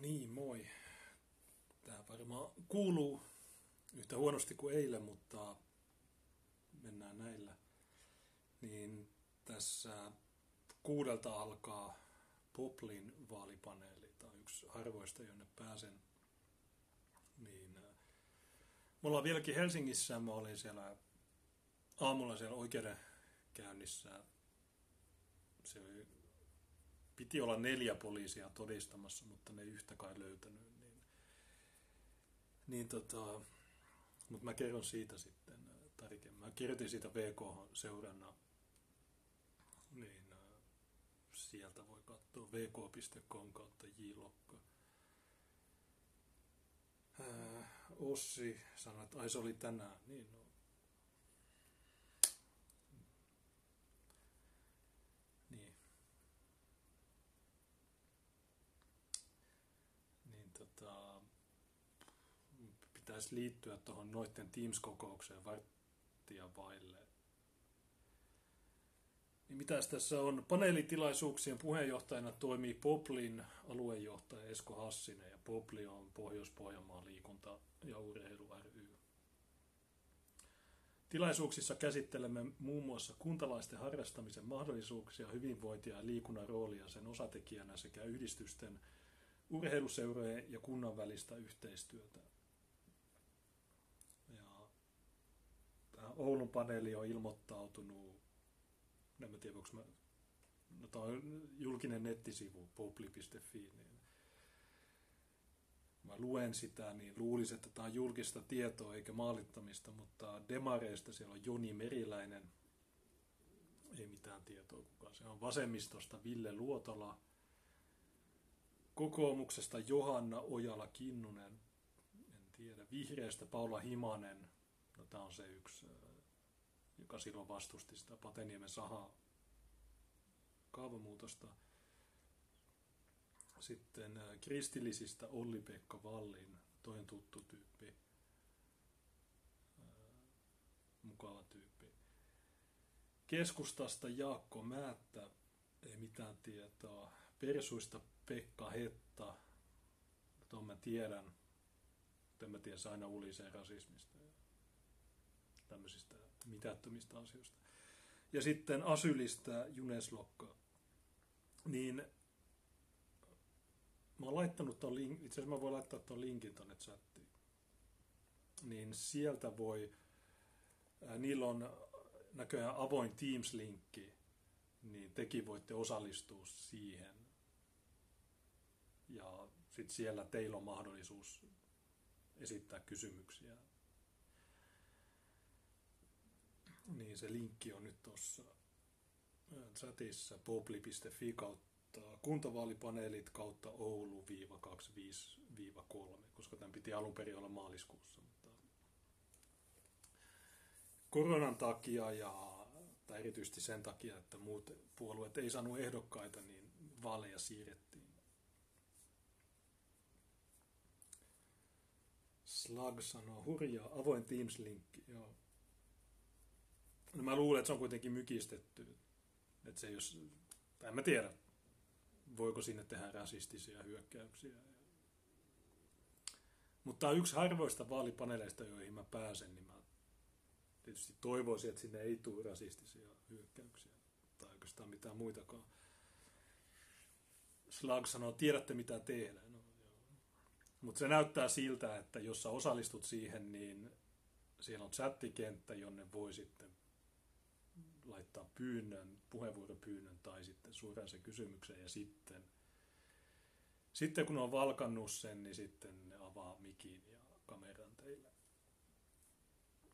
niin, moi. Tämä varmaan kuuluu yhtä huonosti kuin eilen, mutta mennään näillä. Niin tässä kuudelta alkaa Poplin vaalipaneeli. Tämä on yksi harvoista, jonne pääsen. Niin, äh, me ollaan vieläkin Helsingissä. Mä olin siellä aamulla siellä oikeudenkäynnissä. Se oli piti olla neljä poliisia todistamassa, mutta ne ei yhtä kai löytänyt. Niin, niin tota, mutta mä kerron siitä sitten äh, tarkemmin. Mä kirjoitin siitä VK-seurannan, niin äh, sieltä voi katsoa vk.com kautta jlokka. Äh, Ossi sanoi, että ai se oli tänään. Niin, no, tota, pitäisi liittyä tuohon noiden Teams-kokoukseen varttia vaille. Niin mitäs tässä on? Paneelitilaisuuksien puheenjohtajana toimii Poplin aluejohtaja Esko Hassinen ja Popli on Pohjois-Pohjanmaan liikunta- ja urheilu ry. Tilaisuuksissa käsittelemme muun muassa kuntalaisten harrastamisen mahdollisuuksia, hyvinvointia ja liikunnan roolia sen osatekijänä sekä yhdistysten urheiluseurojen ja kunnan välistä yhteistyötä. Ja tämä Oulun paneeli on ilmoittautunut, en tiedä, onko mä, no tämä on julkinen nettisivu, popli.fi, niin mä luen sitä, niin luulisin, että tämä on julkista tietoa eikä maalittamista, mutta demareista siellä on Joni Meriläinen, ei mitään tietoa kukaan. Se on vasemmistosta Ville Luotola, Kokoomuksesta Johanna Ojala-Kinnunen, en tiedä, vihreästä Paula Himanen, no tämä on se yksi, joka silloin vastusti sitä Pateniemen sahaa kaavamuutosta. Sitten kristillisistä Olli-Pekka Vallin, toinen tuttu tyyppi, mukava tyyppi. Keskustasta Jaakko Määttä, ei mitään tietoa. Persuista Pekka Hetta, tuon mä tiedän, mutta en mä tiedä, aina ulisee rasismista ja tämmöisistä mitättömistä asioista. Ja sitten Asylistä Juneslokka, niin mä oon laittanut ton link, itse asiassa mä voin laittaa ton linkin tonne chattiin. Niin sieltä voi, ää, niillä on näköjään avoin Teams-linkki, niin tekin voitte osallistua siihen ja sitten siellä teillä on mahdollisuus esittää kysymyksiä. Niin se linkki on nyt tuossa chatissa popli.fi kautta kuntavaalipaneelit kautta Oulu-25-3, koska tämän piti alun perin olla maaliskuussa. Mutta koronan takia ja tai erityisesti sen takia, että muut puolueet ei saanut ehdokkaita, niin vaaleja siirrettiin Slug sanoo, hurjaa, avoin Teams-linkki, joo. No mä luulen, että se on kuitenkin mykistetty. Että se jos, en mä tiedä, voiko sinne tehdä rasistisia hyökkäyksiä. Mutta tämä on yksi harvoista vaalipaneeleista, joihin mä pääsen, niin mä tietysti toivoisin, että sinne ei tule rasistisia hyökkäyksiä. Tai oikeastaan mitään muitakaan. Slag sanoo, tiedätte mitä tehdä. No, mutta se näyttää siltä, että jos sä osallistut siihen, niin siellä on chattikenttä, jonne voi sitten laittaa pyynnön, puheenvuoropyynnön tai sitten suoraan se kysymyksen ja sitten, sitten kun on valkannut sen, niin sitten ne avaa mikin ja kameran teille.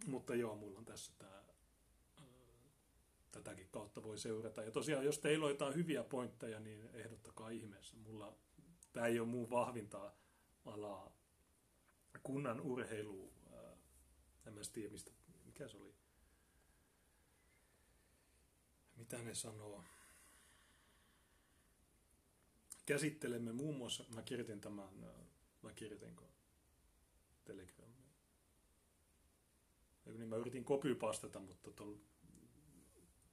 Mutta joo, mulla on tässä tämä, tätäkin kautta voi seurata. Ja tosiaan, jos teillä on jotain hyviä pointteja, niin ehdottakaa ihmeessä. Mulla, tämä ei ole muu vahvintaa alaa kunnan urheilu, ää, en mä tiedä mistä, mikä se oli, mitä ne sanoo. Käsittelemme muun muassa, mä kirjoitin tämän, mä kirjoitinko Telegramiin. Niin mä yritin kopypastata, mutta tuolla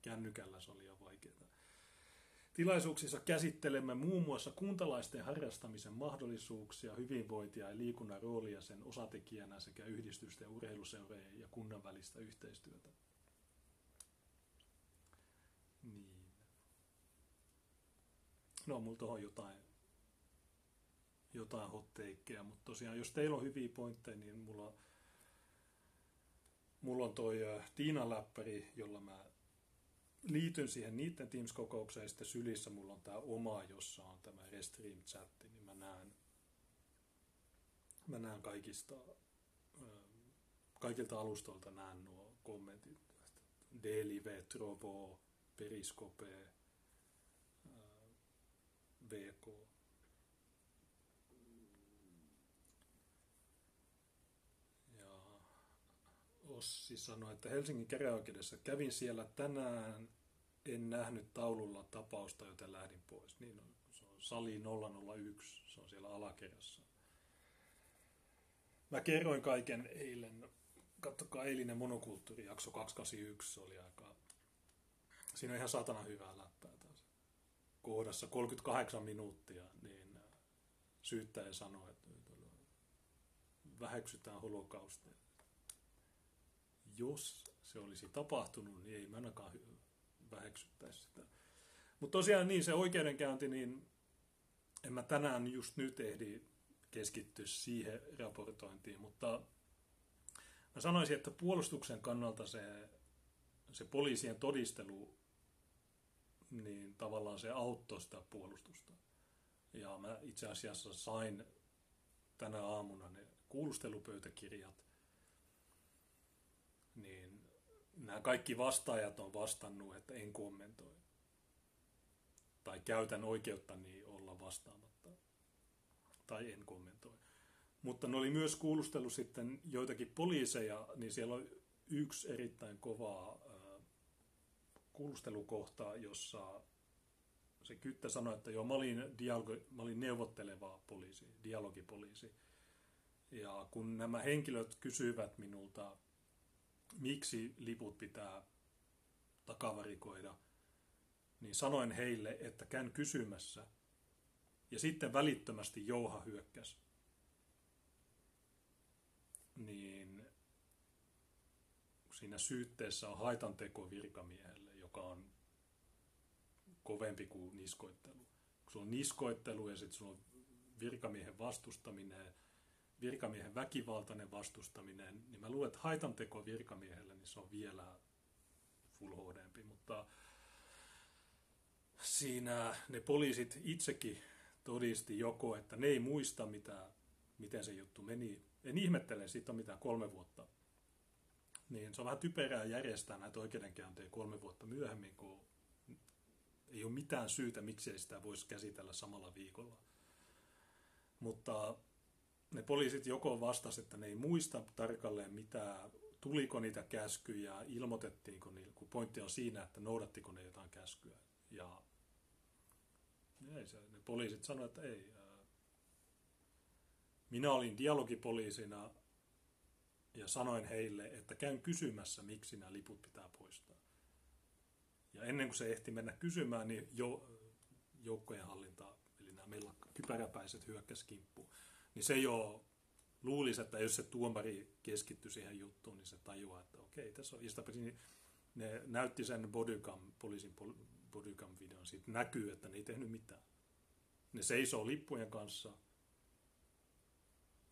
kännykällä se oli jo vaikeaa. Tilaisuuksissa käsittelemme muun muassa kuntalaisten harrastamisen mahdollisuuksia, hyvinvointia ja liikunnan roolia sen osatekijänä sekä yhdistysten, urheiluseurojen ja kunnan välistä yhteistyötä. No, mulla tuohon jotain, jotain hotteikkeja, mutta tosiaan, jos teillä on hyviä pointteja, niin mulla, mulla on toi Tiina läppäri, jolla mä liityn siihen niiden Teams-kokoukseen, ja sitten sylissä mulla on tämä oma, jossa on tämä Restream chatti, niin mä näen, mä näen kaikista, kaikilta alustoilta näen nuo kommentit. Delive, Trovo, Periscope, VK. Ossi sanoi, että Helsingin käräjäoikeudessa kävin siellä tänään, en nähnyt taululla tapausta, joten lähdin pois. Niin on, se on sali 001, se on siellä alakerrassa. Mä kerroin kaiken eilen, katsokaa eilinen monokulttuurijakso 281, se oli aika, siinä on ihan satana hyvää läppää. Kohdassa 38 minuuttia, niin syyttäjä sanoi, että väheksytään holokaustia jos se olisi tapahtunut, niin ei mä ainakaan väheksyttäisi sitä. Mutta tosiaan niin, se oikeudenkäynti, niin en mä tänään just nyt ehdi keskittyä siihen raportointiin, mutta mä sanoisin, että puolustuksen kannalta se, se poliisien todistelu, niin tavallaan se auttoi sitä puolustusta. Ja mä itse asiassa sain tänä aamuna ne kuulustelupöytäkirjat, niin nämä kaikki vastaajat on vastannut, että en kommentoi. Tai käytän oikeuttani olla vastaamatta. Tai en kommentoi. Mutta ne oli myös kuulustelu sitten joitakin poliiseja, niin siellä on yksi erittäin kova kuulustelukohta, jossa se kyttä sanoi, että joo, mä olin, dialogi, mä olin neuvotteleva poliisi, dialogipoliisi. Ja kun nämä henkilöt kysyivät minulta miksi liput pitää takavarikoida, niin sanoin heille, että käyn kysymässä. Ja sitten välittömästi Jouha hyökkäsi. Niin siinä syytteessä on haitanteko virkamiehelle, joka on kovempi kuin niskoittelu. Kun sulla on niskoittelu ja sitten sulla on virkamiehen vastustaminen, virkamiehen väkivaltainen vastustaminen, niin mä luulen, että haitanteko virkamiehelle, niin se on vielä full mutta siinä ne poliisit itsekin todisti joko, että ne ei muista, mitä, miten se juttu meni. En ihmettele, siitä on mitään kolme vuotta. Niin se on vähän typerää järjestää näitä oikeudenkäyntejä kolme vuotta myöhemmin, kun ei ole mitään syytä, miksi ei sitä voisi käsitellä samalla viikolla. Mutta ne poliisit joko vastasivat, että ne ei muista tarkalleen mitään, tuliko niitä käskyjä, ilmoitettiinko niille, kun pointti on siinä, että noudattiko ne jotain käskyä. Ja ei se, ne poliisit sanoivat, että ei. Minä olin dialogipoliisina ja sanoin heille, että käyn kysymässä, miksi nämä liput pitää poistaa. Ja ennen kuin se ehti mennä kysymään, niin jo, joukkojen hallinta, eli nämä meillä kypäräpäiset hyökkäsi kimppuun niin se jo luulisi, että jos se tuomari keskittyy siihen juttuun, niin se tajuaa, että okei, tässä on. Niin ne näytti sen bodycam, poliisin bodycam videon, siitä näkyy, että ne ei tehnyt mitään. Ne seisoo lippujen kanssa,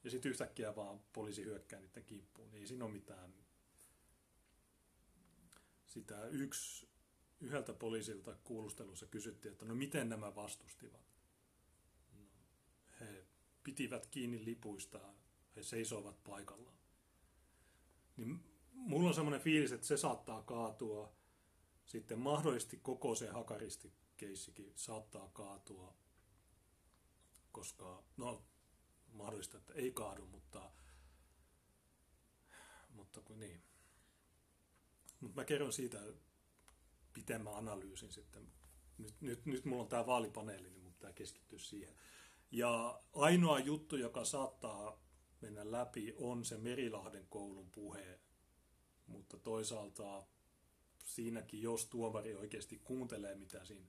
ja sitten yhtäkkiä vaan poliisi hyökkää niiden kimppuun. Ei siinä ole mitään. Sitä yksi, yhdeltä poliisilta kuulustelussa kysyttiin, että no miten nämä vastustivat. No, he pitivät kiinni lipuistaan, he seisoivat paikallaan. Niin mulla on semmoinen fiilis, että se saattaa kaatua. Sitten mahdollisesti koko se hakaristi-keissikin saattaa kaatua, koska, no, mahdollista, että ei kaadu, mutta, mutta kun niin. Mutta mä kerron siitä pitemmän analyysin sitten. Nyt, nyt, nyt mulla on tämä vaalipaneeli, niin mun pitää keskittyä siihen. Ja ainoa juttu, joka saattaa mennä läpi, on se Merilahden koulun puhe. Mutta toisaalta siinäkin, jos tuomari oikeasti kuuntelee, mitä siinä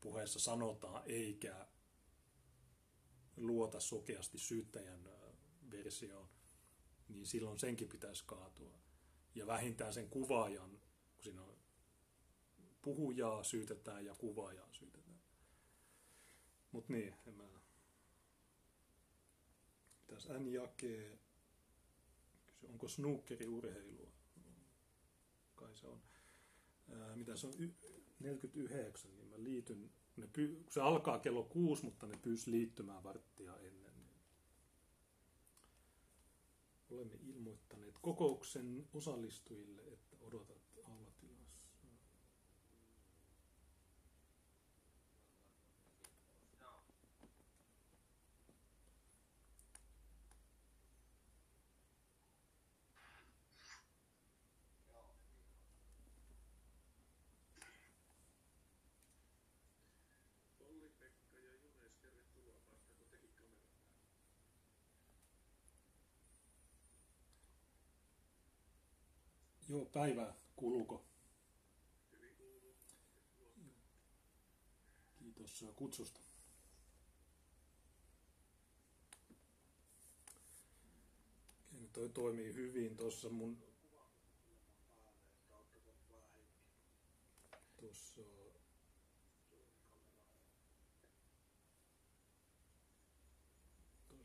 puheessa sanotaan, eikä luota sokeasti syyttäjän versioon, niin silloin senkin pitäisi kaatua. Ja vähintään sen kuvaajan, kun siinä on puhujaa syytetään ja kuvaajaa syytetään. Mutta niin, en mä... Mitäs N jakee? Onko snookeri urheilua? Kai se on. Ää, mitä se on? Y- 49, niin mä liityn. Ne py- se alkaa kello kuusi, mutta ne pyys liittymään varttia ennen. Niin olemme ilmoittaneet kokouksen osallistujille, että odotat Joo, päivää. Kuuluuko? Kiitos kutsusta. Okei, toi toimii hyvin. Tuossa mun... Tuossa...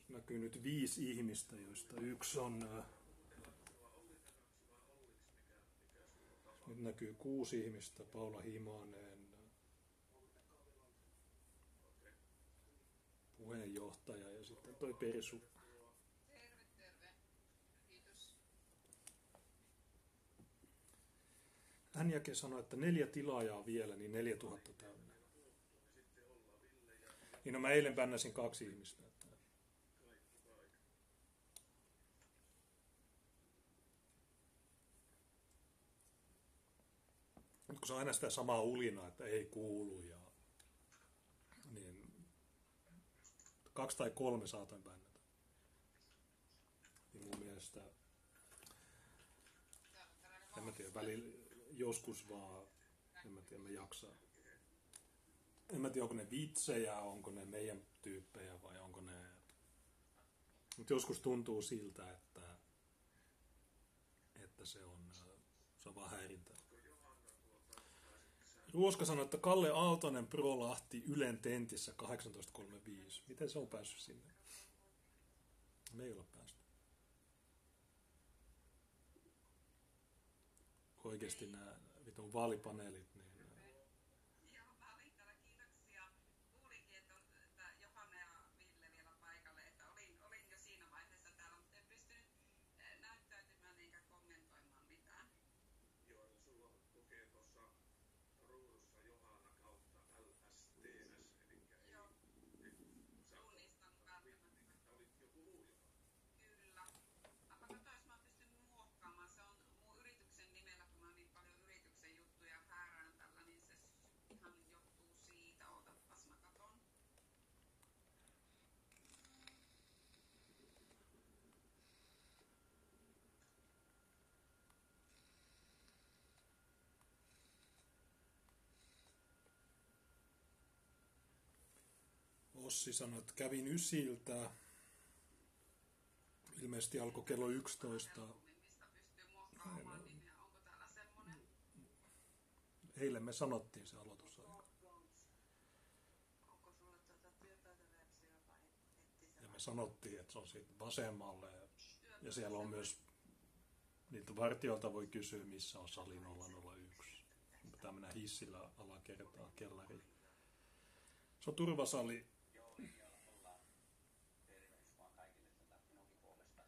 Näkyy nyt viisi ihmistä, joista yksi on... Nyt näkyy kuusi ihmistä, Paula Himanen, puheenjohtaja ja sitten toi Persu. Terve, terve. Kiitos. Hän jälkeen sanoi, että neljä tilaajaa vielä, niin 4000 täynnä. Niin no mä eilen bännäsin kaksi ihmistä. Että... Mutta kun se on aina sitä samaa ulinaa, että ei kuulu ja niin kaksi tai kolme saatoin bännätä. Niin mun mielestä, en mä tiedä, välillä joskus vaan, en mä tiedä, mä jaksaa. En mä tiedä, onko ne vitsejä, onko ne meidän tyyppejä vai onko ne... Mutta joskus tuntuu siltä, että, että se on, se on vaan häirintää. Ruoska sanoi, että Kalle Aaltonen Pro Lahti Ylen tentissä 18.35. Miten se on päässyt sinne? Me ei ole päästy. Oikeasti nämä vitun vaalipaneelit, niin Joo, mä olin täällä, kiitoksia. Kuulinkin, että, on, että Johanna ja Ville vielä paikalle, että olin, olin jo siinä vaiheessa täällä, mutta en pystynyt eh, näyttäytymään eikä kommentoimaan mitään. Joo, ja sulla lukee tuossa ruudussa Johanna kautta LSTS, eli ei, Joo, ei, sä tunnistanut välttämättä. että olit joku muu Johanna. Kyllä. Mä katsoin, jos mä pystyn muokkaamaan. Se on mun yrityksen nimellä, kun mä niin paljon yrityksen juttuja häärään tällä, niin se ihan johtuu siitä. Ootapas mä katon. Ossi sanoi, että kävin ysiltä. Ilmeisesti alkoi kello 11. Helpommin, mistä pystyy muokkaamaan oman nimeä. Onko täällä semmonen? Eilen me sanottiin se heti Ja me sanottiin, että se on siitä vasemmalle. Ja siellä on myös, niiltä vartijoilta voi kysyä, missä on sali 001. Pitää mennä hissillä alakertaa kellariin. Se on turvasali. Joo, linjoilla ollaan. Tervehdys vaan kaikille tätä minunkin puolesta.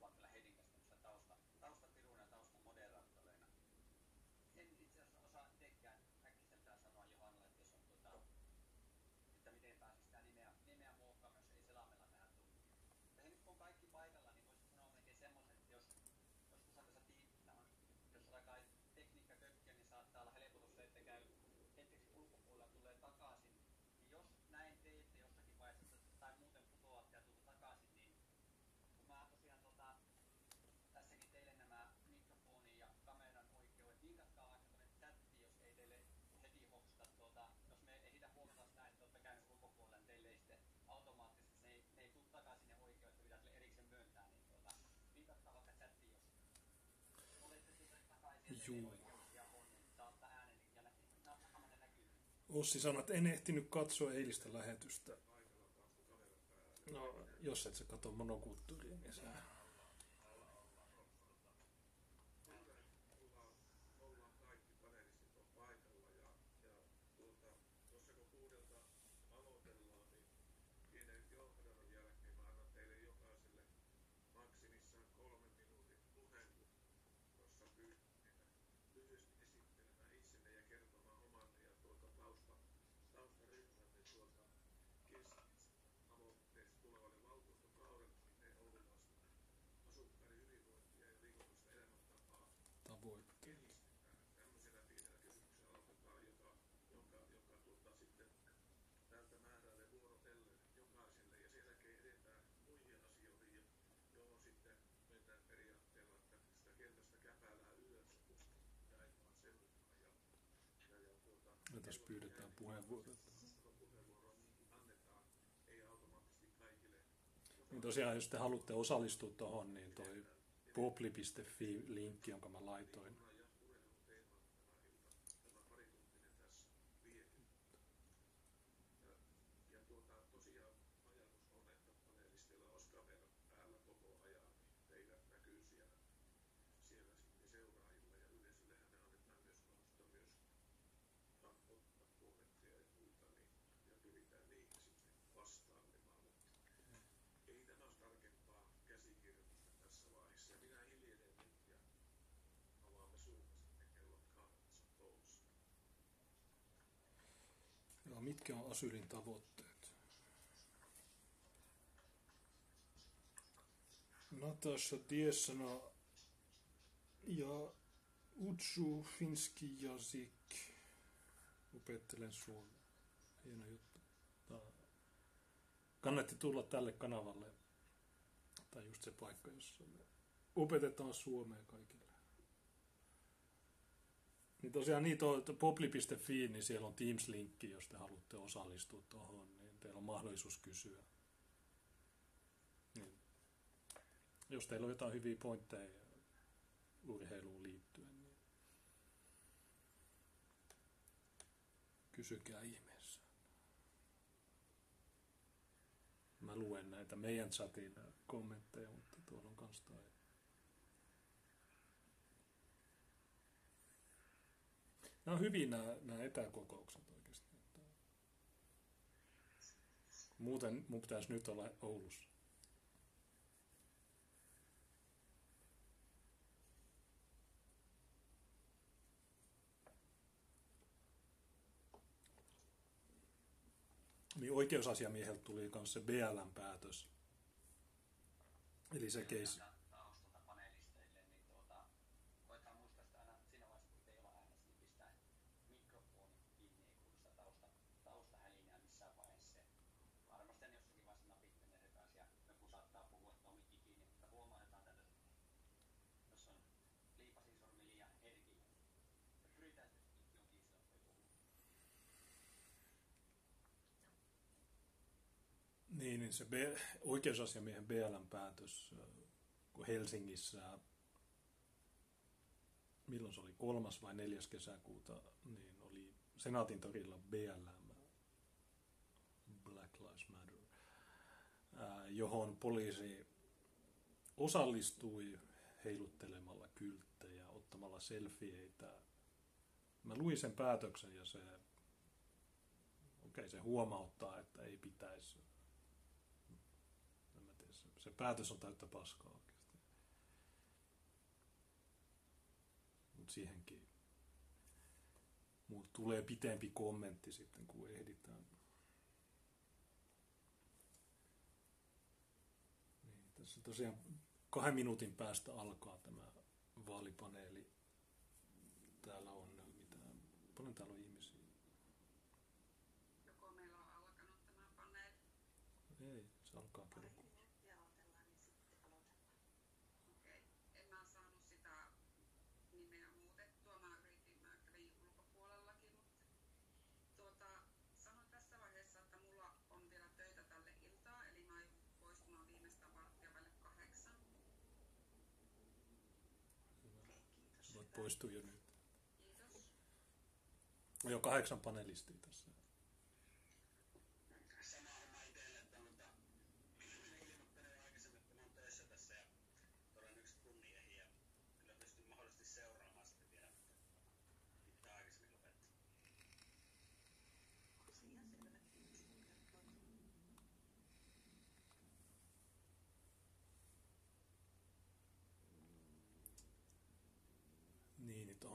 Vaan kyllä Heidin kanssa tämmöisenä tausta, taustatiruna ja taustan moderaattoreina. En itse asiassa osaa itsekään äkkiseltään sanoa Johannalle, että jos on tota, että miten pääsisi sitä nimeä, nimeä muokkaamaan, jos ei selamella tähän tule. Mutta hei, nyt kun on kaikki paikalla, niin voisin sanoa melkein semmoisen, että jos, jos osa tässä tiimistä on, jos alkaa tekniikka kökkiä, niin saattaa olla helpotus se, että käy hetkeksi ulkopuolella tulee takaisin. Niin jos näin teette Juu. oikeuksia on, niin saa ottaa äänen ja nä- na- samanen näkyy. Ossi sanoi, että en ehtinyt katsoa eilistä lähetystä. No, jos et sä katso monokulttuuria, niin sä... ollaan kaikki panelistit on paikalla ja, ja tuota, tuossa kun kuudelta aloitellaan, niin pienen johdannon jälkeen mä annan teille jokaiselle maksimissaan kolmen minuutin puheenvuoron, jossa pyydän teitä lyhyesti esittelemään itsenne ja kertomaan oman ja tuota tausta, taustaryhmänne tuolta keskeisestä tavoitteesta tulevalle valtuustokaudelle, miten oululaisten asukkaiden hyvinvointia ja liikunnallista elämäntapaa Tavoitteet. kehistetään. Tämmöisellä pienellä kysymyksellä aloitetaan, joka, jonka, joka tuota, sitten tältä määrälle vuorotellen jokaiselle ja sen jälkeen edetään muihin asioihin, jo- johon sitten mennään periaatteella, että sitä keltaista käpälää ylös jaetaan sen mukaan. Ja, ja, ja Ja tässä pyydetään puheenvuorot. Niin tosiaan, jos te haluatte osallistua tuohon, niin toi popli.fi-linkki, jonka mä laitoin, ja urheilun teema tämä ilta, tämä parituntinen tässä vietin. Ja, ja tuota, tosiaan ajatus on, että panelisteilla olisi kamera päällä koko ajan, niin teidät näkyy siellä, siellä sitten seuraajilla ja yleisöllehän me annetaan myös mahdollisuutta myös ottaa kommentteja ja muuta, niin, ja pyritään niihin sitten vastaamaan, mutta ei tämä ole tarkempaa käsikirjoitusta tässä vaiheessa. Ja minä hiljenen nyt ja avaamme suuta sitten kello 18. Joo, mitkä on Asylin tavoitteet? Natasha Diesana ja Utsu Finski Jasik. Opettelen suomea. Hieno juttu. Tää- Kannatti tulla tälle kanavalle. Tai just se paikka, jossa me opetetaan suomea kaikille. Niin tosiaan niitä että popli.fi, niin siellä on Teams-linkki, jos te haluatte osallistua tuohon, niin teillä on mahdollisuus kysyä. Niin. Jos teillä on jotain hyviä pointteja urheiluun liittyen, niin kysykää ihmeessä. Mä luen näitä meidän chatin kommentteja, mutta tuolla on kans toi Nämä on hyvin nämä, nämä etäkokoukset oikeasti. Muuten mun pitäisi nyt olla Oulussa. Niin oikeusasiamieheltä tuli myös se BLM-päätös. Eli se case, taustalta panelisteille, niin tuota, koetaan muistaa sitä aina siinä vaiheessa, kun ei olla äänessä, niin pistää mikrofoni kiinni, ei kuulu sitä tausta, taustahälinää missään vaiheessa. Varmasti aina jossakin vaiheessa napit menee sekaisin ja joku saattaa puhua, että on mikki kiinni, mutta huomautetaan tätä, jos on liipasisormi liian herkillä. Ja pyritään sitten mikki on kiinni silloin, kun ei puhu. Niin, niin se B, oikeusasiamiehen BLM-päätös, kun Helsingissä, milloin se oli, kolmas vai neljäs kesäkuuta, niin oli Senaatin torilla BLM, Black Lives Matter, johon poliisi osallistui heiluttelemalla kylttejä, ottamalla selfieitä. Mä luin sen päätöksen ja se, okei, okay, se huomauttaa, että ei pitäisi se, päätös on täyttä paskaa oikeasti. Mutta siihenkin mulla tulee pitempi kommentti sitten, kun ehditään. Niin, tässä tosiaan kahden minuutin päästä alkaa tämä vaalipaneeli. Täällä on mitä, paljon täällä on ihmisiä? poistui jo nyt. Jo kahdeksan panelistia tässä.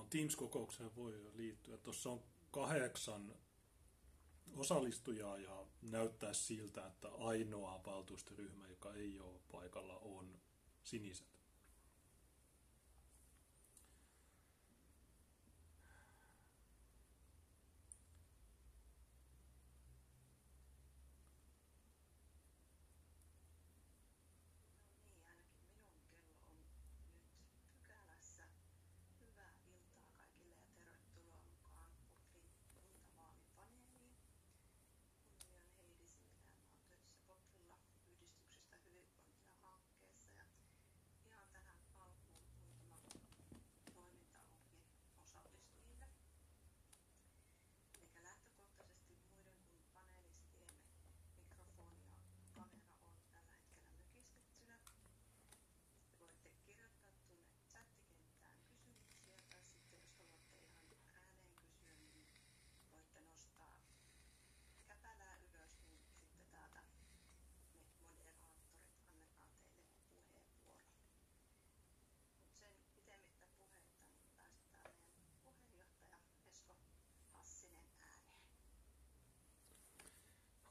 Teams-kokoukseen voi liittyä. Tuossa on kahdeksan osallistujaa ja näyttää siltä, että ainoa valtuustoryhmä, joka ei ole paikalla, on siniset.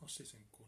José Sencun.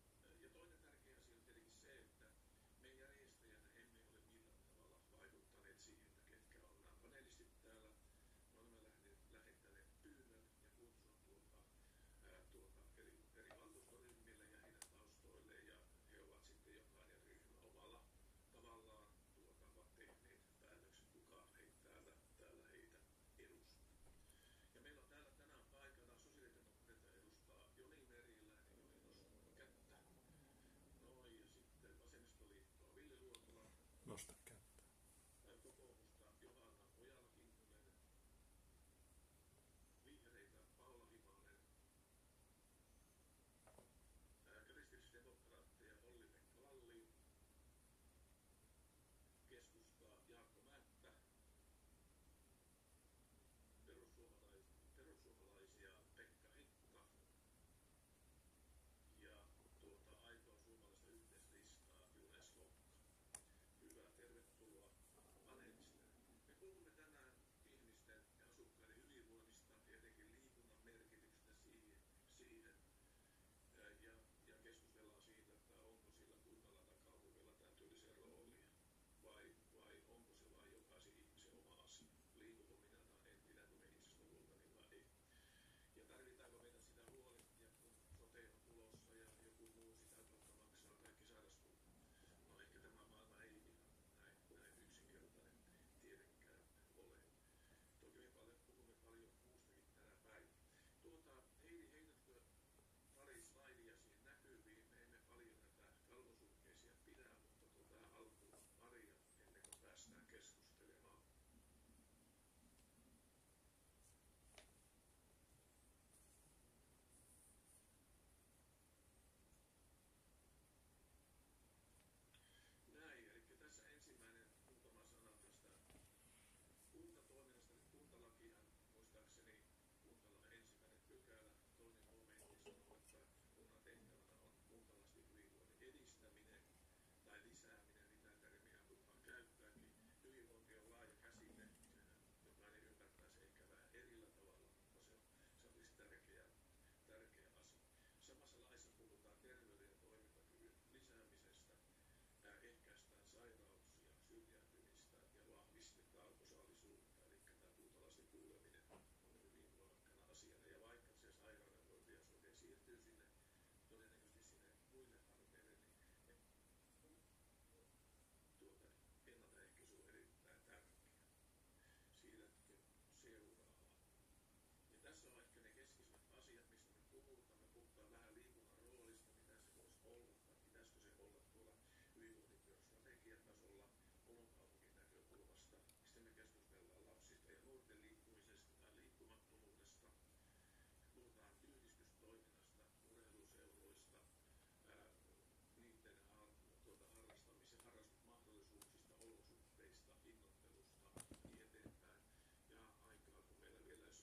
kuuleminen on hyvin loikkana asiana. Ja vaikka se aikoinaan tuo tietoisuuteen siirtyy sinne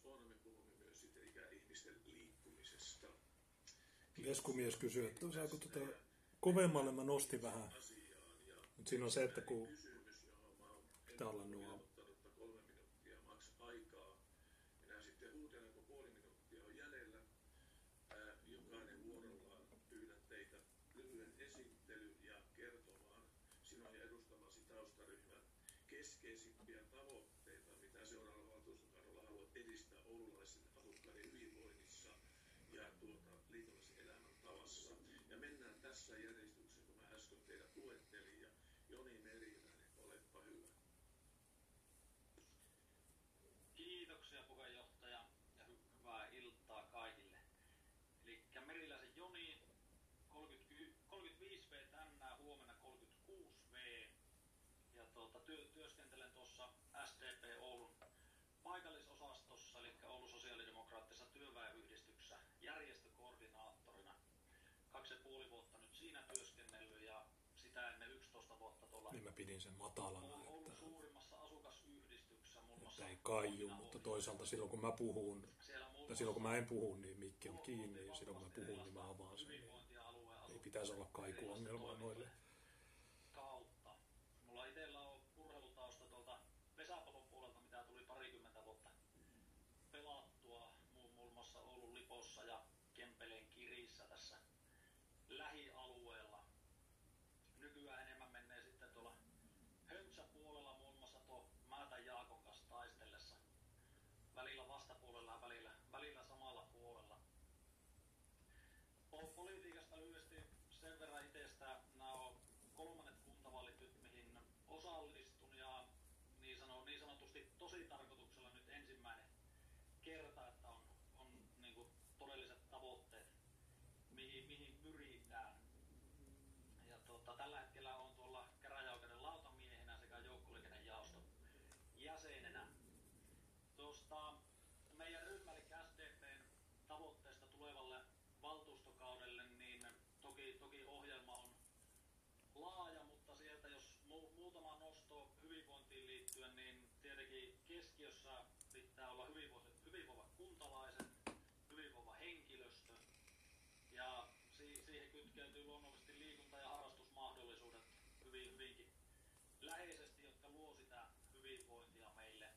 vaan me puhumme myös sitten ikäihmisten liikkumisesta. Veskumies kysyy, että saako tuota kovemmalle mä nostin vähän. Mutta siinä on se, että kun pitää olla nuo niin mä pidin sen matalana, että, että ei kaiju, mutta toisaalta silloin kun mä puhun, tai silloin kun mä en puhu, niin mikki on kiinni, ja silloin kun mä puhun, niin mä avaan sen. Niin ei pitäisi olla kaikuongelmaa noille. toimintojen kautta. Mulla itsellä on urheilutausta tuolta pesäpallon puolelta, mitä tuli parikymmentä vuotta pelattua muun, muun muassa Oulun Lipossa ja Kempeleen Kirissä tässä lähialueella. Nykyään enemmän menee sitten tuolla Höntsäpuolella muun muassa tuo Määtän Jaakon kanssa taistellessa. Välillä vastapuolella ja välillä, välillä samalla puolella. Po- Politiikasta lyhyesti sen verran itsestä. Nämä on kolmannet kuntavaalit nyt, mihin osallistun ja niin, sano, niin sanotusti tosi tarkoituksella nyt ensimmäinen kerta, että on, on niin kuin todelliset tavoitteet, mihin, mihin pyritään. Ja tuota, tällä hetkellä on tuolla käräjäoikeuden lautamiehenä sekä joukkoliikennejaoston jäsenenä. Tuosta meidän ryhmä, eli SDPn tavoitteesta tulevalle valtuustokaudelle, niin toki, toki ohjelma on laaja, mutta sieltä jos mu- muutama nosto hyvinvointiin liittyen, niin tietenkin keskiössä pitää olla hyvinvoivat, hyvinvoivat kuntalaiset, hyvinvoiva henkilöstö, ja si- siihen kytkeytyy luonnollisesti liikunta- ja harrastusmahdollisuudet hyvin, hyvinkin läheisesti, jotka luo sitä hyvinvointia meille.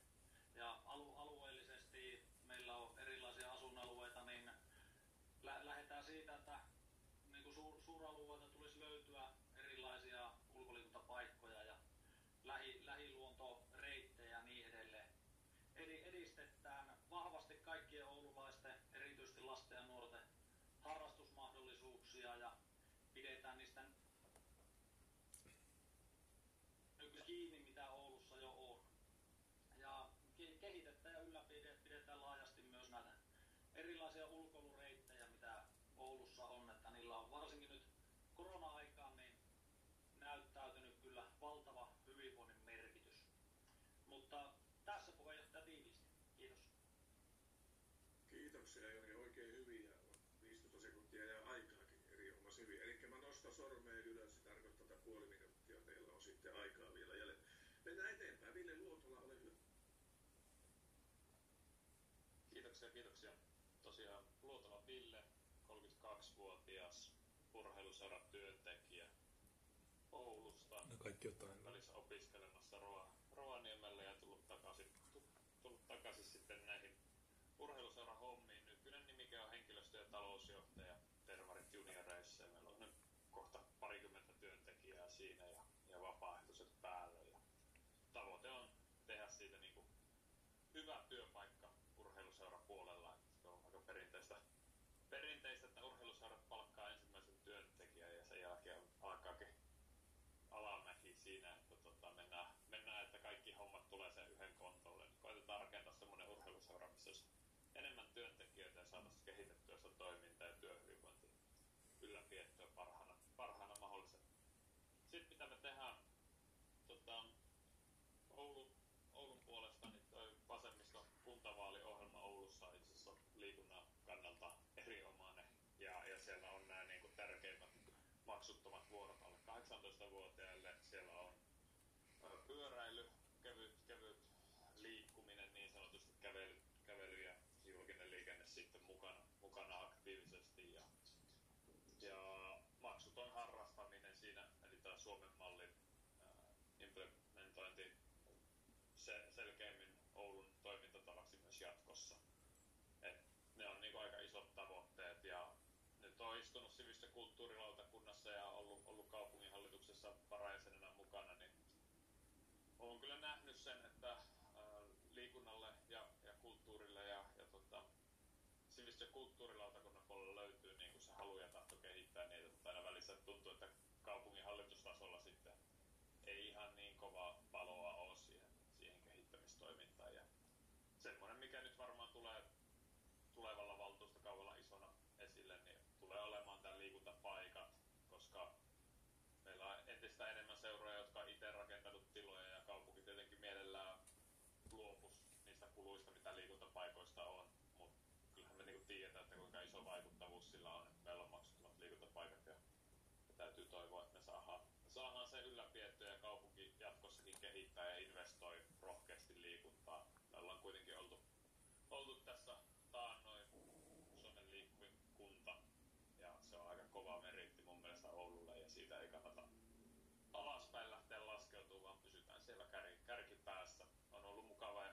Ja alu- alueellisesti meillä on erilaisia asuinalueita, niin lä- lähdetään siitä, että niin kuin suur- suuralueelta tulisi löytyä erilaisia ulkoliikuntapaikkoja ja lähi- lähiluontoreittejä ja niin edelleen. Eli edistetään vahvasti kaikkien oululaisten, erityisesti lasten ja nuorten harrastusmahdollisuuksia ja pidetään niistä nyky- kiinni, mitä Oulussa jo on. Ja ke- kehitetään ja ylläpidetään laajasti myös näitä erilaisia ulkoilureittejä, mitä Oulussa on, että niillä on varsinkin nyt korona-aikaan niin näyttäytynyt kyllä valtava hyvinvoinnin merkitys. Mutta tässä puheenjohtaja tiivisti. Kiitos. Kiitoksia Joni, oikein hyviä. 15 sekuntia jää aikaakin erinomaisen hyvin. Eli mä nostan sormeen ylös, se tarkoittaa, että puoli minuuttia teillä on sitten aikaa vielä jäljellä. Mennään eteenpäin. Ville Luotola, ole hyvä. Kiitoksia, kiitoksia. Tosiaan Luotola Ville, 32-vuotias urheiluseuran työntekijä Oulusta, No kaikki jotain. välissä opiskelemassa Rova, Rovaniemellä ja tullut takaisin, tu- tullut takaisin sitten näihin urheiluseuran hommiin. Nykyinen nimike on henkilöstö- ja talousjohtaja Tervarit junioreissa ja meillä on nyt kohta parikymmentä työntekijää siinä ja, ja vapaaehtoiset päällä. Ja tavoite on tehdä siitä niin kuin hyvä työpaikka urheiluseurapuolella. että Se on aika perinteistä, perinteistä, että urheiluseurat palkkaa ensimmäisen työntekijän ja sen jälkeen alkaakin alamäki siinä, että tota, mennään, mennään, että kaikki hommat tulee sen yhden kontolle. Koitetaan rakentaa semmoinen urheiluseura, missä olisi enemmän ylläpidettyä parhaana, parhaana mahdollisena. Sitten mitä me tehdään, tota, Oulun, Oulun puolesta, niin toi vasemmiston kuntavaaliohjelma Oulussa on itse asiassa liikunnan kannalta erinomainen. Ja, ja siellä on nämä niin kuin tärkeimmät maksuttomat vuorot alle 18-vuotiaille. Siellä on ö, pyöräily, kevyt, kevyt liikkuminen, niin sanotusti kävely, kävely ja julkinen liikenne sitten mukana. kulttuurilautakunnassa ja ollut, ollut kaupunginhallituksessa varajäsenenä mukana, niin olen kyllä nähnyt sen, että liikunnalle ja, ja kulttuurille ja, ja tota, sivistys- ja kulttuurilautakunnan puolella löytyy niin kuin se halu ja tahto kehittää niitä, mutta aina välissä tuntuu, että kaupungin hallitustasolla sitten ei ihan niin kovaa paloa ole siihen, siihen kehittämistoimintaan. Ja semmoinen, mikä nyt varmaan tulee tulevalla valtuustokaudella isona esille, niin tulee olemaan tämä liikuntapaikat, koska meillä on entistä enemmän seuroja, jotka on itse rakentanut tiloja ja kaupunki tietenkin mielellään luopus niistä kuluista, mitä liikuntapaikoista on, mutta kyllähän me niinku tiedetään, että kuinka iso vaikuttavuus sillä on, että meillä on maksuttomat liikuntapaikat ja, ja täytyy toivoa, että me saadaan, me saadaan se ylläpiettyä ja kaupunki jatkossakin kehittää ja investoi rohkeasti liikuntaa. Me ollaan kuitenkin oltu, oltu tässä taannoin Suomen liikkuvin kunta ja se on aika kova meritti mun mielestä Oululle ja siitä ei kannata alaspäin lähteä laskeutumaan, vaan pysytään siellä kär, kärkipäässä. On ollut mukava,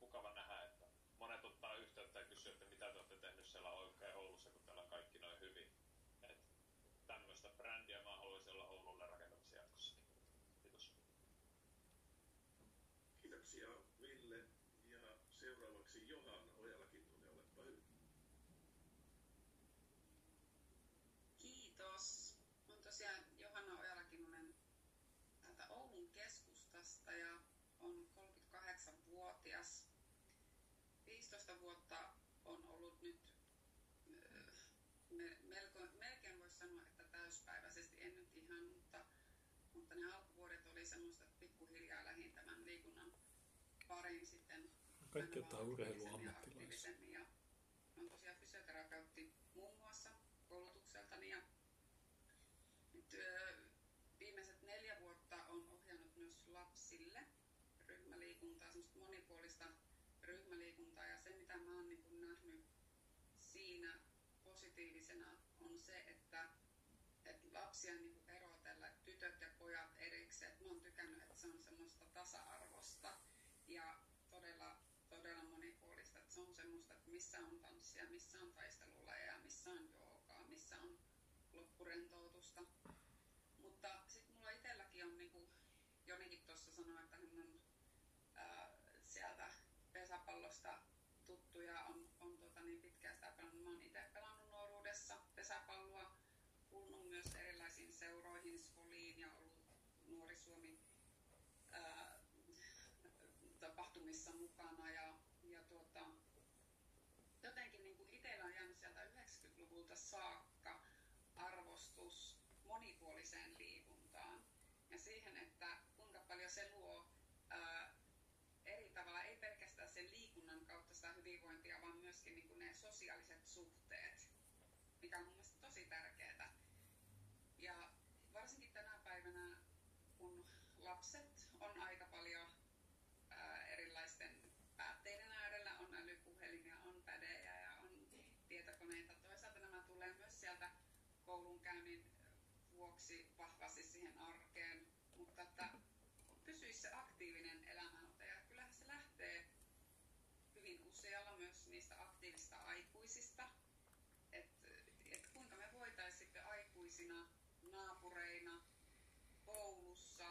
mukava nähdä, että monet ottaa yhteyttä ja kysyy, että mitä te olette tehnyt siellä oikein Oulussa, kun täällä on kaikki noin hyvin. Et tämmöistä brändiä mä haluaisin olla Oululle rakentamassa jatkossakin. Kiitos. Kiitoksia Ville ja seuraavaksi Johanna Ojala-Kinnunen, olepa hyvä. Kiitos. Olen tosiaan Johanna Ojala-Kinnunen täältä Oulun keskustasta ja on 38-vuotias. 15 vuotta on ollut nyt me- melko, melkein voisi sanoa, että täyspäiväisesti, en nyt ihan, mutta, mutta ne alkuvuodet oli semmoista, että pikkuhiljaa lähin tämän liikunnan parin sitten Kaikki ottaa aktiivisemmin ja olen tosiaan fysioterapeutti muun muassa koulutukseltani ja nyt ö, viimeiset neljä vuotta on ohjannut myös lapsille ryhmäliikuntaa, semmoista monipuolista ryhmäliikuntaa. Ja se mitä mä oon niin kuin nähnyt siinä positiivisena on se, että, että lapsia niin kuin erotella, että tytöt ja pojat erikseen, että mä oon tykännyt, että se on semmoista tasa-arvosta ja todella, todella monipuolista, että se on semmoista, että missä on tanssia, missä on taistelulajeja, missä on joogaa, missä on loppurentoutusta. Mutta sitten mulla itselläkin on, niin kuin Jonikin tuossa sanoi, että hän on ää, sieltä pesäpallosta tuttuja, on, on tota, niin pitkään sitä pelannut. Mä oon itse pelannut nuoruudessa pesäpalloa, kuulunut myös erilaisiin seuroihin, skoliin ja ollut Nuori Suomi ää, tapahtumissa mukana ja, ja tuota, jotenkin niin kuin itsellä on jäänyt sieltä 90-luvulta saakka arvostus monipuoliseen liikuntaan ja siihen, että kuinka paljon se luo ää, eri tavalla, ei pelkästään sen liikunnan kautta sitä hyvinvointia, vaan myöskin niin kuin ne sosiaaliset suhteet, mikä on mun mielestä tosi tärkeää. Ja varsinkin tänä päivänä, kun lapset on aika paljon ää, erilaisten päätteiden äärellä, on älypuhelimia, on pädejä ja on tietokoneita. Toisaalta nämä tulee myös sieltä koulunkäynnin vuoksi vahvasti siihen arkeen, mutta että pysyisi se aktiivinen elämänote. Ja kyllähän se lähtee hyvin usealla myös niistä aktiivista aikuisista, että et kuinka me voitaisiin sitten aikuisina, naapureina, koulussa,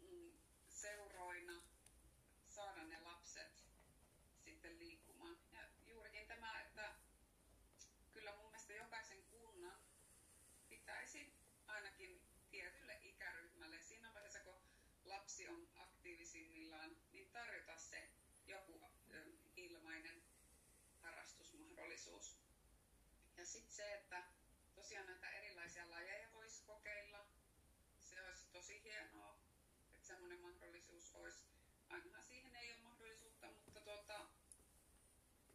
mm, seuroina saada ne lapset sitten liikkumaan. Ja juurikin tämä, että kyllä mun mielestä jokaisen kunnan pitäisi ainakin tietylle ikäryhmälle siinä vaiheessa, kun lapsi on aktiivisimmillaan, niin tarjota se joku ö, ilmainen harrastusmahdollisuus. Ja sitten se, että tosiaan näitä erilaisia lajeja voisi kokeilla, se olisi tosi hienoa, että semmoinen mahdollisuus olisi. Ainahan siihen ei ole mahdollisuutta, mutta tuota,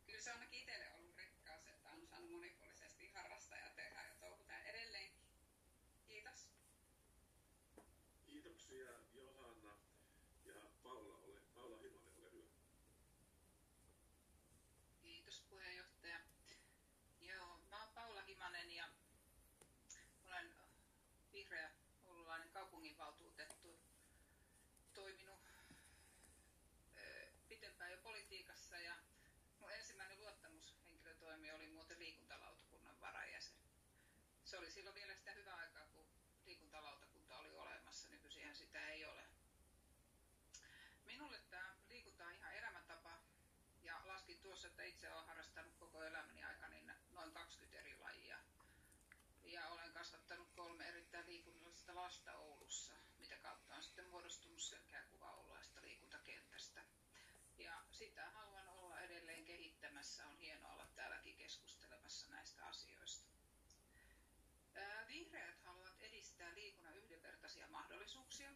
kyllä se on ainakin itselle ollut rikkaus, että on saanut monipuolisesti harrastaa ja tehdä ja touhuta edelleenkin. Kiitos. Kiitoksia Johanna ja Paula, ole, Paula Himanen, ole hyvä. Kiitos puheenjohtaja. Joo, mä oon Paula Himanen ja olen vihreä oululainen kaupunginvaltuutettu. Toiminut ö, pitempään jo politiikassa ja mun ensimmäinen luottamushenkilötoimi oli muuten liikuntalautakunnan varajäsen. Se oli silloin vielä sitä hyvää aikaa, kun liikuntalautakunta oli olemassa. Nykyisinhän sitä ei ole. Minulle tämä liikunta on ihan elämäntapa. Ja laskin tuossa, että itse olen harrastanut koko elämäni aikana niin noin 20 eri lajia. Ja olen kasvattanut kolme erittäin liikunnallista lasta Oulussa, mitä kautta on sitten muodostunut selkeä kuva Oulaista liikuntakentästä. Ja sitä haluan olla edelleen kehittämässä. On hienoa olla täälläkin keskustelemassa näistä asioista. Vihreät haluavat edistää liikunnan yhdenvertaisia mahdollisuuksia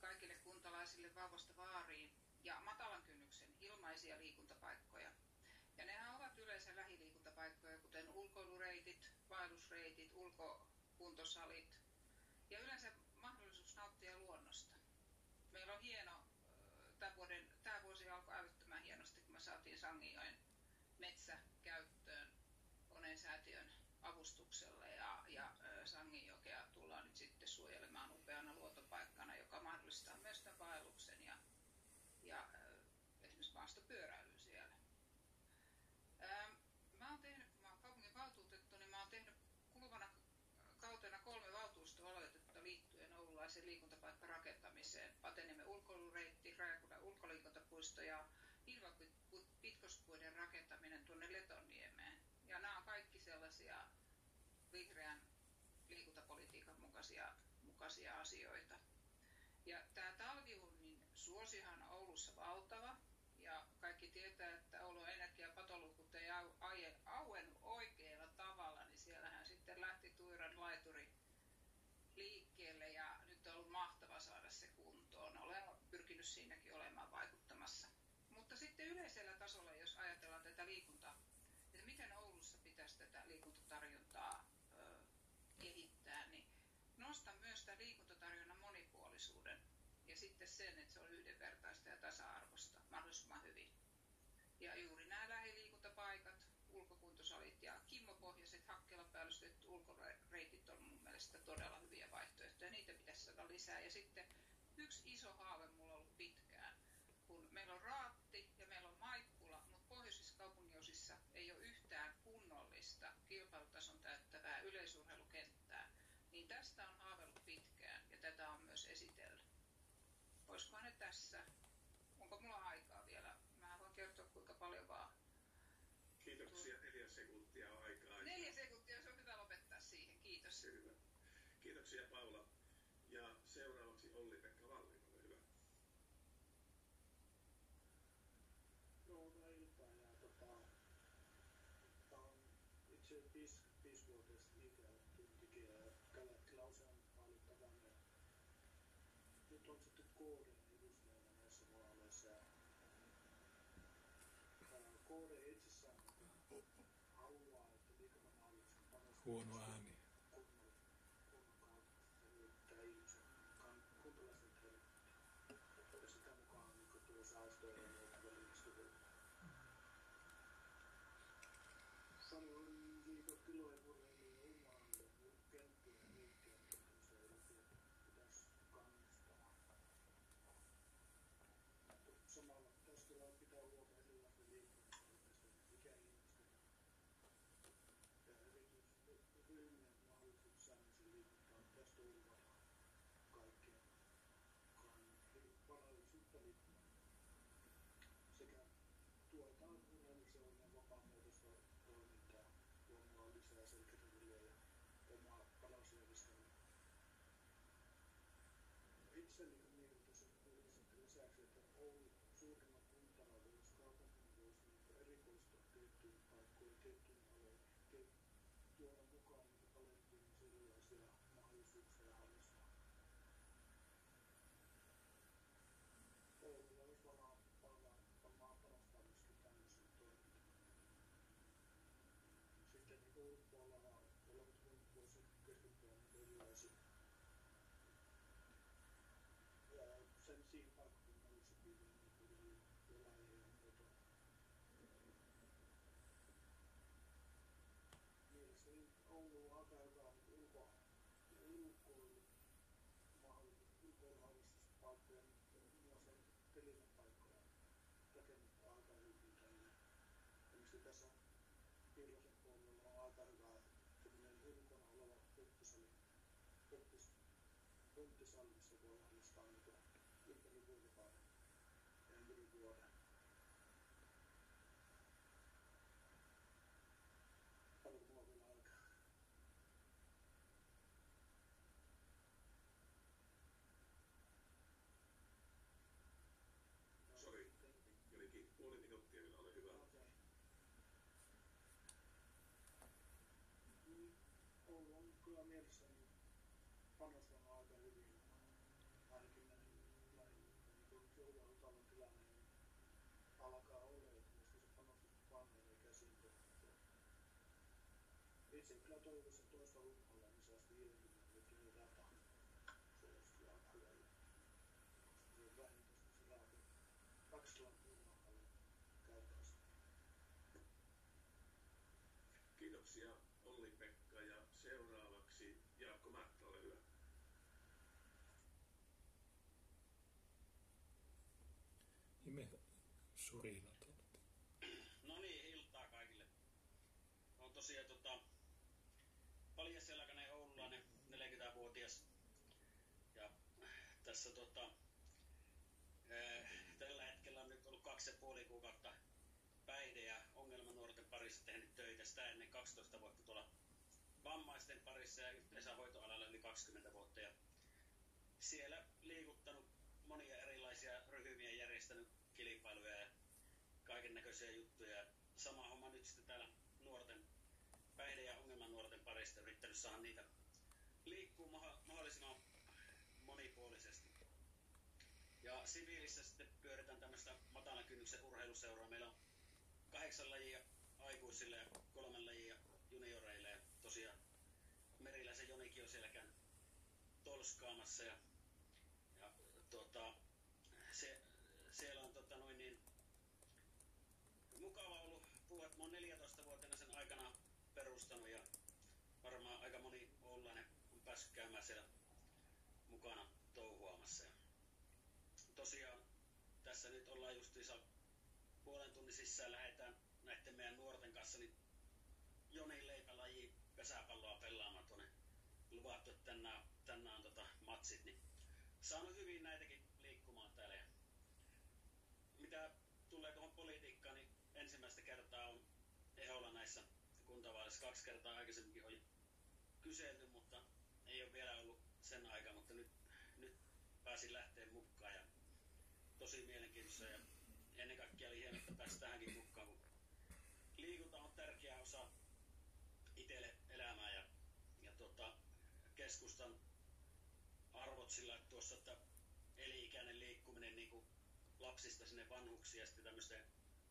kaikille kuntalaisille vauvasta vaariin ja matalan kynnyksen ilmaisia liikuntapaikkoja. Ja nehän ovat yleensä lähiliikuntapaikkoja, kuten ulkoilureitit, vaellusreitit, ulkokuntosalit ja yleensä mahdollisuus nauttia luonnosta. Meillä on hieno, tämä, vuoden, tämä vuosi alkoi älyttömän hienosti, kun me saatiin Sangijoen metsä käyttöön Oneen säätiön avustuksella ja Sanginjokea tullaan nyt sitten suojelemaan upeana luontopaikkana, joka mahdollistaa myös tämän vaelluksen ja, ja esimerkiksi maastopyöräilyn siellä. Mä oon tehnyt, kun mä oon kaupungin valtuutettu, niin mä oon tehnyt kuluvana kautena kolme valtuustoaloitetta liittyen oululaisen liikuntapaikkarakentamiseen. Patenimme ulkoilureitti, Rajakunnan ulkoliikuntapuisto ja pitkospuiden rakentaminen tuonne Letoniemeen. Ja nämä on kaikki sellaisia vihreän liikuntapolitiikan mukaisia, mukaisia asioita. Ja tämä talviunnin suosihan on Oulussa valtava. Ja kaikki tietää, että Oulun energiapatolukut ei au, auennut oikealla tavalla, niin siellähän sitten lähti Tuiran laituri liikkeelle ja nyt on ollut mahtava saada se kuntoon. Olen pyrkinyt siinäkin olemaan vaikuttamassa. Mutta sitten yleisellä tasolla, jos ajatellaan tätä liikuntaa, että miten Oulussa pitäisi tätä liikuntatarjontaa ö, kehittää, niin nostan myös tämän liikuntatarjonnan monipuolisuuden ja sitten sen, että se on yhdenvertaista ja tasa-arvoista mahdollisimman hyvin. Ja juuri nämä lähiliikuntapaikat, ulkokuntosalit ja kimmopohjaiset hakkella päällystetty ulkoreitit on mun mielestä todella hyviä vaihtoehtoja. Niitä pitäisi saada lisää. Ja sitten yksi iso haave mulla on ollut pitkään, kun meillä on Raatti ja meillä on Maikkula, mutta pohjoisissa kaupunginosissa ei ole yhtään kunnollista kilpailutason täyttävää yleisurheilukenttää, niin tästä on haaveillut pitkään ja tätä on myös esitellyt. Olisikohan ne tässä? Onko mulla aikaa vielä? Mä voin kertoa kuinka paljon vaan. Kiitoksia. Neljä sekuntia on aikaa. Neljä sekuntia, se on hyvä lopettaa siihen. Kiitos. Hyvä. Kiitoksia Paula. Ja seuraavaksi Olli-Pekka Valli, ole hyvä. Joo, no iltaa ja tota, tämä on itse viisi, viisivuotias liiketyöntekijä ja tällä hetkellä usean paljon tavannut. Nyt on sitten KDn edustajana näissä vaaleissa ja ää, KD itsessään haluaa, että liikunnan hallituksen panostaa Huono ääni. kautta hyödyttää ihmisen kan- kuntalaisten terveyttä. Ja sitä mukaan niin tuo säästöjä ja välistyy. Sanoin viikon tilojen urheiluun omaan kenttien liikkeen kehittämiseen pitäisi kannustaa. Mutta samalla tästä vaan pitää huolta erilaisten liikkumistarpeista ikäihmisten ja erityisesti ryhmien mahdollisuus säännöllisen liikuntaan pitäisi turvata kaikkien varallisuutta liikkumaan. Sekä tuetaan urheiluseurojen vapaamuotoista toimintaa, luomalla lisää selkäryhmiä ja omaa palasjärjestelmää. Itseni on mieltä sen uudistuksen lisäksi, että Oulu suurena kuntana voisi kaupungin voisi niin erikoistua tiettyyn paikkoihin, tiettyyn aloihin, tuoda mukaan niin alettuun erilaisia mahdollisuuksia harrastaa. tässä Pirkin puolella on aika hyvä tämmöinen ulkona oleva pönttisali. Pönttis, pönttisali, missä voi onnistaa niin kuin ympäri vuorokauden, ympäri. Itse kyllä toivoisin, että toista rumpalla niin saisi 50 metrin rata suosittua alueelle. Koska se on vähintäänkin se rata kaksi runkolle käytäisiin. Kiitoksia Olli-Pekka ja seuraavaksi Jaakko Määttä, ole hyvä. Ime surinat on. No niin, iltaa kaikille. On tosiaan tota, paljasjalkainen oululainen, 40-vuotias. Ja tässä tota, ää, tällä hetkellä on nyt ollut kaksi ja puoli kuukautta päihde- ja ongelmanuorten parissa tehnyt töitä. Sitä ennen 12 vuotta tuolla vammaisten parissa ja yhteensä hoitoalalla yli 20 vuotta. Ja siellä liikuttanut monia erilaisia ryhmiä, järjestänyt kilpailuja ja kaiken näköisiä juttuja. Sama homma nyt sitten täällä parista yrittänyt saada niitä liikkuu mahdollisimman monipuolisesti. Ja siviilissä sitten pyöritään tämmöistä matalan kynnyksen urheiluseuraa. Meillä on kahdeksan lajia aikuisille ja kolmen lajia junioreille. Ja tosiaan Meriläisen Jonikin on siellä käynyt tolskaamassa ja tota, se, siellä on tota noin niin, mukava ollut puhua, että mä oon 14-vuotiaana sen aikana perustanut ja varmaan aika moni oululainen on käymään siellä mukana touhuamassa. Ja tosiaan tässä nyt ollaan justiinsa puolen tunnin sisään lähdetään näiden meidän nuorten kanssa niin Jonin leipälaji pesäpalloa pelaamaan tuonne luvattu, että tänään, tänään on tota matsit, niin saanut hyvin näitäkin liikkumaan täällä. Ja mitä tulee tuohon politiikkaan, niin ensimmäistä kertaa on Eholla näissä kuntavaaleissa kaksi kertaa aikaisemminkin on kyselty, mutta ei ole vielä ollut sen aika, mutta nyt, nyt pääsin lähteä mukaan ja tosi mielenkiintoista. Ja ennen kaikkea oli hienoa, että pääsi tähänkin mukaan, kun liikunta on tärkeä osa itselle elämää ja, ja tota, keskustan arvot sillä että tuossa, että eli-ikäinen liikkuminen niin kuin lapsista sinne vanhuksiin ja sitten tämmöisten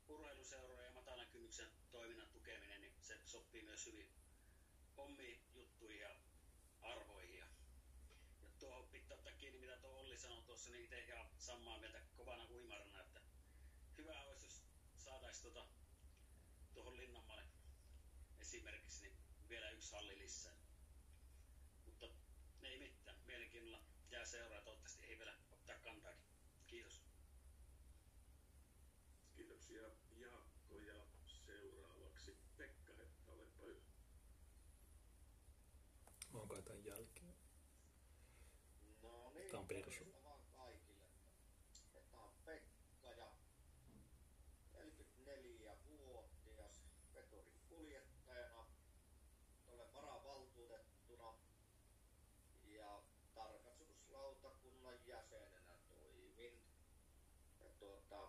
urheiluseurojen ja matalan kynnyksen toiminnan tukeminen, niin se sopii myös hyvin omiin juttuihin ja arvoihin. Ja, ja tuohon pitää ottaa kiinni, mitä tuo Olli sanoi tuossa, niin itse ihan samaa mieltä kovana uimarana, että hyvä olisi, jos saataisiin tuota, tuohon Linnanmaalle esimerkiksi niin vielä yksi halli lisää. Mutta ei mitään. Mielenkiinnolla jää seuraa. Toivottavasti ei vielä ottaa kantaakin. Kiitos. Kiitoksia Jaakko ja seuraavaksi Pekka Hetta, olepa hyvä. Mä oon kai tämän jälkeen. No niin, Tää on persu. morjesta vaan kaikille. Tämä on Pekka ja 44-vuotias veturin kuljettajana. Olen varavaltuutettuna ja tarkastuslautakunnan jäsenenä toimin. Ja tuota,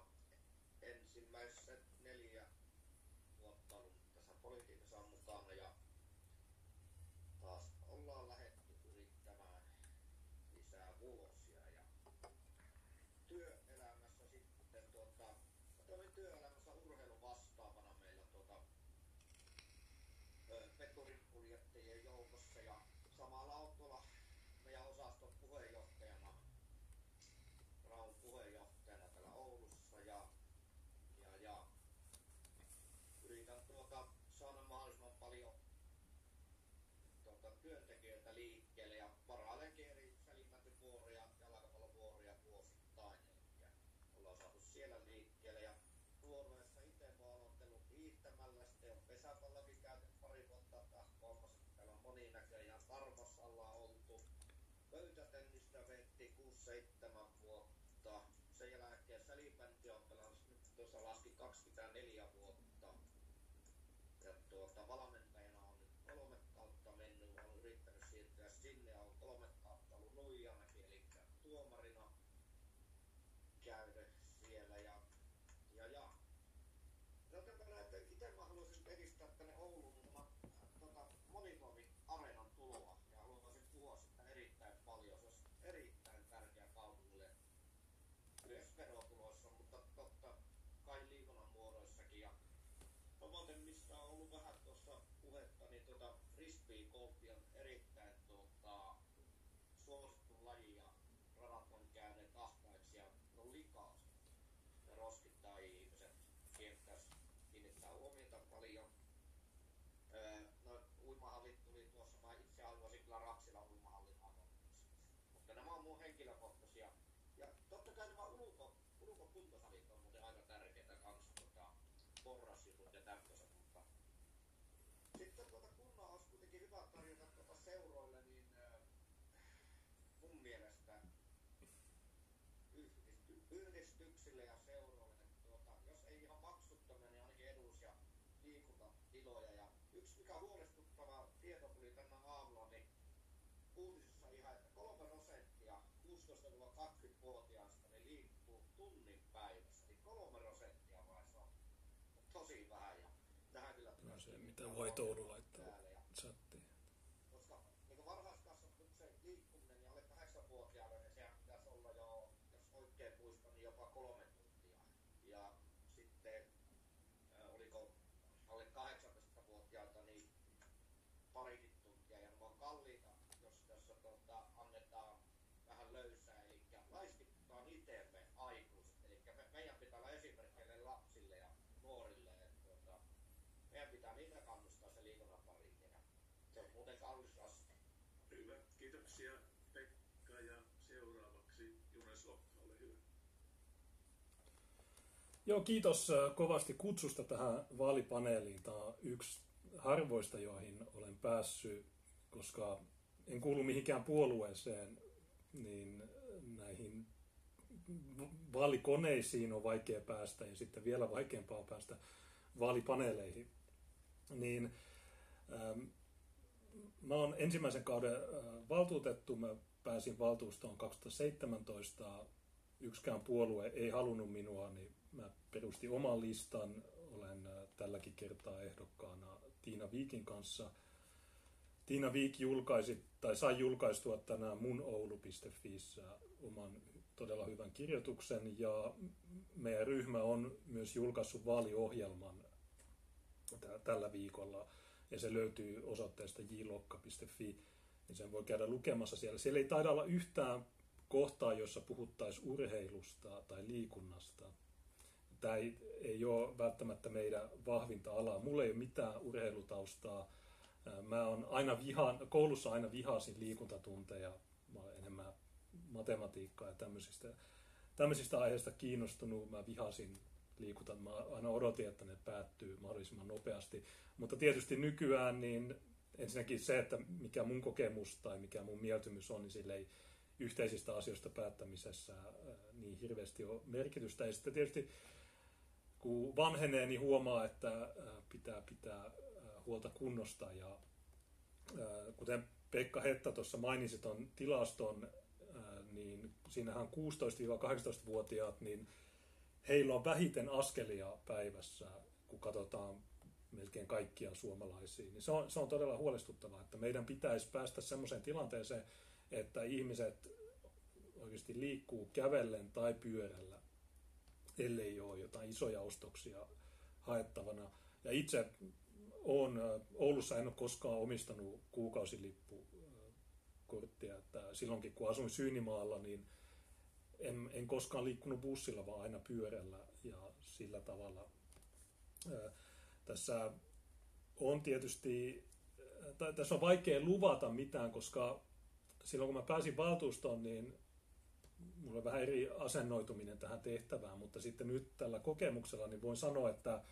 No se, pitäisi mitä kiinnittää White Oulu huomiota laittaa täällä. Ja chattiin. koska niin varhaiskasvatuksen liikkuminen niin alle 8-vuotiaille, niin sehän pitäisi olla jo, jos oikein muistan, niin jopa kolme tuntia. Ja sitten, ää, oliko alle 18-vuotiaita, niin parikin tuntia. Ja ne on kalliita, jos tässä tota, annetaan vähän löysää, eli laiskitetaan itseemme aikuiset. Eli me, meidän pitää olla esimerkkeille lapsille ja nuorille, että tota, meidän pitää niitä kannustaa se liikunnan pariin. Ja se on muuten kallis rasta. Hyvä, kiitoksia Pekka ja seuraavaksi Junes Lokka, ole hyvä. Joo, kiitos äh, kovasti kutsusta tähän vaalipaneeliin. Tämä on yksi harvoista, joihin olen päässyt, koska en kuulu mihinkään puolueeseen, niin näihin vaalikoneisiin on vaikea päästä ja sitten vielä vaikeampaa on päästä vaalipaneeleihin. Niin, ähm, mä oon ensimmäisen kauden äh, valtuutettu, mä pääsin valtuustoon 2017, yksikään puolue ei halunnut minua, niin mä perustin oman listan. Olen äh, tälläkin kertaa ehdokkaana Tiina Viikin kanssa. Tiina Viik julkaisi, tai sai julkaistua tänään mun oulu.fiissä oman todella hyvän kirjoituksen, ja meidän ryhmä on myös julkaissut vaaliohjelman tä- tällä viikolla, ja se löytyy osoitteesta jlokka.fi, niin sen voi käydä lukemassa siellä. Siellä ei taida olla yhtään kohtaa, jossa puhuttaisiin urheilusta tai liikunnasta. Tämä ei, ei ole välttämättä meidän vahvinta alaa. Mulla ei ole mitään urheilutaustaa. Mä on aina vihaan, koulussa aina vihasin liikuntatunteja. Mä olen enemmän matematiikkaa ja tämmöisistä, tämmöisistä aiheista kiinnostunut. Mä vihasin liikunta. Mä aina odotin, että ne päättyy mahdollisimman nopeasti. Mutta tietysti nykyään niin ensinnäkin se, että mikä mun kokemus tai mikä mun mieltymys on, niin sille ei yhteisistä asioista päättämisessä ää, niin hirveästi ole merkitystä. Ja sitten tietysti kun vanhenee, niin huomaa, että ää, pitää pitää ää, huolta kunnosta. Ja ää, kuten Pekka Hetta tuossa mainitsi tuon tilaston, niin siinähän 16-18-vuotiaat, niin heillä on vähiten askelia päivässä, kun katsotaan melkein kaikkia suomalaisia. Niin se, on, se on todella huolestuttavaa, että meidän pitäisi päästä semmoiseen tilanteeseen, että ihmiset oikeasti liikkuu kävellen tai pyörällä, ellei ole jotain isoja ostoksia haettavana. Ja itse olen, Oulussa en ole koskaan omistanut kuukausilippukorttia, että silloinkin kun asuin Syynimaalla, niin en, en koskaan liikkunut bussilla, vaan aina pyörällä ja sillä tavalla. Ää, Tässä on tietysti, tä- tässä on vaikea luvata mitään, koska silloin kun mä pääsin valtuustoon, niin mulla on vähän eri asennoituminen tähän tehtävään, mutta sitten nyt tällä kokemuksella niin voin sanoa, että,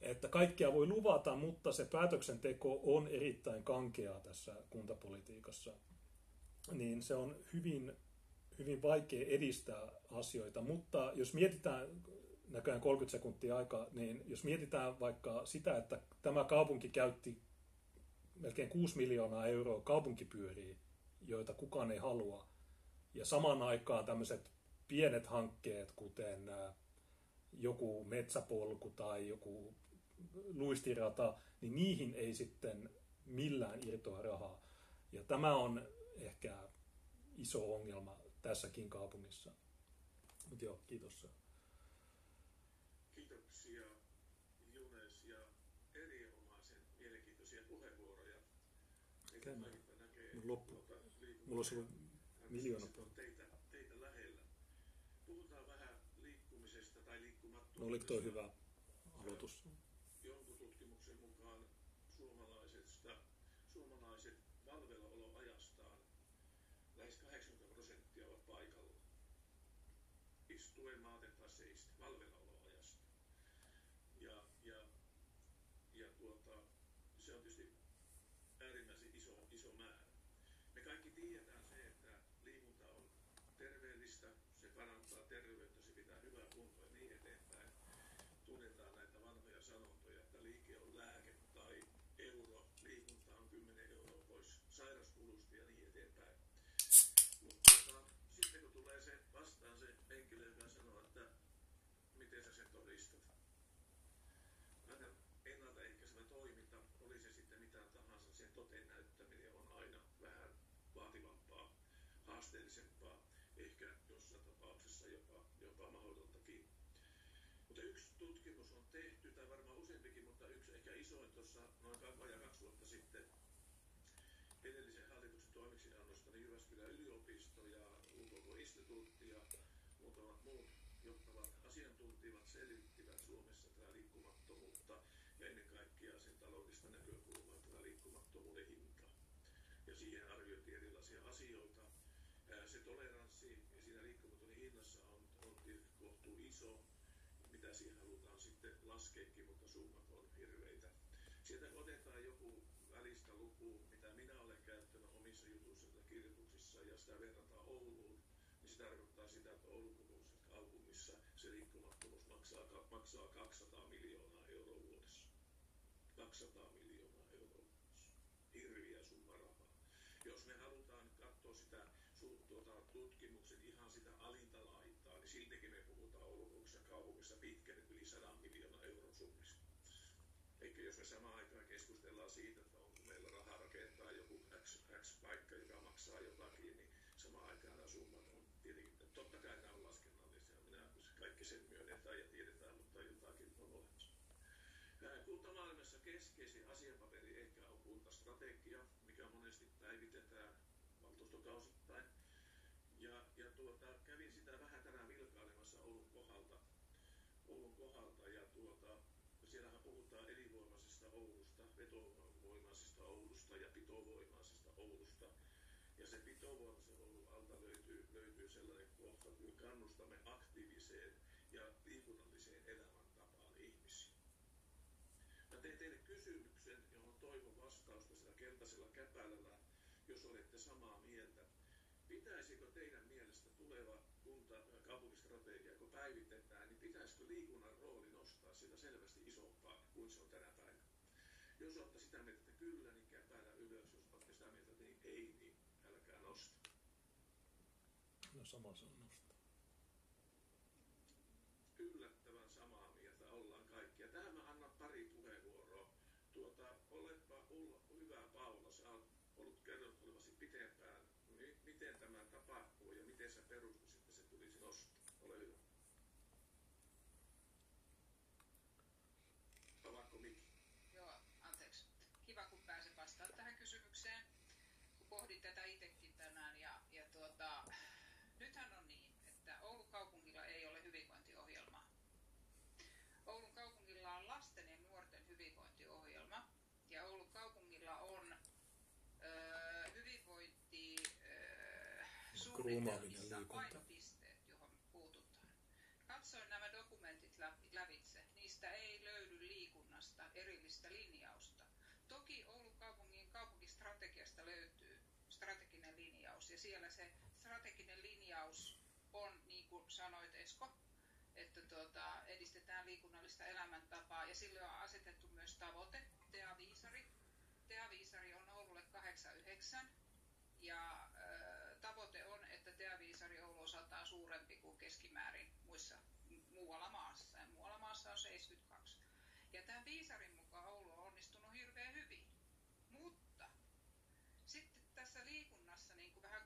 että kaikkea voi luvata, mutta se päätöksenteko on erittäin kankeaa tässä kuntapolitiikassa. Niin se on hyvin, hyvin vaikea edistää asioita, mutta jos mietitään näköjään 30 sekuntia aikaa, niin jos mietitään vaikka sitä, että tämä kaupunki käytti melkein 6 miljoonaa euroa kaupunkipyöriä, joita kukaan ei halua, ja samaan aikaan tämmöiset pienet hankkeet, kuten joku metsäpolku tai joku luistirata, niin niihin ei sitten millään irtoa rahaa. Ja tämä on ehkä iso ongelma tässäkin kaupungissa. Mutta joo, kiitos. Kiitoksia Junes ja erinomaisen mielenkiintoisia puheenvuoroja. Käymään. loppu. Mulla olisi ollut miljoona. Teitä, teitä lähellä. Puhutaan vähän liikkumisesta tai liikkumattomuudesta. No oliko toi hyvä aloitus? Jonkun tutkimuksen mukaan suomalaisesta, suomalaiset valveillaoloajastaan lähes 80 prosenttia ovat paikalla. Istuen, maaten tai seisten valveillaoloajasta. Ja, ja, ja tuota, se on tietysti äärimmäisen iso, iso määrä. Me kaikki tiedetään se, että liikunta on terveellistä, se parantaa terveyttä, se pitää hyvää kuntoa ja niin eteenpäin. Tunnetaan näitä vanhoja sanontoja, että liike on lääke tai euro, liikunta on 10 euroa pois sairaskulusta ja niin eteenpäin. Mutta tuota, sitten kun tulee se vastaan se henkilö, joka sanoo, että miten sä sen todistat. Aina ennaltaehkäisevä toiminta, oli se sitten mitä tahansa, sen toteen näyttäminen on aina vähän vaativampaa, haasteellisempaa, ehkä jossain tapauksessa jopa, jopa mahdotontakin. Mutta yksi tutkimus on tehty, tai varmaan useampikin, mutta yksi ehkä isoin tuossa noin vajaa kaksi vuotta sitten edellisen hallituksen toimeksiannosta, niin Jyväskylän yliopisto ja UKK-instituutti ja muutamat muut johtavat asiantuntijat selvittivät Suomessa tätä liikkumattomuutta ja ennen kaikkea sen taloudellista näkökulmaa, tätä liikkumattomuuden hintaa. Ja siihen arvioitiin erilaisia asioita. Se toleranssi siinä liikkumattomuuden hinnassa on, on kohtuu iso, mitä siihen sitten laskeekin, mutta summat on hirveitä. Sieltä otetaan joku välistä luku, mitä minä olen käyttänyt omissa jutuissa tai kirjoituksissa ja sitä verrataan Ouluun, niin se tarkoittaa sitä, että Oulun kokoisessa kaupungissa se liikkumattomuus maksaa, maksaa 200 miljoonaa euroa vuodessa. 200 miljoonaa euroa vuodessa. Hirviä summa rahaa. Jos me halutaan katsoa sitä tuota, tutkimuksen ihan sitä niin siltikin me puhutaan Oulun kokoisessa kaupungissa pitkälle yli 100 miljoonaa euron summista. Eikä jos me samaan aikaan keskustellaan siitä, että onko meillä rahaa rakentaa joku X, X paikka, joka maksaa jotakin, niin samaan aikaan nämä summat on tietenkin, totta kai nämä on laskennallisia, minä kaikki sen myönnetään ja tiedetään, mutta jotakin on olemassa. Kuntamaailmassa keskeisin asiapaperi ehkä on kuntastrategia, mikä monesti päivitetään valtuustokausittain. Ja, ja tuota, kävin sitä vähän tänään vilkailemassa Oulun kohdalta, Oulun kohdalta ja tuota, siellähän puhutaan elinvoimaisesta Oulusta, vetovoimaisesta Oulusta ja pitovoimaisesta Oulusta. Ja se pitovoimaisen Oulun alta löytyy, löytyy sellainen kohta, kun kannustamme aktiiviseen ja liikunnalliseen elämäntapaan ihmisiä. Mä teen teille kysymyksen, johon toivon vastausta sillä keltaisella käpälällä, jos olette samaa mieltä. Pitäisikö teidän mielestä tuleva kunta kaupunkistrategia, kun päivitetään, liikunnan rooli nostaa sitä selvästi isompaa kuin se on tänä päivänä? Jos olette sitä mieltä, että kyllä, niin käpälä ylös. Jos olette sitä mieltä, niin ei, niin älkää nosta. No sama se nostaa. yllättävän samaa mieltä ollaan kaikki. Ja tähän mä annan pari puheenvuoroa. Tuota, olepa Ulla, hyvä Paula, sä oot ollut kertonut olevasi pitempään. Mi- miten tämä tapahtuu ja miten sä perustuisit, että se tulisi nostaa? Ole hyvä. Avaako mikki? Joo, anteeksi. Kiva, kun pääsen vastaamaan tähän kysymykseen, kun pohdin tätä itsekin tänään. Ja, ja tuota, nythän on niin, että Oulun kaupungilla ei ole hyvinvointiohjelmaa. Oulun kaupungilla on lasten ja nuorten hyvinvointiohjelma. Ja Oulun kaupungilla on öö, hyvinvointi öö, suunnitelmissa painopisteet, johon puututaan. Katsoin nämä dokumentit lävitse. Niistä ei löydy liikunnasta erillistä linjausta. Toki Oulun kaupungin kaupunkistrategiasta löytyy strateginen linjaus ja siellä se strateginen linjaus on, niin kuin sanoit Esko, että tuota, edistetään liikunnallista elämäntapaa ja sille on asetettu myös tavoite, Tea Viisari. Tea Viisari on Oululle 89 ja ö, tavoite on, että Tea Viisari Oulu osaltaan suurempi kuin keskimäärin muissa muualla maassa. Ja muualla maassa on 72. Ja tämän Viisarin mukaan Oulu on onnistunut hirveän hyvin. Mutta sitten tässä liikunnassa, niin kuin vähän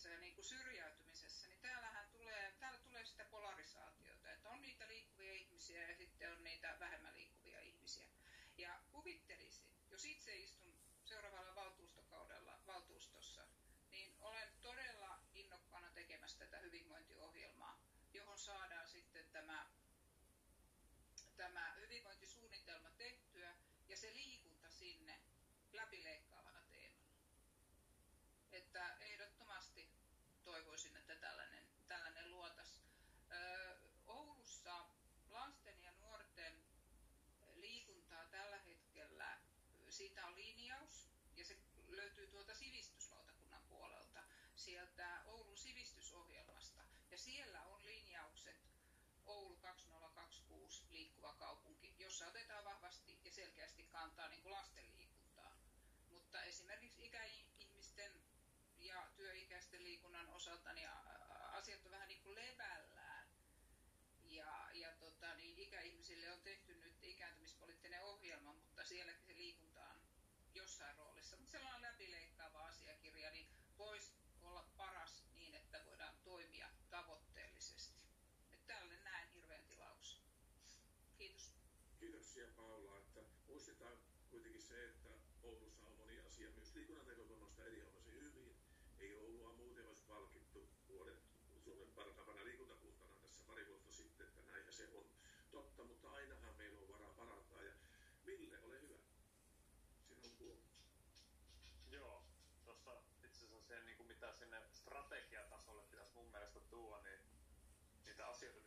kulttuurissa ja niin kuin syrjäytymisessä, niin täällähän tulee, täällä tulee sitä polarisaatiota, että on niitä liikkuvia ihmisiä ja sitten on niitä vähemmän liikkuvia ihmisiä. Ja kuvittelisin, jos itse istun seuraavalla valtuustokaudella valtuustossa, niin olen todella innokkaana tekemässä tätä hyvinvointiohjelmaa, johon saadaan sitten tämä, tämä hyvinvointisuunnitelma tehtyä ja se liikunta sinne läpileikkaavana teemana. Että ehdottomasti toivoisin, että tällainen, tällainen luotas. Oulussa lasten ja nuorten liikuntaa tällä hetkellä, siitä on linjaus ja se löytyy tuolta sivistyslautakunnan puolelta, sieltä Oulun sivistysohjelmasta. Ja siellä on linjaukset Oulu 2026 liikkuva kaupunki, jossa otetaan vahvasti ja selkeästi kantaa niin kuin lasten liikuntaa. Mutta esimerkiksi ikäihmisten ja työikäisten liikunnan osalta niin asiat on vähän niin kuin levällään. Ja, ja tota, niin ikäihmisille on tehty nyt ikääntymispoliittinen ohjelma, mutta on jossain roolissa. Mutta sellainen läpileikkaava asiakirja niin voisi olla paras niin, että voidaan toimia tavoitteellisesti. Että tällainen näen hirveän tilauksen. Kiitos. Kiitoksia Paula, että muistetaan kuitenkin se, että Oulussa on moni asia myös liikunnan näkökulmasta erinomaisen hyvin. Ei Oulua muuten olisi palkittu vuoden Suomen parhaimpana liikuntakuntana tässä pari vuotta sitten, että näinhän se on totta, mutta ainahan meillä on varaa parantaa. Ja Ville, ole hyvä. Sinun puoli. Joo, tuossa itse asiassa se, niin kuin mitä sinne strategiatasolle pitäisi mun mielestä tuoda, niin niitä asioita,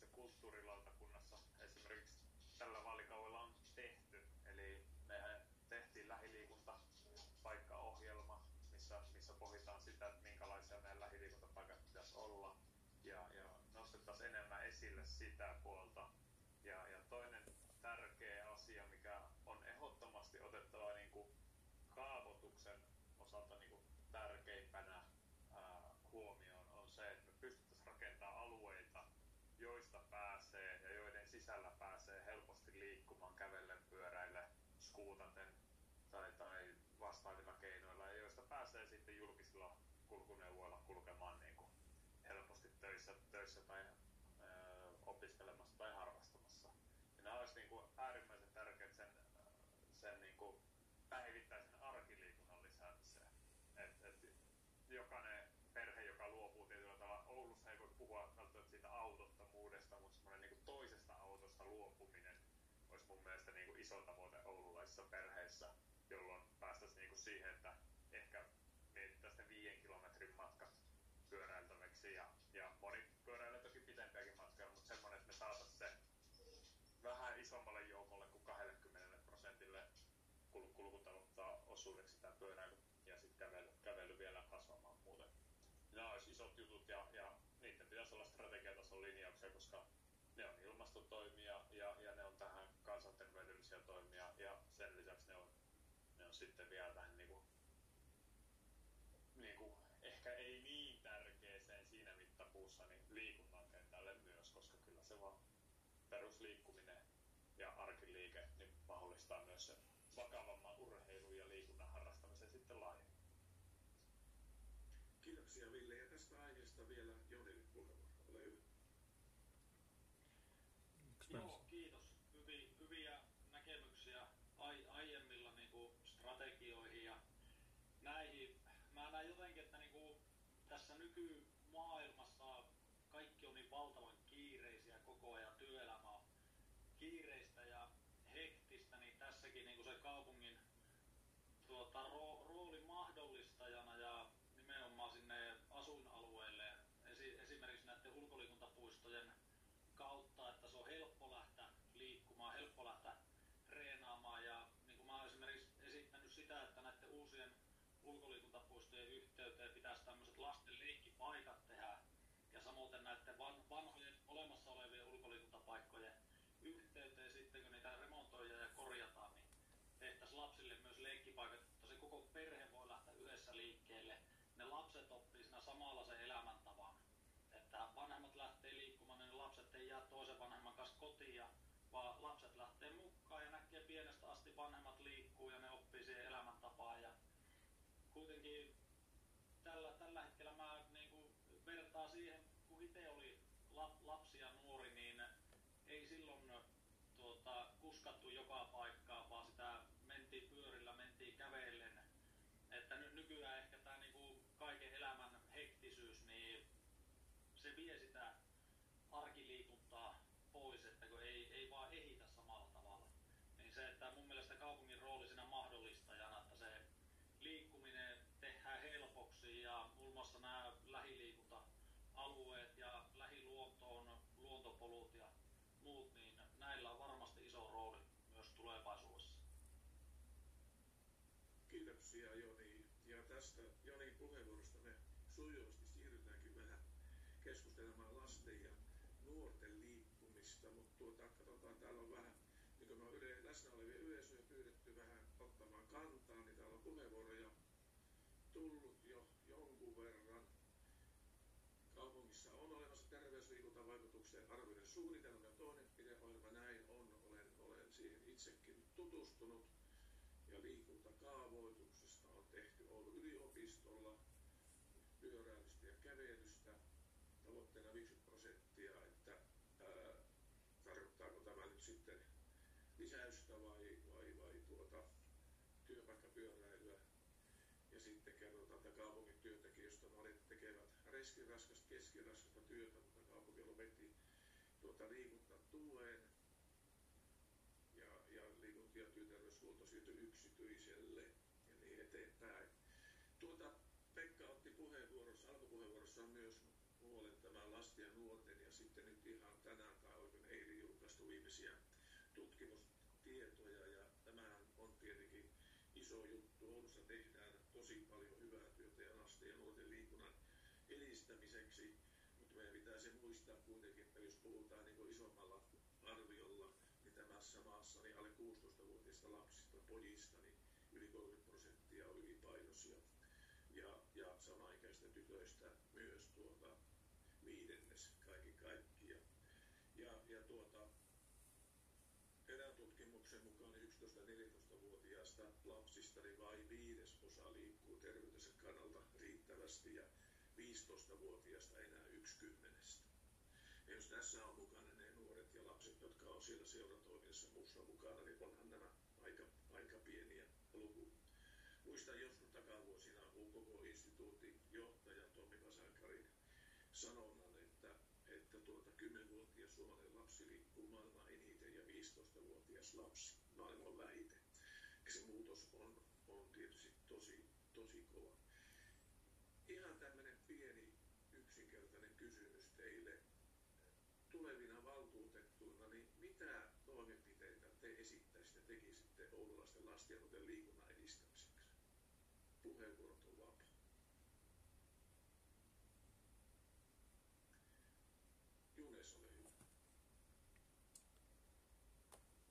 ja kulttuurilautakunnassa esimerkiksi tällä vaalikaudella on tehty. Eli mehän tehtiin lähiliikuntapaikkaohjelma, missä, missä pohditaan sitä, että minkälaisia meidän lähiliikuntapaikat pitäisi olla. Ja, ja nostettaisiin enemmän esille sitä puolta. Ja, ja toinen tärkeä asia, mikä on ehdottomasti otettava niin kuin kaavoituksen osalta niin kuin tärkeimpänä ää, huomioon, on se, että me pystyttäisiin rakentamaan alueita, joista pääsee ja joiden sisällä pääsee helposti liikkumaan, kävellen, pyöräille, skuutaten tai, tai vastaavilla keinoilla, ja joista pääsee sitten julkisilla kulkuneuvoilla kulkemaan niin kuin helposti töissä, töissä tai ö, opiskelemassa tai harrastamassa. Ja nämä olisi niin kuin äärimmäisen tärkeät sen, sen niin kuin päivittäisen arkiliikunnan lisäämiseen. Et, et jokainen perhe, joka luopuu tietyllä tavalla, Oulussa ei voi puhua välttämättä siitä autottomuudesta, mutta semmoinen niin toisesta autosta luopuminen olisi mun mielestä niin kuin iso tavoite oululaisissa perheissä, jolloin päästäisiin niin kuin siihen, että ehkä mietittäisiin ne viiden kilometrin matkat pyöräiltäväksi ja, ja moni pyöräilee toki pitempiäkin matkoja, mutta semmoinen, että me saataisiin se vähän isommalle joukolle kuin 20 prosentille kul- kulkutaloutta osuudeksi tämä pyöräily ja sitten kävely, kävely vielä kasvamaan muuten. Nämä olisi isot jutut ja, ja niiden pitäisi olla strategiatason linjauksia, koska ne on ilmastotoimia ja, ja ne on tähän kansanterveydellisiä toimia ja sen lisäksi ne on, ne on sitten vielä tähän niin kuin, niin kuin, ehkä ei niin tärkeeseen siinä mittapuussa niin liikunnan kentälle myös, koska kyllä se vaan perusliikkuminen ja arkiliike niin mahdollistaa myös sen vakavamman urheilun ja liikunnan harrastamisen sitten laajemmin. Kiitoksia Ville ja tästä aiheesta vielä Jonille puheenvuoro. Ole hyvä. Joo, kiitos. Hyvi, hyviä näkemyksiä ai, aiemmilla niin kuin, strategioihin ja näihin. Mä näen jotenkin, että niin kuin, tässä nykymaailmassa kaikki on niin valtavan kiireisiä koko ajan. Työelämä on kiireistä ja hektistä, niin tässäkin niin kuin se kaupungin tuota, ro, vanhemmat liikkeelle keskustelemaan lasten ja nuorten liikkumista, mutta tuota, katsotaan, täällä on vähän, niin kuin me on yle, läsnä olevia yleisöjä pyydetty vähän ottamaan kantaa, niin täällä on puheenvuoroja tullut jo jonkun verran. Kaupungissa on olemassa terveysliikuntavaikutuksen arvioiden suunnitelma ja toimenpideohjelma, näin on, olen, olen siihen itsekin tutustunut ja liikuntakaavoituksesta on tehty Oulun yliopistolla pyöräilystä ja kävelystä. Tavoitteena 50 prosenttia, että ää, tarkoittaako tämä nyt sitten lisäystä vai, vai, vai tuota, työpaikkapyöräilyä. Ja sitten kerrotaan, että kaupungin työntekijöistä monet tekevät reskiraskasta, keskiraskasta työtä, mutta kaupunki lopetti tuota liikuntatuen ja, ja liikunta- ja työterveyshuolto siirtyi yksityiselle ja niin eteenpäin. Tuota, Pekka otti puheenvuorossa, alkupuheenvuorossaan myös huolen tämän lasten ja nuorten ja sitten nyt ihan tänään tai oikein eilen julkaistu viimeisiä tutkimustietoja ja tämähän on tietenkin iso juttu. Oulussa tehdään tosi paljon hyvää työtä ja lasten ja nuorten liikunnan edistämiseksi, mutta meidän pitää se muistaa kuitenkin, että jos puhutaan niin isommalla arviolla, niin tämässä maassa niin alle 16-vuotiaista lapsista, pojista, niin yli 30 prosenttia on ylipainoisia. Ja, ja samaikäisten tytöistä myös tuota viidennes kaiken kaikkiaan. Ja, ja tuota, erään tutkimuksen mukaan 11-14-vuotiaista lapsista niin vain viidesosa liikkuu terveytensä kannalta riittävästi ja 15-vuotiaista enää yksi kymmenestä. Ja jos tässä on mukana ne nuoret ja lapset, jotka on siellä seuratoiminnassa muussa mukana, niin onhan nämä aika, aika pieniä lukuja. Muistan joskus takavuosina UKK-instituutin johtaja Tommi Vasankarin sanonnan, että, että tuota 10-vuotias suomalainen lapsi liikkuu maailman eniten ja 15-vuotias lapsi maailman vähiten. Se muutos on, on tietysti tosi, tosi kova. Ihan tämmöinen pieni yksinkertainen kysymys teille tulevina valtuutettuina, niin mitä toimenpiteitä te esittäisitte, tekisitte oululaisten lasten ja nuorten liikunnan edistämiseksi? Puheenvuorot on vapaa. Junes, ole hyvä.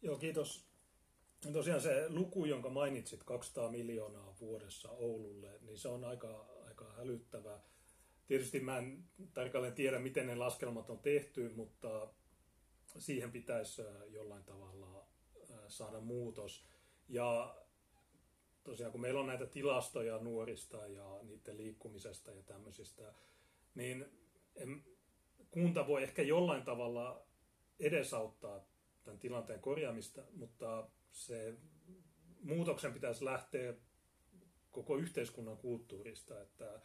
Joo, kiitos. Tosiaan se luku, jonka mainitsit, 200 miljoonaa vuodessa Oululle, niin se on aika, aika hälyttävä. Tietysti mä en tarkalleen tiedä, miten ne laskelmat on tehty, mutta siihen pitäisi jollain tavalla saada muutos. Ja tosiaan kun meillä on näitä tilastoja nuorista ja niiden liikkumisesta ja tämmöisistä, niin en, kunta voi ehkä jollain tavalla edesauttaa tämän tilanteen korjaamista, mutta se muutoksen pitäisi lähteä koko yhteiskunnan kulttuurista, että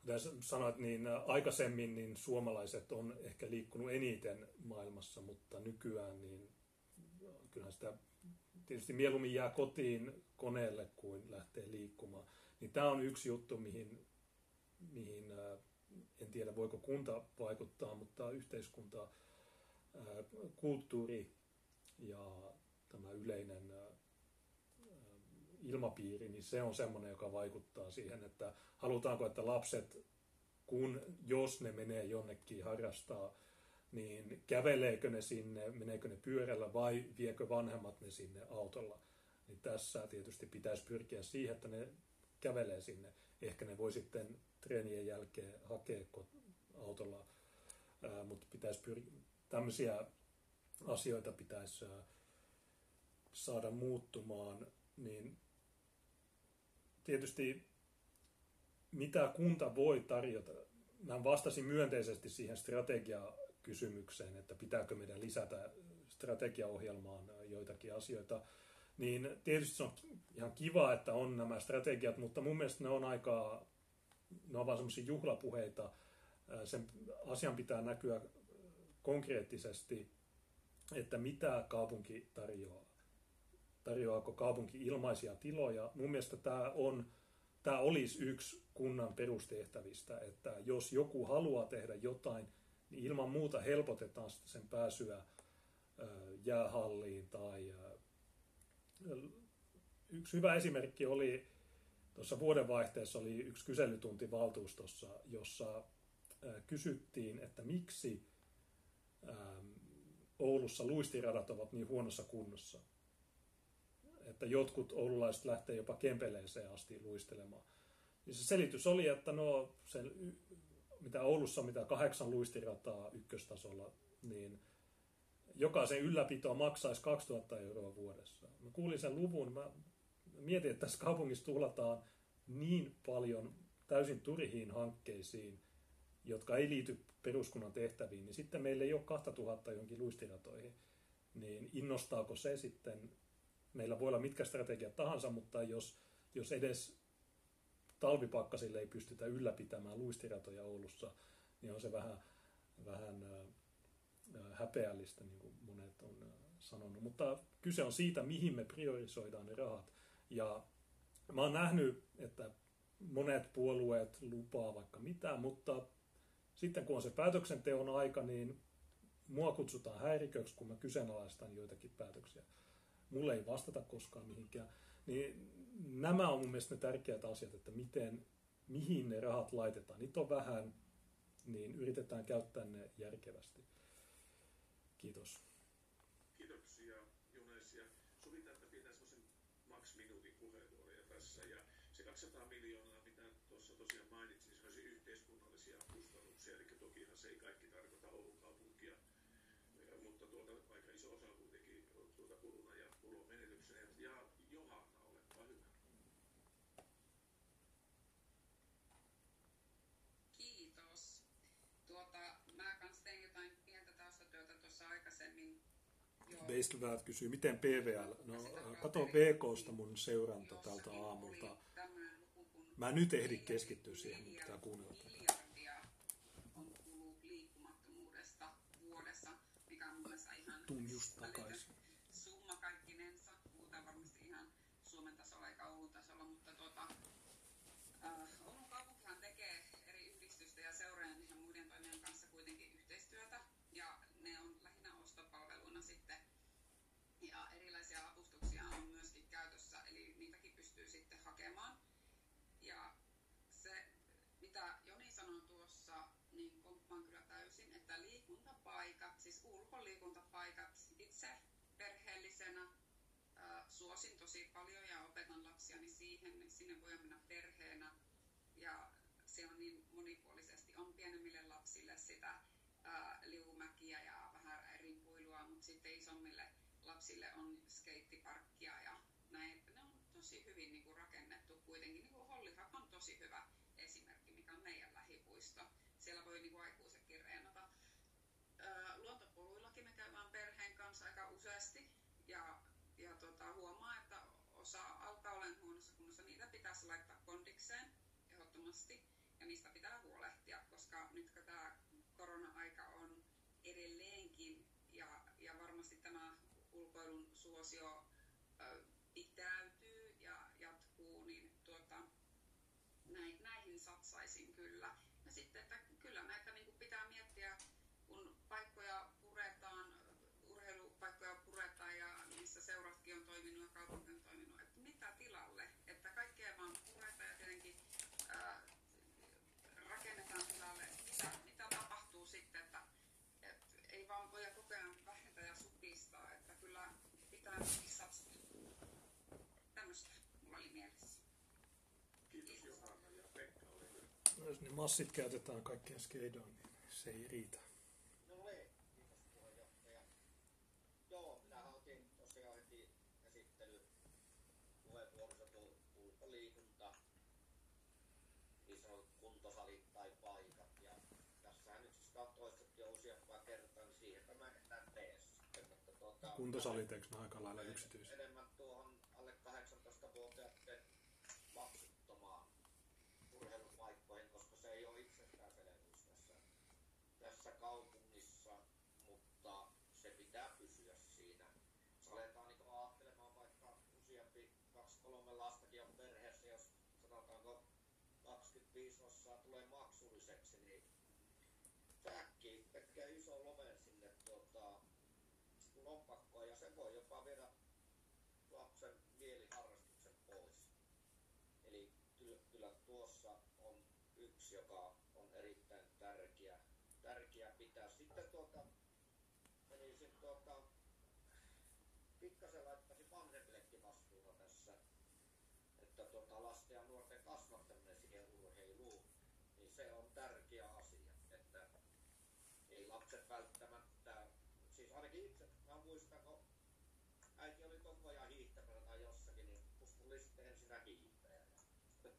kuten sanoit, niin aikaisemmin niin suomalaiset on ehkä liikkunut eniten maailmassa, mutta nykyään niin kyllähän sitä tietysti mieluummin jää kotiin koneelle kuin lähtee liikkumaan. Niin tämä on yksi juttu, mihin, mihin en tiedä voiko kunta vaikuttaa, mutta yhteiskunta, kulttuuri ja tämä yleinen ilmapiiri, niin se on semmoinen, joka vaikuttaa siihen, että halutaanko, että lapset, kun jos ne menee jonnekin harrastaa, niin käveleekö ne sinne, meneekö ne pyörällä vai viekö vanhemmat ne sinne autolla. Niin tässä tietysti pitäisi pyrkiä siihen, että ne kävelee sinne. Ehkä ne voi sitten treenien jälkeen hakea autolla, mutta pitäisi pyrkiä, tämmöisiä asioita pitäisi saada muuttumaan, niin tietysti mitä kunta voi tarjota. Mä vastasin myönteisesti siihen strategiakysymykseen, että pitääkö meidän lisätä strategiaohjelmaan joitakin asioita. Niin tietysti se on ihan kiva, että on nämä strategiat, mutta mun mielestä ne on aika, ne on vaan semmoisia juhlapuheita. Sen asian pitää näkyä konkreettisesti, että mitä kaupunki tarjoaa. Tarjoaako kaupunki ilmaisia tiloja? Mun mielestä tämä on tämä olisi yksi kunnan perustehtävistä, että jos joku haluaa tehdä jotain, niin ilman muuta helpotetaan sen pääsyä jäähalliin tai yksi hyvä esimerkki oli tuossa vuodenvaihteessa oli yksi kyselytunti valtuustossa, jossa kysyttiin, että miksi Oulussa luistiradat ovat niin huonossa kunnossa että jotkut oululaiset lähtee jopa Kempeleeseen asti luistelemaan. Niin se selitys oli, että no, sen, mitä Oulussa, mitä kahdeksan luistirataa ykköstasolla, niin jokaisen ylläpito maksaisi 2000 euroa vuodessa. Mä kuulin sen luvun, mä mietin, että tässä kaupungissa tuhlataan niin paljon täysin turhiin hankkeisiin, jotka ei liity peruskunnan tehtäviin, niin sitten meillä ei ole 2000 johonkin luistiratoihin. Niin innostaako se sitten meillä voi olla mitkä strategiat tahansa, mutta jos, jos edes talvipakkasille ei pystytä ylläpitämään luistiratoja Oulussa, niin on se vähän, vähän häpeällistä, niin kuin monet on sanonut. Mutta kyse on siitä, mihin me priorisoidaan ne rahat. Ja mä oon nähnyt, että monet puolueet lupaa vaikka mitään, mutta sitten kun on se päätöksenteon aika, niin mua kutsutaan häiriköksi, kun mä kyseenalaistan joitakin päätöksiä mulle ei vastata koskaan mihinkään. Niin nämä on mun mielestä ne tärkeät asiat, että miten, mihin ne rahat laitetaan. Niitä on vähän, niin yritetään käyttää ne järkevästi. Kiitos. Kiitoksia Junes ja sovitaan, että pidetään semmoisen maks minuutin puheenvuoroja tässä ja se 200 miljoonaa, mitä tuossa tosiaan mainitsin, se yhteiskunnallisia kustannuksia, eli tokihan se ei kaikki tarkoita Oulun kaupunkia, mutta tuota, aika iso osa kuitenkin tuota kuluna ja tulonmenetyksenä. Ja Johanna, olepa hyvä. Kiitos. Tuota, mä kans tein jotain pientä taustatyötä tuossa aikaisemmin. Joo. Beistelväät kysyy, miten PVL? No, kato VKsta mun seuranta tältä aamulta. Mä nyt ehdi keskittyä siihen, mutta pitää kuunnella tätä. Tuun just takaisin. summa kaikkinensa. Puhutaan varmasti ihan Suomen tasolla eikä Oulun tasolla, mutta tuota, suosin tosi paljon ja opetan lapsiani siihen, niin sinne voi mennä perheenä ja se on niin monipuolisesti, on pienemmille lapsille sitä ää, liumäkiä ja vähän rimpuilua, mutta sitten isommille lapsille on skeittiparkkia ja näin, että ne on tosi hyvin niin kuin rakennettu kuitenkin. Niin kuin Hollihak on tosi hyvä esimerkki, mikä on meidän lähipuisto. Siellä voi niin kuin aikuisetkin reenata. Öö, luontopoluillakin me käydään perheen kanssa aika useasti ja, ja tota, huomaa, että osa alkaa olemaan huonossa kunnossa. Niitä pitäisi laittaa kondikseen ehdottomasti ja niistä pitää huolehtia, koska nyt kun tämä korona-aika on edelleenkin ja, ja varmasti tämä ulkoilun suosio ö, pitäytyy ja jatkuu, niin tuota, näin, näihin satsaisin kyllä. Ja sitten, että kyllä näitä niin kuin pitää miettiä, kun paikkoja puretaan, urheilupaikkoja puretaan ja niissä seuratkin on toiminut ja kaupunki on toiminut, että mitä tilalle, että kaikkea vaan puretaan ja tietenkin ää, rakennetaan tilalle, mitä, mitä tapahtuu sitten, että et ei vaan voi koko ajan vähentää ja supistaa, että kyllä pitää myöskin satsata. Tämmöistä mulla oli mielessä. Kiitos Johanna ja Pekka, ole hyvä. Jos ne massit käytetään kaikkeen skeidoon, niin se ei riitä. No niin, kiitos puheenjohtaja. Joo, minähän otin tosiaan heti esittely puheenvuorossa tuo sanotut kuntosalit tai paikat. Ja tässähän nyt sitä on toistettu jo useampaa kertaa, niin tee sitten. Tuota, Kuntosalit, eikö ne aika lailla yksityisiä? enemmän tuohon alle 18-vuotiaiden maksuttomaan urheilupaikkoihin, koska se ei ole itsestäänselvyys tässä, tässä kaupungissa, mutta se pitää pysyä siinä. Jos aletaan niin ajattelemaan vaikka useampi, kaksi, kolme lastakin on perheessä, jos sanotaanko 25 osaa tulee maksulliseksi, niin se äkkiä tekee iso loven sinne tuota, lompakkoon ja se voi jopa viedä lapsen mieliharrastuksen pois. Eli kyllä, kyllä tuossa on yksi, joka on erittäin tärkeä, tärkeä pitää. Sitten tuota, menisin tuota, pikkasen laittaisin vanhemmillekin vastuuta tässä, että tuota, lasten ja nuorten kasvattaminen siihen urheiluun, niin se on tärkeä asia, että ei lapset välttämättä, siis ainakin itse, mä muistan, kun äiti oli koko ajan hiihtämällä tai jossakin, niin musta tuli sitten ensinnä hiihtäjä. Ja,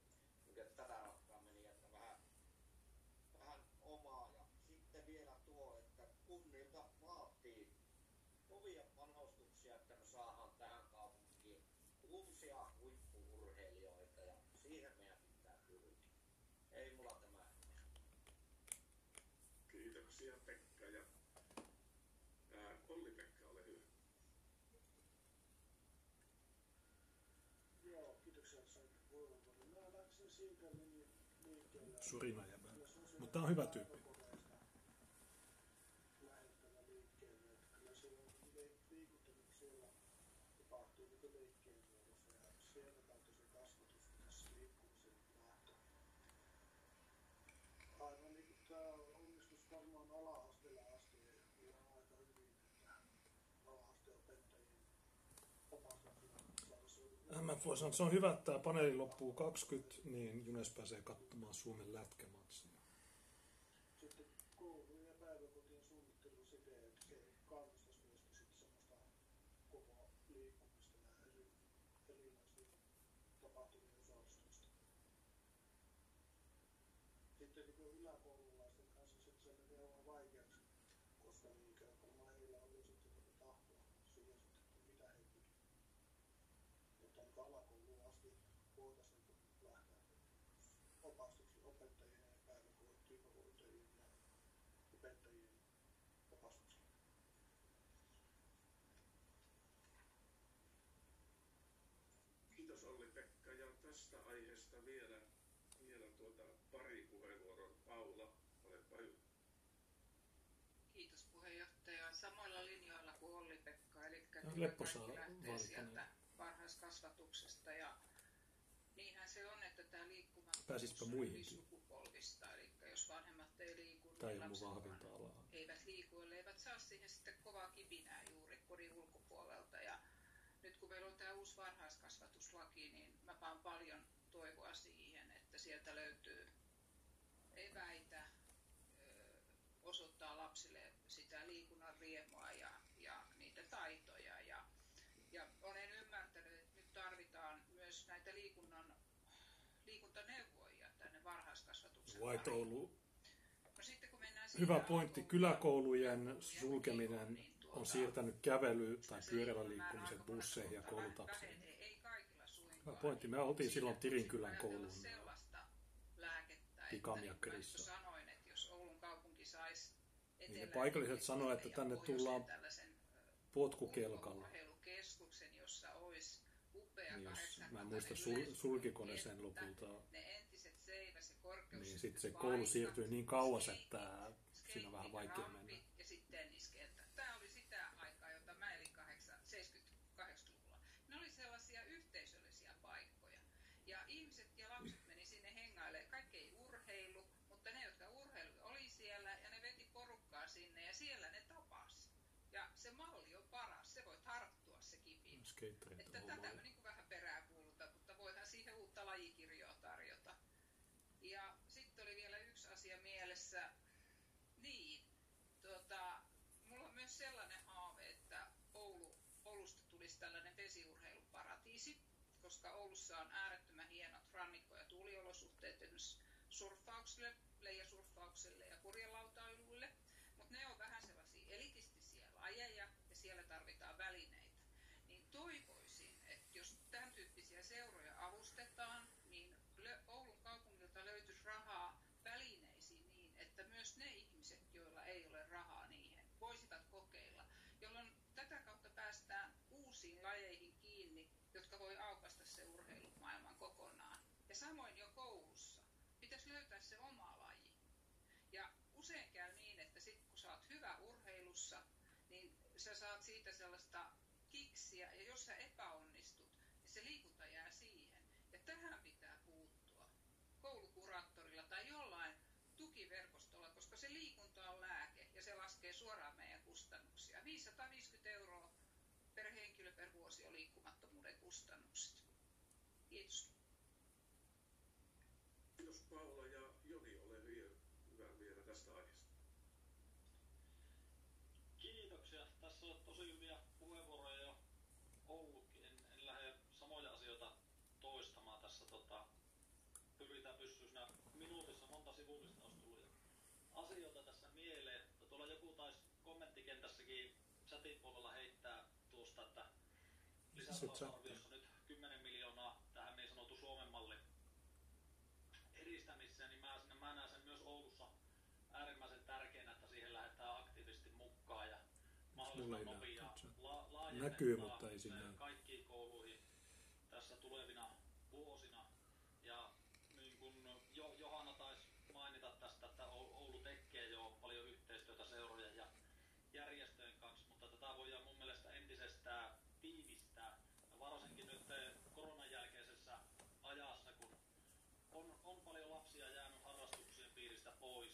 mikä tätä ratkaa meni, että vähän, vähän omaa. Ja sitten vielä tuo, että kunnilta vaatii kovia panostuksia, että me saadaan tähän kaupunkiin uusia huippuurheilijoita ja siihen meidän pitää pyrkiä. Ei mulla tämä enempää. Kiitoksia Pekka ja ää, Olli-Pekka, ole hyvä. Joo, kiitoksia, että sain puheenvuoron. Mä läksin siitä niin liikkeelle. Surina ja vähän. Mutta tää on hyvä tyyppi. Lähettävä liikkeelle. Että kyllä siellä on li- liikunta niin siellä tapahtuu niin leikkeen muodossa ja sieltä kautta se kasvatus tässä liikkumisen lähtö. Aivan niin kuin tämä onnistus varmaan ala-asteella asti ihan aika hyvin, että ala-asteen opettajien opastuksia saataisiin MF voi sanoa, että se on hyvä, että tämä paneeli loppuu 20, niin Junes pääsee katsomaan Suomen lätkämatsia. sitten koulujen kuin yläkoululaisten kanssa sitten se menee vähän vaikeaksi, koska niinkö varmaan heillä oli sitten tätä tahtoa siihen sitten, että mitä he tekevät. Mutta niin alakouluun asti voitaisiin lähteä opastuksiin opettajien ja ja opettajien opastuksiin. Kiitos Olli-Pekka ja tästä aiheesta vielä, vielä tuota pari puheenvuoroa. Paula, olepa hyvä. Kiitos puheenjohtaja. Samoilla linjoilla kuin Olli-Pekka, eli saa lähtee sieltä varhaiskasvatuksesta ja niinhän se on, että tämä liikkumattomuus on muihinkin. ylisukupolvista, eli jos vanhemmat ei liiku, niin lapset alaa. eivät liiku, eivät saa siihen sitten kovaa kipinää juuri kodin ulkopuolelta. Ja nyt kun meillä on tämä uusi varhaiskasvatuslaki, niin mä paan paljon toivoa siihen, että sieltä löytyy eväitä osoittaa lapsille sitä liikunnan riemua ja, ja niitä taitoja. Ja, ja olen ymmärtänyt, että nyt tarvitaan myös näitä liikunnan, liikuntaneuvoja tänne varhaiskasvatuksen White. Oulu. No Hyvä pointti. Kyläkoulujen niin sulkeminen tuota, on siirtänyt kävely- tai pyörällä liikkumisen busseihin ja suinkaan. Hyvä pointti. Me oltiin silloin Tirinkylän koulun että niin Niin paikalliset sanoo, että tänne tullaan potkukelkalla. Niin jos, 80 mä en muista, sul, sulkiko ne sen lopulta. Ne entiset seiväs- ja korkeus Niin sitten se koulu siirtyi niin kauas, että siinä on vähän vaikea mennä. Ja sitten tenniskenttä. Tämä oli sitä aikaa, jota mä elin 70-80-luvulla. Ne oli sellaisia yhteisöllisiä paikkoja. Ja ihmiset ja lapset meni sinne hengailemaan. Kaikki ei urheilu, mutta ne, jotka urheilu oli siellä ja ne veti porukkaa sinne ja siellä ne tapas. Ja se malli on paras. Se voi tarttua se kipinä. Skaterit Että on tätä ollut. mä niin vähän peräänkuulutan, mutta voidaan siihen uutta lajikirjoa tarjota. Ja sitten oli vielä yksi asia mielessä. Niin, tota, mulla on myös sellainen haave, että Oulu, Oulusta tulisi tällainen vesiurheiluparatiisi, koska Oulussa on äärettömän hienot rannikko- ja tuuliolosuhteet. Esimerkiksi surffaukselle, leijasurffaukselle ja kurjelautailuille, mutta ne on vähän sellaisia elitistisiä lajeja ja siellä tarvitaan välineitä. Niin toivoisin, että jos tämän tyyppisiä seuroja avustetaan, niin Oulun kaupungilta löytyisi rahaa välineisiin niin, että myös ne ihmiset, joilla ei ole rahaa niihin, voisivat kokeilla, jolloin tätä kautta päästään uusiin lajeihin kiinni, jotka voi aukasta se urheilumaailman kokonaan. Ja samoin jo koulussa pitäisi löytää se oma laji. Ja usein käy niin, että sit kun sä oot hyvä urheilussa, niin sä saat siitä sellaista kiksiä, ja jos sä epäonnistut, niin se liikunta jää siihen. Ja tähän pitää puuttua koulukuraattorilla tai jollain tukiverkostolla, koska se liikunta on lääke ja se laskee suoraan meidän kustannuksia. 550 euroa per henkilö per vuosi on liikkumattomuuden kustannukset. Kiitos. Kiitos Paula ja Joni, ole hyvä, hyvä vielä tästä aiheesta. Kiitoksia. Tässä on tosi hyviä puheenvuoroja jo ollutkin. En, en lähde samoja asioita toistamaan tässä. Tota, pyritään pysyä siinä minuutissa. Monta sivullista olisi tullut asioita tässä mieleen. Mutta tuolla joku taisi kommenttikentässäkin chatin puolella heittää tuosta, että lisätalousarviossa nyt 10 miljoonaa tähän niin sanottu Suomen mallin edistämiseen, niin mä, sinne, mä näen sen myös Oulussa äärimmäisen tärkeänä, että siihen lähdetään aktiivisesti mukaan ja Mulla ei mahdollisimman näy, nopea katso. la, Näkyy, mutta ei näy. kaikkiin kouluihin tässä tulevina vuosina. Ja niin kuin jo, Johanna taisi mainita tästä, että Oulu tekee jo paljon yhteistyötä seurojen ja järjestöjen kanssa, mutta tätä voidaan mun mielestä entisestään tiivistää. Varsinkin nyt koronan jälkeisessä ajassa, kun on, on paljon lapsia jäänyt harrastuksien piiristä pois,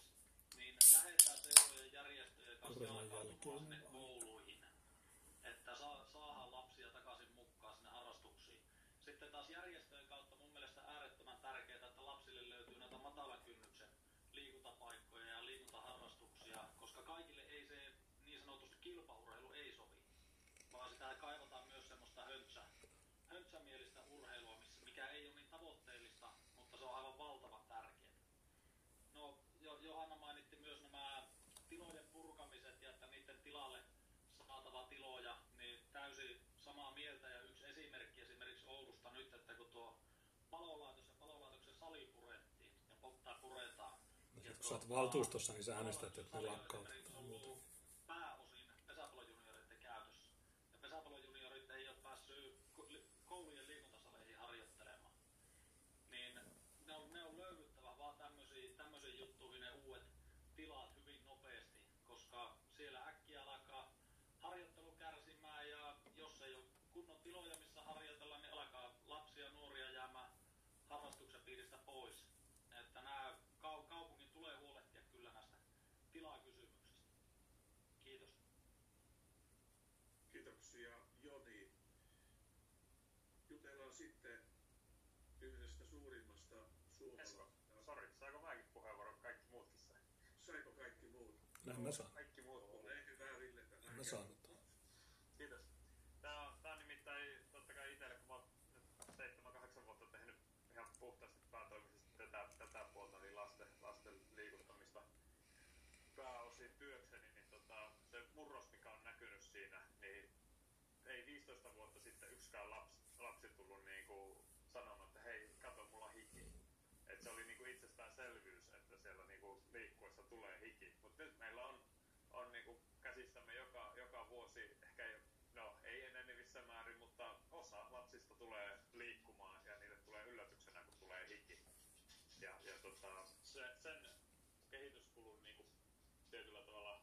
niin lähdetään seurojen järjestöjen kanssa jalkautumaan sinne jälkeen. kouluihin, että saa, saadaan lapsia takaisin mukaan sinne harrastuksiin. Sitten taas järjestöjen kautta mun mielestä äärettömän tärkeää, että lapsille löytyy näitä matalan kynnyksen liikuntapaikkoja ja liikuntaharrastuksia, koska kaikille ei se niin sanotusti kilpaurheilu ei sovi, vaan sitä kaivataan myös semmoista höntsä, höntsämielistä urheilua, missä, mikä ei ole niin tavoitteellista, mutta se on aivan valtavan tärkeää. No, jo, Johanna mainitti myös nämä tilojen purkamiset ja että niiden tilalle saatava tiloja, niin täysin samaa mieltä ja yksi esimerkki esimerkiksi Oulusta nyt, että kun tuo palolaitos ja palolaitoksen sali purettiin ja pottaa puretaan. No ja sit kun sä oot valtuustossa, niin sä äänestät, että ne lakkautetaan ollut muuten. pääosin pesäpallojunioreiden käytössä. Ja pesäpallojuniorit ei ole päässyt koulujen liikuntasaleihin harjoittelemaan. Niin ne on, ne on löydyttävä vaan tämmöisiin, tämmöisiin juttuihin ne uudet tilat hyvin nopeasti, koska siellä äkkiä alkaa harjoittelu kärsimään ja jos ei ole kunnon tiloja, missä harjoitella, niin alkaa lapsia ja nuoria jäämään harrastuksen piiristä pois. Että nämä kau- kaupungin tulee huolehtia kyllä näistä tilakysymyksistä. Kiitos. Kiitoksia Joni. Jutellaan sitten yhdestä suurimmasta Esko, suomalaisesta. sori, saako mäkin puheenvuoron? Kaikki muutkin sai. Saiko kaikki muut? Näin mä saan. Kaikki muut puhuu. Ole hyvä Ville. En tänään mä saanut. Kiitos. Tää on, tää on nimittäin totta kai itselle, kun mä oon nyt 7-8 vuotta tehnyt ihan puhtaasti päätoimisesti tätä, tätä puolta, niin lasten, lasten liikuttamista pääosin työkseni, niin tota, se murros, mikä on näkynyt siinä, niin ei 15 vuotta sitten yksikään lapsi, lapsi tullut niinku sanomaan, että hei, kato, mulla on hiki. Et se oli niinku itsestäänselvyys, että siellä niinku liikkuessa tulee hiki. Mutta nyt meillä on, on niinku käsissämme joka, joka vuosi, ehkä ei, no ei enenevissä määrin, mutta osa lapsista tulee liikkumaan ja niille tulee yllätyksenä, kun tulee hiki. Ja, ja tota, se, sen kehityskulun niinku tietyllä tavalla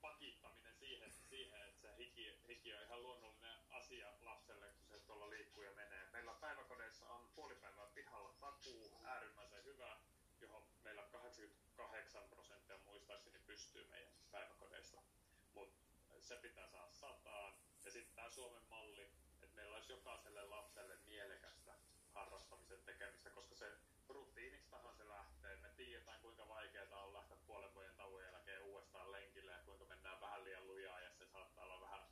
pakittaminen siihen, siihen että se hiki, hiki on ihan luonnollinen asia lapselle, kun se tuolla liikkuu ja menee. Meillä päiväkodeissa on puolipäivää pihalla takuu, äärimmäisen hyvä, johon meillä 88 prosenttia muistaakseni pystyy meidän päiväkodeista. Mutta se pitää saada sataan. Ja sitten tämä Suomen malli, että meillä olisi jokaiselle lapselle mielekästä harrastamisen tekemistä, koska se rutiinistahan se lähtee. Me tiedetään, kuinka vaikeaa on lähteä puolen vuoden tauon jälkeen uudestaan lenkille ja kuinka mennään vähän liian lujaa ja se saattaa olla vähän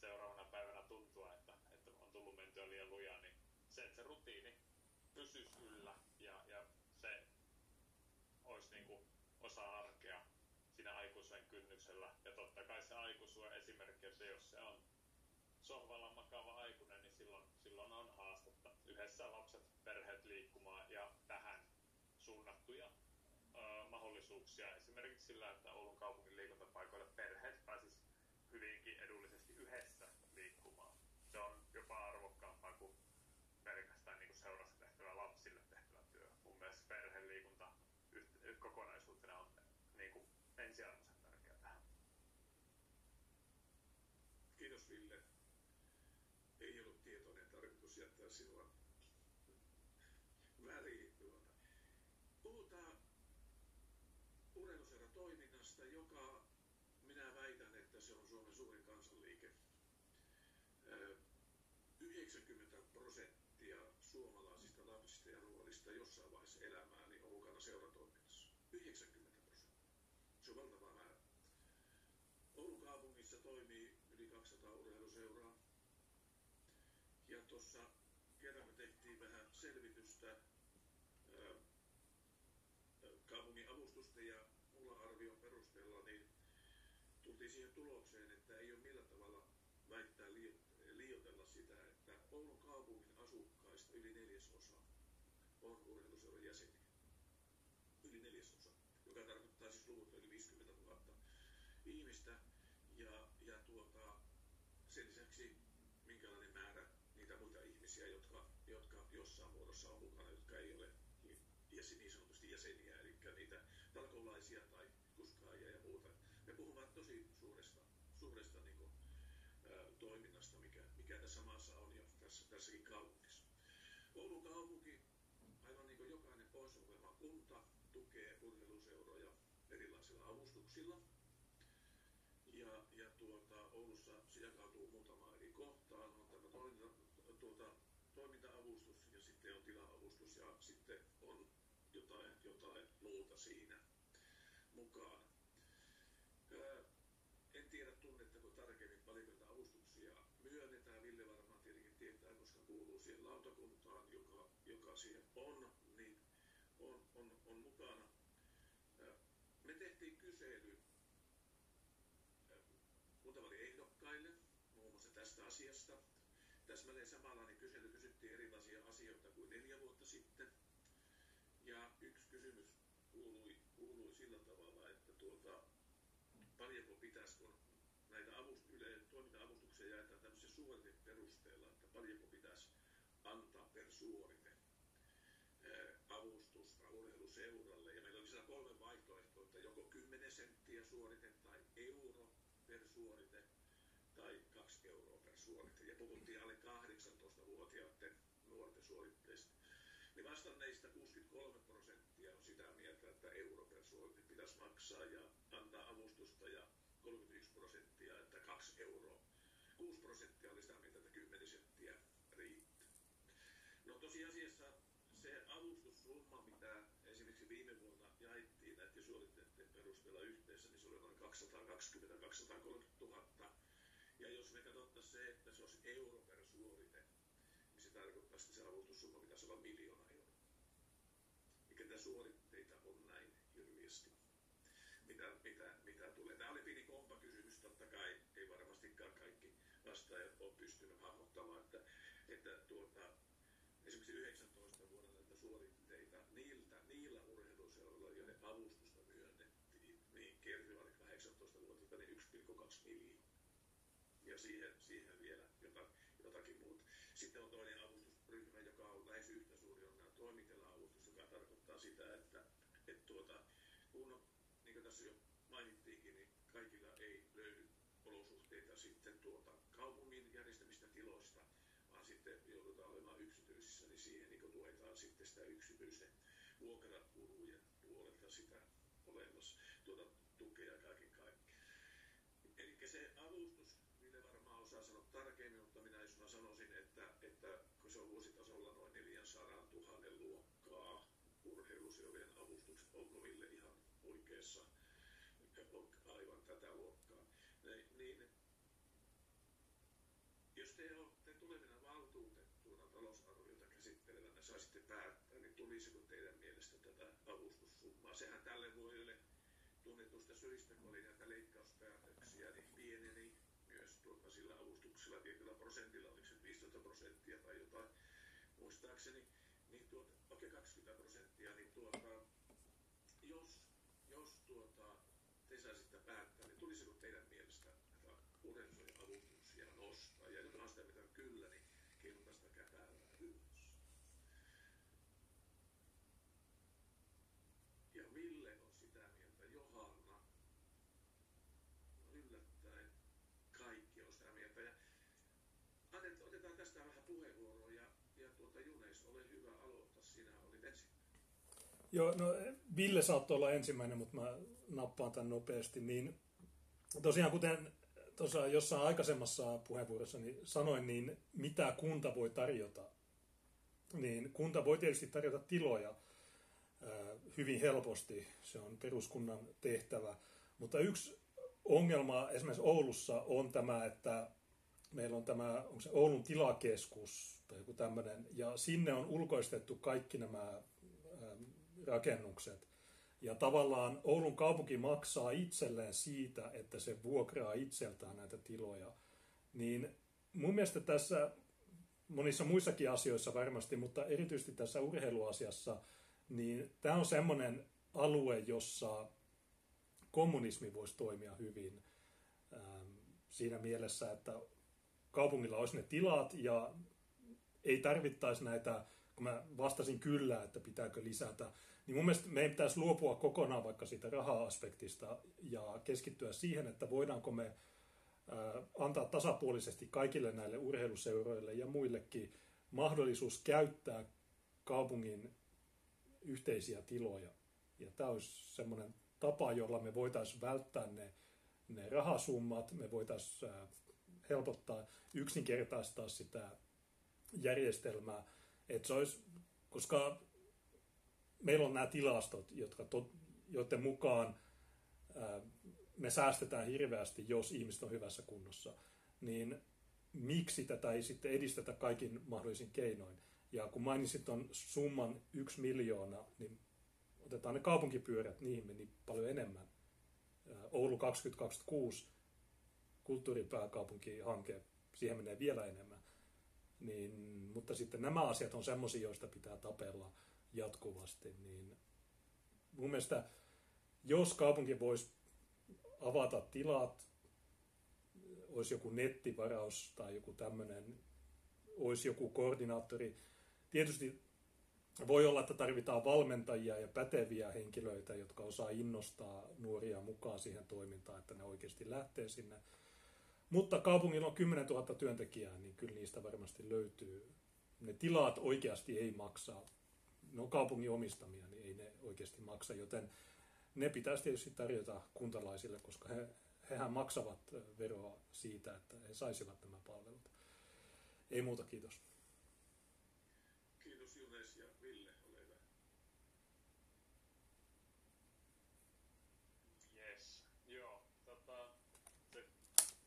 seuraavana päivänä tuntua, että, että on tullut mentyä liian lujaa, niin se, että se rutiini pysyisi yllä ja, ja se kynnyksellä. Ja totta kai se aikuisuuden esimerkki, että jos se on sohvalla makaava aikuinen, niin silloin, silloin on haastetta. Yhdessä lapset, perheet liikkumaan ja tähän suunnattuja ö, mahdollisuuksia. Esimerkiksi sillä, että Oulun kaupungin liikuntapaikoille perheet pääsis hyvinkin edullisesti yhdessä liikkumaan. Se on jopa arvokkaampaa kuin pelkästään niin kuin seurassa tehtävä lapsille tehtävä työ. Mun mielestä perheliikunta yht- kokonaisuutena on niin kuin ensiarvoisen tärkeää tähän. Kiitos Ville. Ei ollut tietoinen sinua väliin. Tuota. Puhutaan urheiluseura toiminnasta, joka minä väitän, että se on Suomen suurin kansanliike. Ö, 90 prosenttia suomalaisista lapsista ja nuorista jossain vaiheessa elämää niin on mukana seuratoiminnassa. 90 prosenttia. Se on valtava määrä. Oulun kaupungissa toimii yli 200 urheiluseuraa. Ja tuossa kerran me tehtiin vähän selvitystä ää, kaupungin avustusten ja mulla arvion perusteella, niin tultiin siihen tulokseen, että ei ole millään tavalla väittää liioitella sitä, että Oulun kaupungin asukkaista yli neljäsosa on urheiluseuran jäseniä. Yli neljäsosa, joka tarkoittaa siis luvut yli 50 000 ihmistä. Ja, ja tuota, sen lisäksi minkälainen määrä niitä muita ihmisiä, jotka, jotka jossain muodossa on mukana, jotka ei ole jäsen, niin sanotusti jäseniä, eli niitä talkoolaisia tai kuskaajia ja muuta. Me puhumme tosi suuresta, niin kuin, ää, toiminnasta, mikä, mikä tässä maassa on ja tässä, tässäkin kaupungissa. Oulun kaupunki, aivan niin kuin jokainen pois kunta, tukee urheiluseuroja erilaisilla avustuksilla. Ja, ja tuota, Oulussa se jakautuu muutamaan eri kohtaan. On tämä toiminta, tuota, toiminta-avustus ja sitten on tila-avustus ja sitten on jotain, jotain muuta siinä mukana. Ää, en tiedä tunnetteko tarkemmin paljonko näitä avustuksia myönnetään. Ville varmaan tietenkin tietää, koska kuuluu siihen lautakuntaan, joka, joka siihen on, niin on, on, on mukana. Me tehtiin kysely muutamalle ehdokkaille, muun muassa tästä asiasta. Täsmälleen samanlainen kysely kysyttiin erilaisia asioita kuin neljä vuotta sitten. Ja yksi kysymys kuului, kuului sillä tavalla, että tuota, paljonko pitäisi, kun näitä avust, toiminta-avustuksia jaetaan tämmöisen suoriteperusteella, että paljonko suorite avustusta urheiluseuralle. Ja meillä oli siellä kolme vaihtoehtoa, että joko 10 senttiä suorite tai euro per suorite tai 2 euroa per suorite. Ja puhuttiin alle 18-vuotiaiden nuorten suoritteista. Niin vastanneista 63 prosenttia on sitä mieltä, että euro per suorite pitäisi maksaa ja antaa avustusta ja 31 prosenttia, että 2 euroa. 6 prosenttia oli sitä mieltä, että 10 senttiä riittää. Tosiasiassa se avustussumma, mitä esimerkiksi viime vuonna jaettiin näiden suoritteiden perusteella yhteensä, niin se oli noin 220-230 000. Ja jos me katsottaisiin se, että se olisi euro per suorite, niin se tarkoittaisi, että se avustussumma pitäisi olla miljoona euroa. Mikä näitä suoritteita on näin hirviästi. Mitä, mitä, mitä tulee. Tämä oli pieni kompakysymys, totta kai ei varmastikaan kaikki vastaajat ole pystynyt hahmottamaan, että, että tuota, esimerkiksi 19 vuonna näitä suoritteita niiltä, niillä urheiluseuroilla, joiden avustusta myönnettiin, niin kertyi alle 18 vuotta niin 1,2 miljoonaa. Ja siihen, siihen vielä jota, jotakin muuta. Sitten on toinen avustusryhmä, joka on lähes yhtä suuri, on nämä toimitila-avustus, joka tarkoittaa sitä, että, että tuota, kun, niin kuin tässä jo mainittiinkin, niin kaikilla ei löydy olosuhteita sitten tuota kaupungin järjestämistä tiloista, vaan sitten joudutaan olemaan yksityisissä, niin siihen niin tuetaan sitten sitä yksityisen vuokrakulujen puolelta sitä olemassa tuota tukea kaiken kaikkiaan. Eli se avustus, Ville varmaan osaa sanoa tarkemmin, mutta minä jos mä sanoisin, että, että kun se on vuositasolla noin 400 000 luokkaa urheiluseurojen avustukset, onko Ville ihan oikeassa aivan tätä luokkaa, niin, niin jos te olette tulevina valtuutettuina talousarviota käsittelevänä saisitte päättää, niin tulisiko teidän mielestä tätä avustussummaa? Sehän tälle vuodelle syistä, kun oli näitä leikkauspäätöksiä, niin pieneni myös tuota, sillä avustuksella tietyllä prosentilla, oliko se 15 prosenttia tai jotain muistaakseni, niin tuota, okei 20 prosenttia, niin tuota, jos, jos tuota, te saisitte päättää, niin tulisiko teidän mielestä näitä urheilujen avustuksia nostaa? Ja jos on sitä mitä kyllä, niin kilpaistakaa päällä ylös. Ja Ville on sitä mieltä, Johanna, yllättäen kaikki on sitä mieltä. Ja Annet, otetaan tästä vähän puheenvuoroa ja, ja tuota, Junes, ole hyvä aloittaa, sinä olit ensimmäinen. Joo, no Ville saattoi olla ensimmäinen, mutta mä nappaan tämän nopeasti. Niin, tosiaan kuten tuossa jossain aikaisemmassa puheenvuorossani sanoin, niin mitä kunta voi tarjota? Niin kunta voi tietysti tarjota tiloja hyvin helposti, se on peruskunnan tehtävä. Mutta yksi ongelma esimerkiksi Oulussa on tämä, että meillä on tämä, onko se Oulun tilakeskus tai joku tämmöinen, ja sinne on ulkoistettu kaikki nämä rakennukset. Ja tavallaan Oulun kaupunki maksaa itselleen siitä, että se vuokraa itseltään näitä tiloja. Niin mun mielestä tässä monissa muissakin asioissa varmasti, mutta erityisesti tässä urheiluasiassa, niin tämä on semmoinen alue, jossa kommunismi voisi toimia hyvin siinä mielessä, että kaupungilla olisi ne tilat ja ei tarvittaisi näitä, kun mä vastasin kyllä, että pitääkö lisätä, niin mun mielestä meidän pitäisi luopua kokonaan vaikka siitä raha-aspektista ja keskittyä siihen, että voidaanko me antaa tasapuolisesti kaikille näille urheiluseuroille ja muillekin mahdollisuus käyttää kaupungin yhteisiä tiloja. Ja tämä olisi semmoinen tapa, jolla me voitaisiin välttää ne, ne rahasummat, me voitaisiin helpottaa, yksinkertaistaa sitä järjestelmää, että se olisi, koska meillä on nämä tilastot, jotka to, joiden mukaan me säästetään hirveästi, jos ihmiset on hyvässä kunnossa, niin miksi tätä ei sitten edistetä kaikin mahdollisin keinoin? Ja kun mainitsit on summan yksi miljoona, niin otetaan ne kaupunkipyörät, niihin meni paljon enemmän. Oulu 2026 kulttuuripääkaupunkihanke, siihen menee vielä enemmän. Niin, mutta sitten nämä asiat on semmoisia, joista pitää tapella jatkuvasti. Niin mun mielestä, jos kaupunki voisi avata tilat, olisi joku nettivaraus tai joku tämmöinen, olisi joku koordinaattori. Tietysti voi olla, että tarvitaan valmentajia ja päteviä henkilöitä, jotka osaa innostaa nuoria mukaan siihen toimintaan, että ne oikeasti lähtee sinne. Mutta kaupungilla on 10 000 työntekijää, niin kyllä niistä varmasti löytyy. Ne tilat oikeasti ei maksa. Ne on kaupungin omistamia, niin ei ne oikeasti maksa, joten ne pitäisi tietysti tarjota kuntalaisille, koska he, hehän maksavat veroa siitä, että he saisivat nämä palvelut. Ei muuta, kiitos Junes ja Ville, ole hyvä. Yes. Joo, tota, se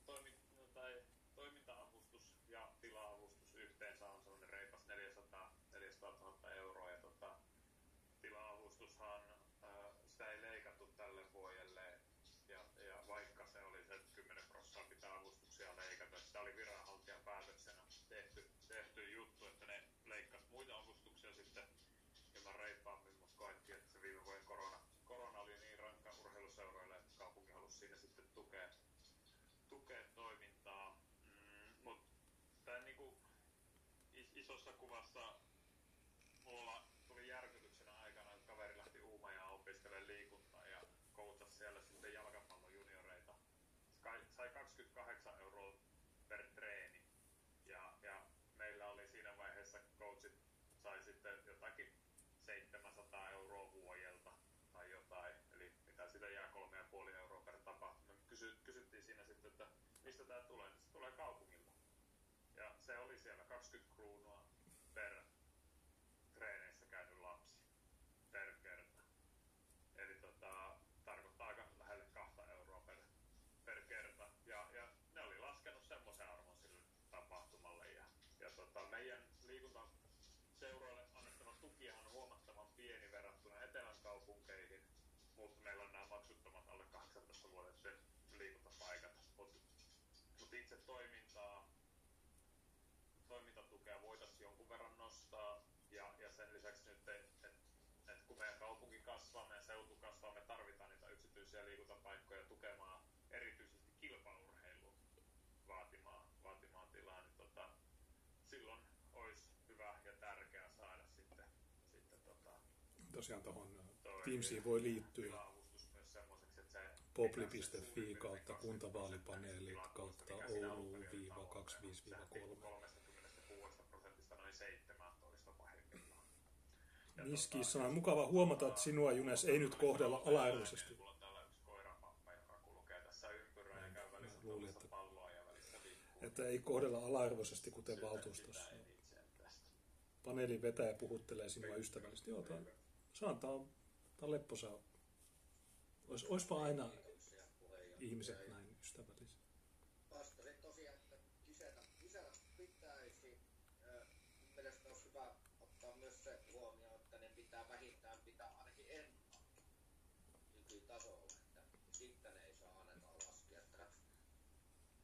toimi, no, tai, toiminta-avustus ja tila-avustus yhteensä on sellainen reipas 400, 400 000 euroa. Ja tota, tila-avustushan, ää, sitä ei leikattu tälle vuodelle. Ja, ja vaikka se oli se 10 prosenttia pitää avustuksia leikata, sitä oli viranhaltijan päätöksenä tehty, tehty juttu, että ne leikkasi muita avustuksia sitten hieman reippaammin, mutta koettiin, että se viime vuoden korona, korona oli niin rankka urheiluseuroille, että kaupunki halusi siinä sitten tukea, tukea toimintaa. Mm, mutta tämän niinku isossa kuvassa mulla tuli järkytyksenä aikana, että kaveri lähti Uumajaan opiskelemaan liikuntaa ja coachasi siellä sitten jalkapallon junioreita. Sai, sai 28 euroa per treeni. Ja, ja meillä oli siinä vaiheessa coachit sai sitten jotakin 700 euroa vuodelta tai jotain, eli mitä sitä jää 3,5 euroa per tapahtuma. Kysy, kysyttiin siinä sitten, että mistä tämä tulee, se tulee kaupungilta. Ja se oli siellä toimintaa, toimintatukea voitaisiin jonkun verran nostaa. Ja, ja sen lisäksi nyt, että et, et kun meidän kaupunki kasvaa, meidän seutu kasvaa, me tarvitaan niitä yksityisiä liikuntapaikkoja tukemaan erityisesti kilpaurheilun vaatimaa, vaatimaa tilaa, niin tota, silloin olisi hyvä ja tärkeää saada sitten, sitten tota, Tosiaan tuohon toi Teamsiin voi liittyä tilaavustus myös semmoiseksi, että se popli.fi kautta kuntavaalipaneelit kautta Oulu-25-3. 36 prosentista noin 17 pahimmillaan. Ja Niskissä on mukava huomata, että sinua Junes ei nyt kohdella välissä luulin, että-. Että ei kohdella ala-arvoisesti, kuten valtuustossa. Paneelin vetäjä puhuttelee sinua ystävällisesti. Joo, se on, tää on, tää on lepposa. Ois, oispa aina Ihmiset näin ystävällisiä. Vastasin tosiaan, että kisätä, kisätä pitäisi. Ö, Mun mielestä olisi hyvä ottaa myös se huomioon, että ne pitää vähintään pitää ainakin ennallaan nykytasolla, että sitten ne ei saa ainakaan laskea. Että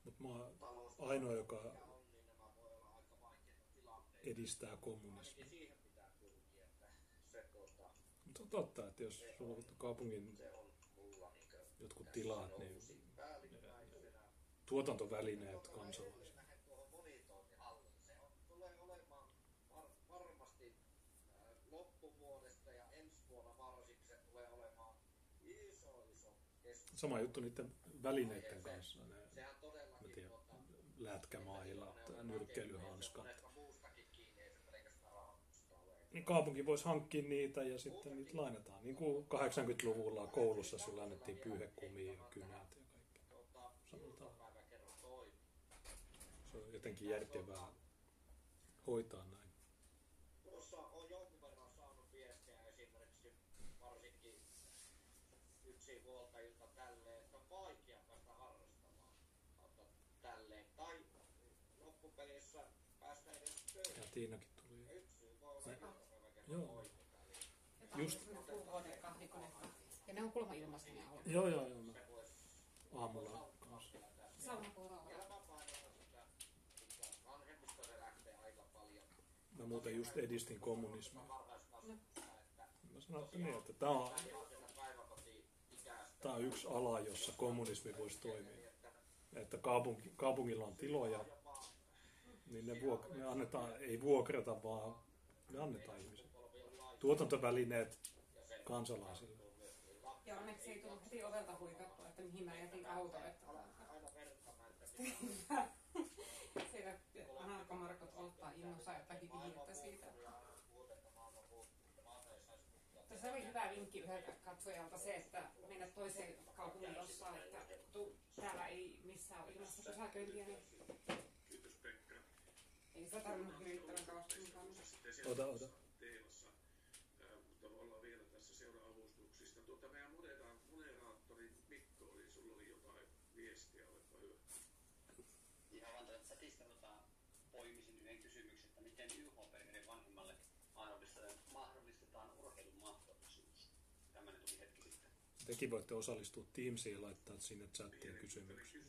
Mutta mä oon ainoa, joka niin edistää kommunismia. Ainakin siihen pitää pyrkiä, että se, tuota, totta, että jos sulla on kaupungin se on mulla niin jotkut tilat, niin päällimmäisenä. tuotantovälineet kansalaisille. Sama juttu niiden välineiden kanssa. Ne, mä tiedän, lätkämailat, ne nyrkkeilyhanskat. monesta muustakin kiinni, ei se pelkästään rahoitusta ole. Niin kaupunki voisi hankkia niitä ja sitten niitä lainataan. Niin kuin 80-luvulla koulussa sulle annettiin pyyhekumia ja kynät ja kaikki. Sanotaan. iltapäiväkerho toimii. Se on jotenkin järkevää hoitaa näin. Tuossa on jonkun verran saanut viestejä esimerkiksi varsinkin yksinhuoltajilta tälleen, että on vaikea päästä harrastamaan kautta tälleen. Tai loppupelissä päästä edes Ja töihin. Tiinakin tuli. Yksin voi olla Ne- iltapäiväkerho Joo. toiminta. Just. Ja ne on kuulemma ilmaisia ne autot. Joo, joo, joo. Voisi aamulla kanssa. Saunapuoroa. Mä muuten just edistin kommunismia. Että Mä sanoin, että, niin, että tämä on, tää on yksi ala, jossa kommunismi voisi toimia. Että kaupunki, kaupungilla on tiloja, niin ne, vuok, ne annetaan, ei vuokrata, vaan ne annetaan ihmisille. Tuotantovälineet kansalaisille. Ja onneksi ei tullut heti ovelta huikattua, että mihin mä jätin auton. Että siellä anarkomarkot ottaa innossa jotakin viihdettä siitä. Se oli hyvä vinkki yhdeltä katsojalta se, että mennä toiseen kaupunkiin jossain, että tu, täällä ei missään ole ilmassa pysäköintiä, niin Kiitos Pekka. ei sitä tarvinnut riittävän siellä Ota, ota. teemassa, ää, mutta ollaan vielä tässä seura-avustuksista. Tuota meidän modera- moderaattori Mikko oli, sulla oli jotain viestiä, olepa hyvä. Ihan vaan tuolta chatista tota, poimisin yhden kysymyksen, että miten YH-perheiden vanhimmalle mahdollistetaan, mahdollistetaan urheilun mahdollisuus. Tämmöinen tuli hetki sitten. Tekin voitte osallistua Teamsiin ja laittaa sinne chattiin kysymyksiä.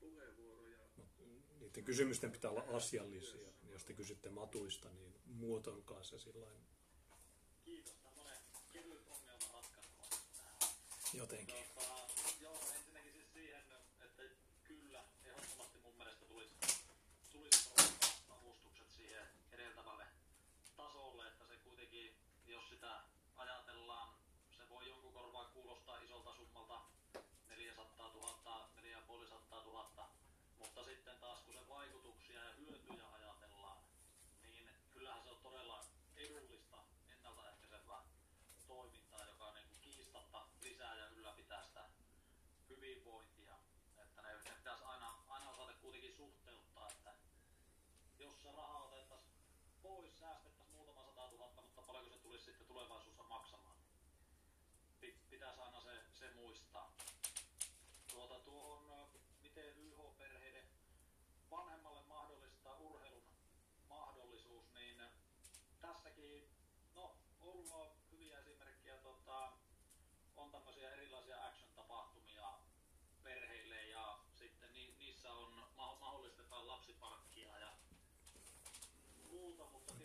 puheenvuoroja. Niiden kysymysten pitää olla asiallisia. Jos te kysytte matuista, niin muotoilkaa se sillä Kiitos, tämmönen kevyt ongelma ratkaisua. jotenkin. Tota, joo, ensinnäkin siis siihen, että kyllä, ehdottomasti mun mielestä tulisi, tulisi nostaa avustukset siihen edeltävälle tasolle, että se kuitenkin, jos sitä ajatellaan, se voi jonkun korvaa kuulostaa isolta summalta, 400 000, 450 000, mutta sitten taas kun sen vaikutuksia ja hyötyjä ajatellaan, niin kyllähän se on todella edullista ennaltaehkäisevää toimintaa, joka niin kuin kiistatta lisää ja ylläpitää sitä hyvinvointia. Että ne, ne pitäisi aina, aina osata kuitenkin suhteuttaa, että jos se raha otettaisiin pois, säästettäisiin muutama sata tuhatta, mutta paljonko se tulisi sitten tulevaisuudessa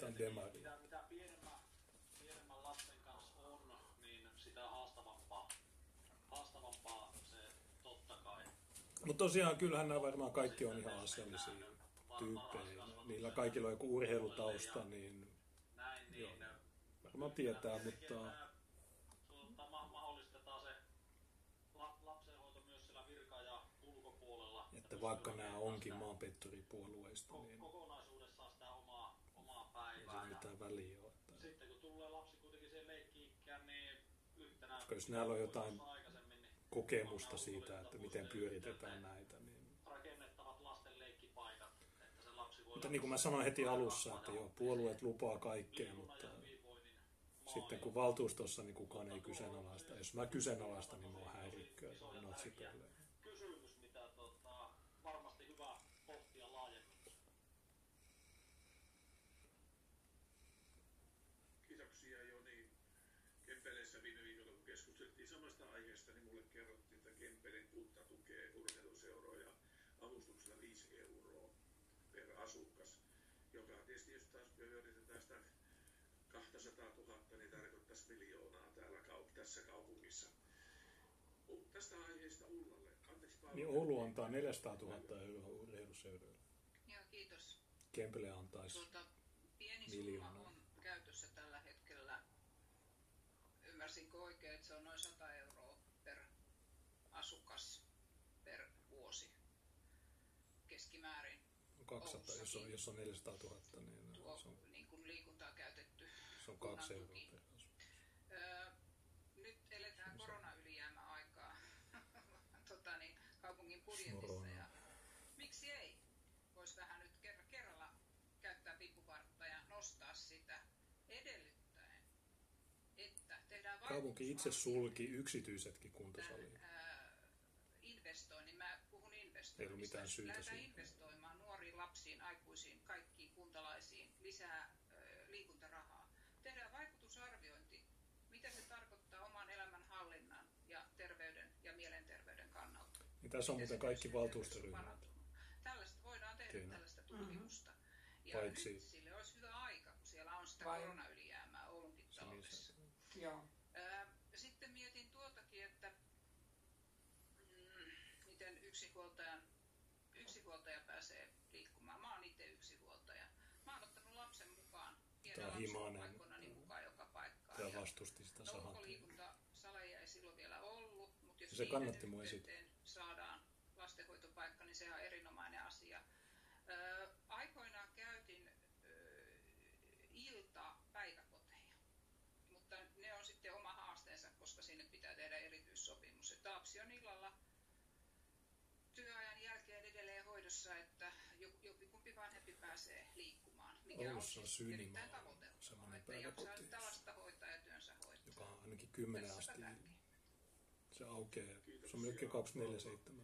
laitetaan demari. Mitä, mitä pienemmän, pienemmän lapsen kanssa on, niin sitä haastavampaa, haastavampaa se totta kai. Mutta tosiaan kyllähän nämä varmaan kaikki on ihan asiallisia tyyppejä. Niillä kaikilla on joku urheilutausta, niin Näin, niin joo, varmaan tietää, mutta tuota, ma- mahdollistetaan se la- lapsenhoito myös siellä virka- ja ulkopuolella. että vaikka nämä onkin maanpetturipuolueista, niin Kokonaisuudessaan sitä omaa, omaa ei päivää. Ole. Että sitten kun tulee lapsi kuitenkin siihen leikki-ikään, niin yhtenä jos näillä on jotain niin kokemusta siitä, että miten pyöritetään näitä, niin rakennettavat lasten leikkipaikat, että se lapsi voi Mutta niin kuin mä sanoin heti alussa, että joo, puolueet lupaa kaikkea, mutta sitten kun valtuustossa niin kukaan ei kyseenalaista. Jos mä kyseenalaistan, niin mä oon häirikköä tai natsipelle. kysymys, mitä tota, varmasti hyvä pohtia laajemmin. Kiitoksia Joni. Kempeleissä viime viikolla, kun samasta aiheesta, niin mulle kerrottiin, että Kempelin kunta tukee urheiluseuroja avustuksella 5 euroa per asukas, joka tietysti jos taas pyöritetään sitä 200 000, niin tarkoittaisi miljoonaa täällä kaup- tässä kaupungissa. U- Tästä aiheesta Ullalle. Anteeksi Paula. Niin Oulu antaa 400 000 euroa urheiluseuroille. Joo, kiitos. Kempele antaisi Tuota, pieni Miljoonaa. summa on käytössä tällä hetkellä. Ymmärsinkö oikein, että se on noin 100 euroa per asukas per vuosi keskimäärin. 200, jos on, jos on 400 000, niin Tuo se on, niin kuin liikuntaa käytetty. se on 2 euroa per. Öö, nyt eletään koronaylijäämäaikaa tota, niin, kaupungin budjetissa ja miksi ei? Voisi vähän nyt kerra, kerralla käyttää pikkupartta ja nostaa sitä edellyttäen, että tehdään Kaupunki itse sulki yksityisetkin kuntosalit. tämän, ää, investoinnin. Mä puhun investoinnista. Ei ollut mitään syytä Lähdetään siihen. investoimaan nuoriin, lapsiin, aikuisiin, kaikkiin kuntalaisiin lisää ö, liikuntarahaa. Tehdään vaikutusarviointi, mitä se tarkoittaa oman elämän hallinnan ja terveyden ja mielenterveyden kannalta. Niin tässä on muuten kaikki valtuustoryhmät. Tällaista voidaan tehdä Kyllä. tällaista tutkimusta. Ja Paitsi- nyt sille olisi hyvä aika, kun siellä on sitä Vai- koronaylijäämää Oulunkin taloudessa. Joo. Ää, Sitten mietin tuotakin, että mm, miten yksinhuoltajan, yksinhuoltaja pääsee liikkumaan. Mä oon itse yksinhuoltaja. Mä oon ottanut lapsen lapsen Himanen. aikoinani mukaan joka paikkaan. Tämä vastusti sitä sahan. ulkoliikuntasaleja ei silloin vielä ollut, mutta jos Se kannatti mun saadaan lastenhoitopaikka, niin sehän on erinomainen asia. Ö, aikoinaan käytin ö, iltapäiväkoteja, mutta ne on sitten oma haasteensa, koska sinne pitää tehdä erityissopimus. Että lapsi on illalla työajan jälkeen edelleen hoidossa, että joku- kumpi vanhempi pääsee liikkumaan, mikä on Oulussa on siis tavoiteltavaa, semmoinen päiväkoti, joka on ainakin 10 Tässäpä asti. tärkeää. Se aukeaa. Se on melkein 24-7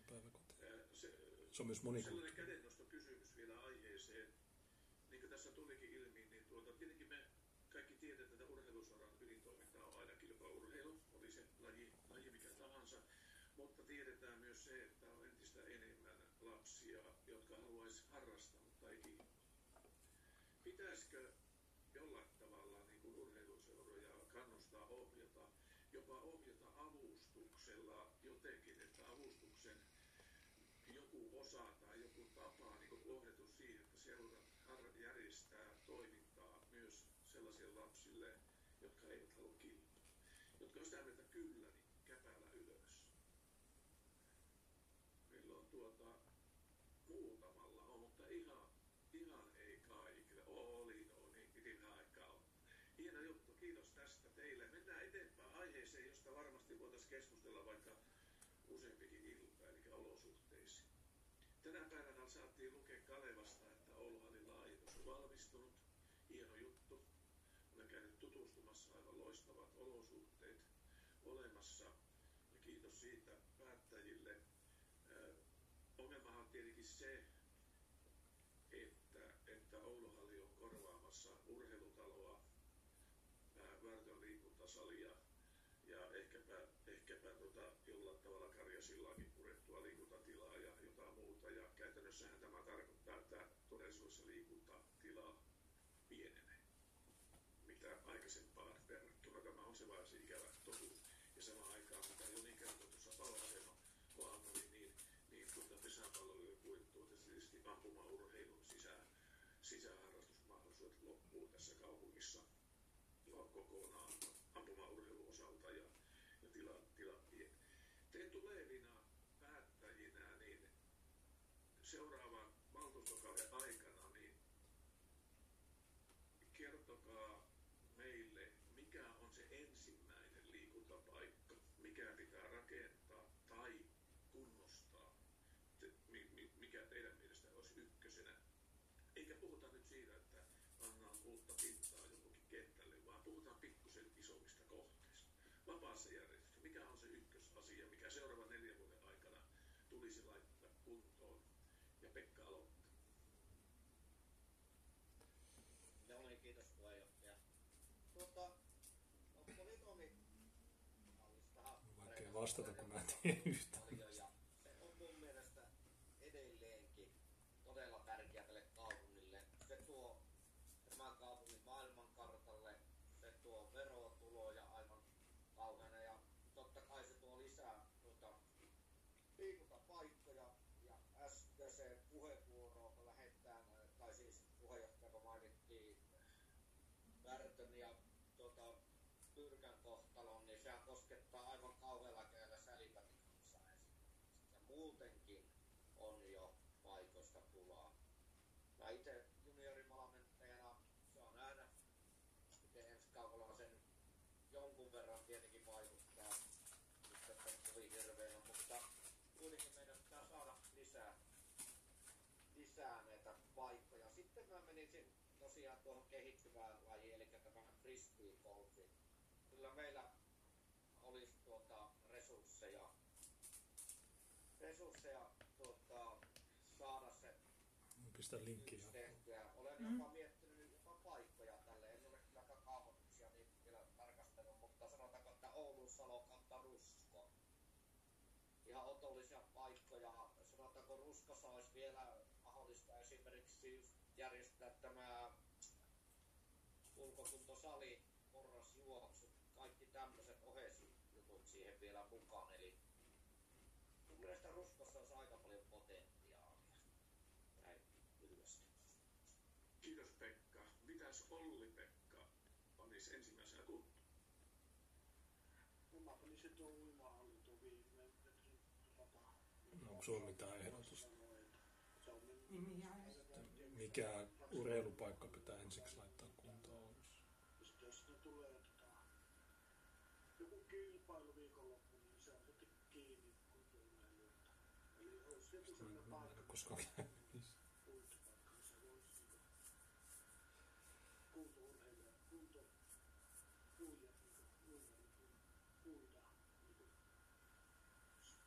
päiväkoti. Se, Se on myös Sellainen monikulttuurinen. kädenostokysymys vielä aiheeseen. Niin kuin tässä tulikin ilmi, niin tuota, tietenkin me kaikki tiedetään, että urheilusoran ydintoiminta on aina kilpaurheilu, oli se laji, laji mikä tahansa. Mutta tiedetään myös se, että on entistä enemmän lapsia, jotka haluaisi harrastaa, mutta ei kilpailla. Pitäisikö jollain tavalla niin kuin urheiluseuroja kannustaa, ohjata, jopa ohjata avustuksella jotenkin, että avustuksen joku osa tai joku tapa niin kuin siihen, että seurat järjestää toimintaa myös sellaisille lapsille, jotka eivät halua kilpaa. Jotka on sitä mieltä kyllä, niin ylös. Meillä on tuota, muutamalla on, mutta ihan, ihan ei kaikille. Oli, no niin, piti vähän aikaa olla. Hieno juttu, kiitos tästä teille. Mennään eteenpäin aiheeseen, josta varmasti voitaisiin keskustella vaikka useampikin ilta, eli olosuhteisiin. Tänä päivänä saatiin lukea Kalevasta, että Ouluhallin laajennus on valmistunut. Hieno juttu. Olen käynyt tutustumassa, aivan loistavat olosuhteet olemassa. Ja kiitos siitä päättäjille. Ö, Ongelmahan on tietenkin se, että, että Ouluhalli on korvaamassa urheilutaloa, Värtön liikuntasalia ja ehkäpä, ehkäpä tota, jollain tavalla Karjasillaakin purettua liikuntatilaa ja jotain muuta. Ja käytännössähän tämä tarkoittaa, että todellisuudessa liikuntatila pienenee. mitä aikaisempaan verrattuna. Tämä on se varsin ikävä totuus. Ja samaan aikaan, mitä Joni kertoi tuossa paloasema kohdalla, niin, niin, niin tuota pesäpalloilijoiden kuin tuota, tietysti ampumaurheilun sisään, sisäharrastusmahdollisuudet loppuu tässä kaupungissa kokonaan ampumaurheilun osalta ja, ja tila, tilat vie. Te tulevina päättäjinä, niin seuraavan valtuustokauden aikana, niin kertokaa meille, mikä on se ensimmäinen liikuntapaikka, mikä pitää rakentaa tai kunnostaa, se, mi, mi, mikä teidän mielestä olisi ykkösenä. Eikä puhuta nyt siitä, että pannaan uutta pintaa johonkin kentälle, vaan puhutaan pikkusen isommista kohteista. Vapaassa järjestössä, mikä on se ykkösasia, mikä seuraavan neljän vuoden aikana tulisi laittaa kuntoon. Ja Pekka aloittaa. Joo, niin kiitos puheenjohtaja. Tuota, no, polygoni mallistahan Vaikea vastata, kun mä en tiedä yhtään. paljon ja se on mun mielestä edelleenkin todella tärkeä tälle kaupungille. Se tuo tämän kaupungin maailmankartalle, se tuo verotuloja aivan kauheana ja totta kai se tuo lisää tuota, liikuntapaikkoja ja äskeiseen puheenvuoroon lähettään, tai siis puheenjohtaja kun mainittiin Värtön ja tuota, Pyrkän kohtalon, niin sehän koskettaa aivan kauhealla kädellä sälipätin kanssa esimerkiksi. Ja muutenkin on jo paikoista pulaa. Mä itse juniorivalmentajana saan nähdä, miten ensi kaudella sen jonkun verran tietenkin vaikuttaa. Nyt tässä kovin hirveänä, mutta kuitenkin meidän pitää saada lisää, lisää näitä paikkoja. Sitten mä menisin tosiaan tuohon kehittyvään lajiin, eli tämä frisbee. Kyllä meillä olisi tuota resursseja, resursseja tuota, saada se Pistä linkkiä. tehtyä. Olen jopa miettinyt jopa paikkoja tälle. En ole kyllä kaavoituksia niin vielä tarkastellut, mutta sanotaanko, että Oulun Salo kautta Rusko. Ihan otollisia paikkoja. Sanotaanko Ruskossa olisi vielä mahdollista esimerkiksi järjestää tämä ulkokuntosali, porrasjuoksut, kaikki tämmöiset ohesjutut siihen vielä mukaan. Eli mun mielestä Ruskossa olisi aika paljon potentiaalia. Näin lyhyesti. Kiitos Pekka. Mitäs Olli Pekka panisi ensimmäisenä kuntoon? No mä panisin tuo uimahalli tuo viimeinen metrin rata. No, onko sulla mitään ehdotusta? On Mikä urheilupaikka pitää ensiksi laittaa kuntoon Oulussa? Sitten jos ne tulee tota, joku kilpailu viikonloppu, niin se on sitten kiinni kuntourheilijoilta. Eli olisi joku Mä sellainen paikka, koskaan uintipaikka, missä voisi niinku kuntourheilija, kunto, uijat, niinku, uida, niinku, uida, niinku,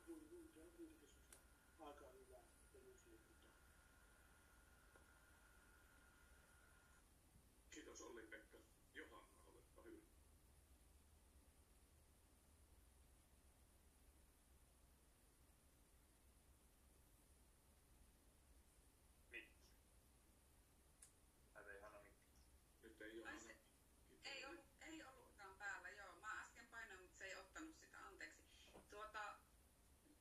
ui, uinti on kuitenkin semmoista aika hyvää perusliikuntaa. Kiitos Olli Pekka. Johanna, olepa hyvä. Mikki. Mä tein Hanna Mikki. Nyt ei Ai Johanna. se, ei, ollut, ei ollutkaan päällä, joo. Mä äsken painoin, mutta se ei ottanut sitä, anteeksi. Tuota,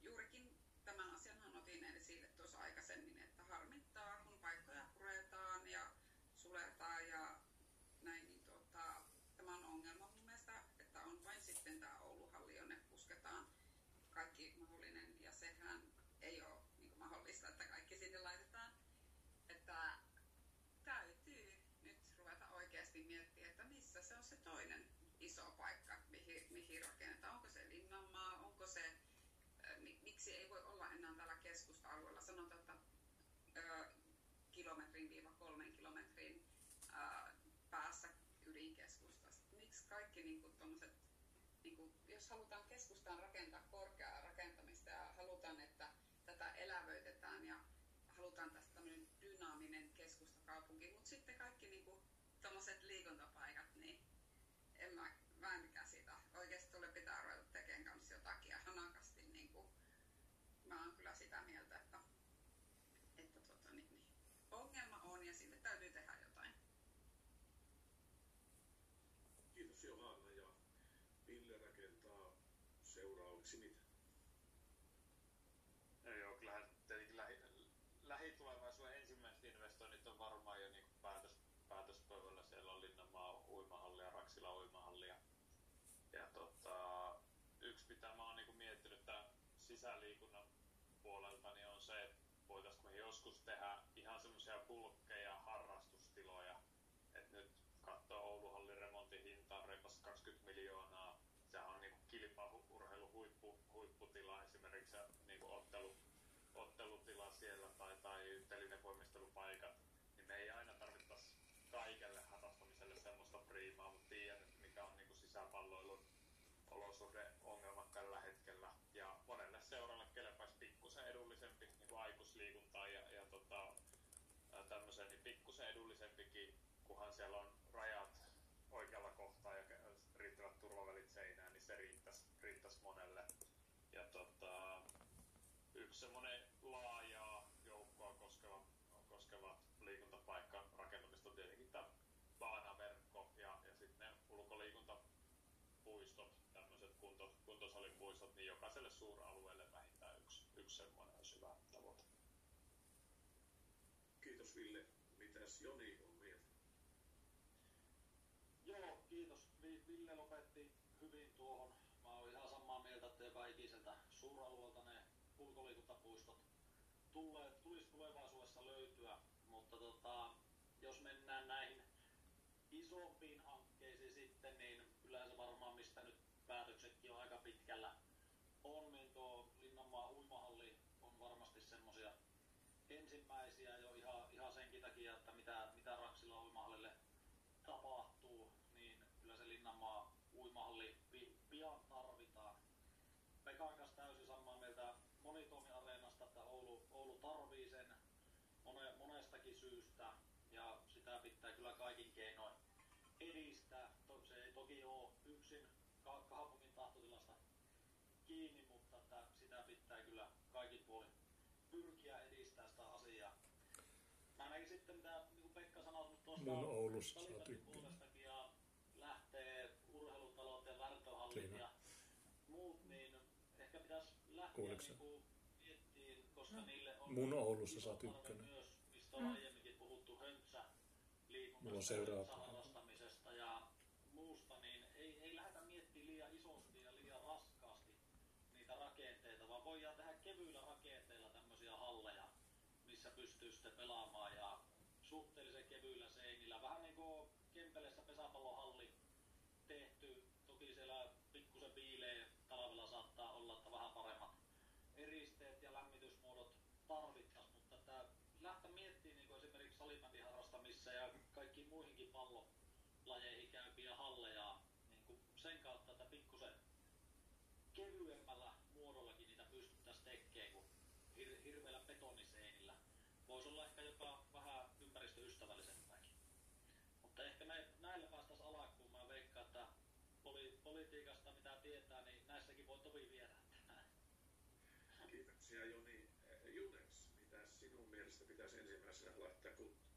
juurikin tämän asianhan otin esille tuossa aikaisemmin, että harmittaa, kun paikkoja puretaan ja suletaan ja näin, niin tuota, tämä on ongelma mun mielestä, että on vain sitten tämä Ouluhalli, jonne pusketaan kaikki mahdollinen, ja sehän ei ole niin mahdollista, että kaikki sinne laitetaan. Että täytyy nyt ruveta oikeasti miettimään, että missä se toinen iso paikka, mihin, mihin rakennetaan. Onko se Linnanmaa, onko se, mi- miksi ei voi olla enää täällä keskusta-alueella, sanotaan, että kilometrin viiva kolmen kilometrin päässä ydinkeskustasta. Miksi kaikki niin kuin, tommoset, niin jos halutaan keskustaan rakentaa korkeaa rakentamista ja halutaan, että tätä elävöitetään ja halutaan tästä tämmöinen dynaaminen keskustakaupunki, mutta sitten kaikki niinku tommoset liikuntapaikat, niin en mä, mä en käsitä. Oikeasti tuolle pitää ruveta tekemään kanssa jotakin ja hanakasti niinku, mä oon kyllä sitä mieltä, että, että tota, niin, niin, ongelma on ja sille täytyy tehdä jotain. Kiitos Johanna ja Ville rakentaa seuraavaksi mitä? No joo, kyllähän tietenkin lähi, lähitulevaisuuden ensimmäiset investoinnit on varmaan jo niin päätös, päätöspöydällä. Siellä on Linnanmaa uimahalli ja Raksila uimahalli. Ja, ja tota, yksi mitä mä oon niin miettinyt tämän sisäliikunnan puolelta, niin on se, että voitaisiinko me joskus tehdä ihan semmoisia bulkkeja harrastustiloja. Että nyt katsoo Ouluhallin remontin hinta on reipas 20 miljoonaa. Sehän on niin kilpaurheilun huippu, huipputila esimerkiksi ja niin ottelu, ottelutila siellä tai, tai telinevoimistelupaikat. Niin me ei aina tarvittaisi kaikelle harrastamiselle semmoista priimaa, mutta tiedän, että mikä on niin sisäpalloilun olosuhdeongelmat tällä hetkellä. Ja monelle seuralle kelpaisi pikkusen edullisempi niin aikuisliikuntaa ja, ja tota, tämmöisen niin pikkusen edullisempikin, kunhan siellä on rajat oikealla kohtaa ja riittävät turvavälit seinään, niin se riittäisi, riittäisi monelle. Ja tota, yksi semmoinen laajaa joukkoa koskeva, koskeva liikuntapaikka rakentamista on tietenkin tämä baanaverkko ja, ja sitten ne ulkoliikuntapuistot, tämmöiset kunto, kuntosalipuistot, niin jokaiselle suuralueelle vähintään yksi, yksi semmoinen olisi hyvä tavoite. Kiitos Ville. Mitäs Joni on mieltä? Joo, kiitos. Ville lopetti hyvin tuohon. Mä oon ihan samaa mieltä, että joka ikiseltä suuralueelta ne ulkoliikuntapuistot tulee, tulisi tulevaisuudessa löytyä, mutta tota, jos mennään näihin isompiin hankkeisiin sitten, niin kyllä se varmaan mistä nyt päätöksetkin on aika pitkällä on, niin tuo Linnanmaa uimahalli on varmasti semmosia ensimmäisiä jo ihan, ihan senkin takia, että mitä, mitä Raksila uimahallille tapahtuu, niin kyllä se Linnanmaa uimahalli pi, pian tarvitaan. Pekan kanssa täysin samaa mieltä monitoimiareenasta, että Oulu, Oulu tarvii sen mone, monestakin syystä ja sitä pitää kyllä kaikin keinoin edistää. Se ei toki ole yksin kaupungin tahtotilasta kiinni, mutta että sitä pitää kyllä kaikin puolin pyrkiä edistää sitä asiaa. Mä näin sitten, mitä niin Pekka sanoi tuosta saa tykkää. ja lähtee urheilutalouteen, värtöhallit ja muut, niin ehkä pitäisi lähteä niin miettiin, koska no. niille on Mun Oulussa saa ykkönen. Myös, mistä on aiemminkin puhuttu höntsä Mulla on liikunnasta, seuraava. harrastamisesta ja muusta, niin ei, ei lähdetä miettimään liian isosti ja liian raskaasti niitä rakenteita, vaan voidaan tehdä kevyillä rakenteilla tämmöisiä halleja, missä pystyy pelaamaan ja suhteellisen kevyillä seinillä. Vähän niin kuin Kempeleessä pesäpallohalli tehty. Toki siellä pikkusen viileä talvella saattaa olla, että vähän paremmat eristeet ja lämmitysmuodot tarvittaisiin, mutta että lähteä miettimään niin kuin esimerkiksi salibändin harrastamissa ja kaikkiin muihinkin pallolajeihin käypiä halleja niin kuin sen kautta, että pikkusen kevyemmällä muodollakin niitä pystyttäisiin tekemään kuin hir- hirveillä betoniseinillä. Voisi olla ehkä jopa vähän ympäristöystävällisempääkin. Mutta ehkä me, näillä päästäisiin alkuun. Mä veikkaan, että poli- politiikasta mitä tietää, niin viedä. Kiitoksia Joni. Eh, Juneks, mitä sinun mielestä pitäisi ensimmäisenä laittaa kuntoon?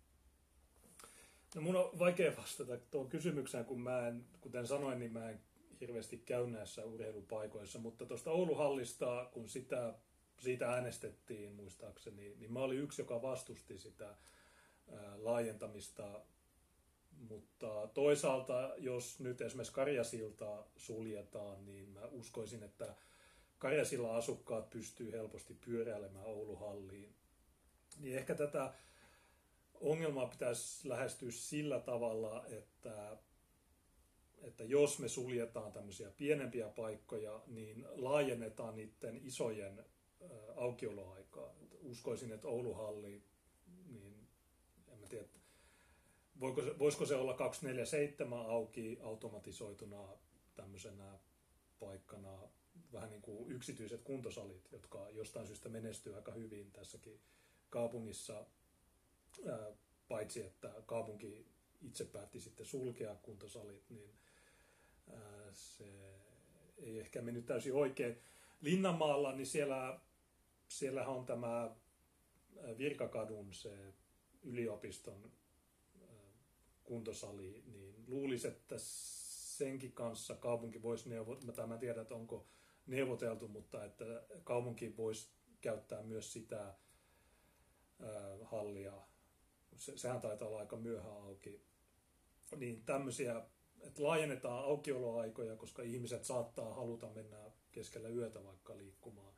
No mun on vaikea vastata tuohon kysymykseen, kun mä en, kuten sanoin, niin mä en hirveästi käy näissä urheilupaikoissa, mutta tuosta Ouluhallista, kun sitä, siitä äänestettiin muistaakseni, niin mä olin yksi, joka vastusti sitä laajentamista, mutta toisaalta, jos nyt esimerkiksi Karjasilta suljetaan, niin mä uskoisin, että Karjasilla asukkaat pystyy helposti pyöräilemään Ouluhalliin. Niin ehkä tätä ongelmaa pitäisi lähestyä sillä tavalla, että, että jos me suljetaan tämmöisiä pienempiä paikkoja, niin laajennetaan niiden isojen aukioloaikaa. Uskoisin, että Ouluhalli, niin en mä tiedä, voiko se, voisiko se olla 247 auki automatisoituna tämmöisenä paikkana, vähän niin kuin yksityiset kuntosalit, jotka jostain syystä menestyy aika hyvin tässäkin kaupungissa paitsi että kaupunki itse päätti sitten sulkea kuntosalit, niin se ei ehkä mennyt täysin oikein. Linnanmaalla, niin siellä, siellähän on tämä Virkakadun se yliopiston kuntosali, niin luulisi, että senkin kanssa kaupunki voisi neuvotella, mä en tiedä, että onko neuvoteltu, mutta että kaupunki voisi käyttää myös sitä ää, hallia. Se, sehän taitaa olla aika myöhään auki. Niin tämmöisiä, että laajennetaan aukioloaikoja, koska ihmiset saattaa haluta mennä keskellä yötä vaikka liikkumaan.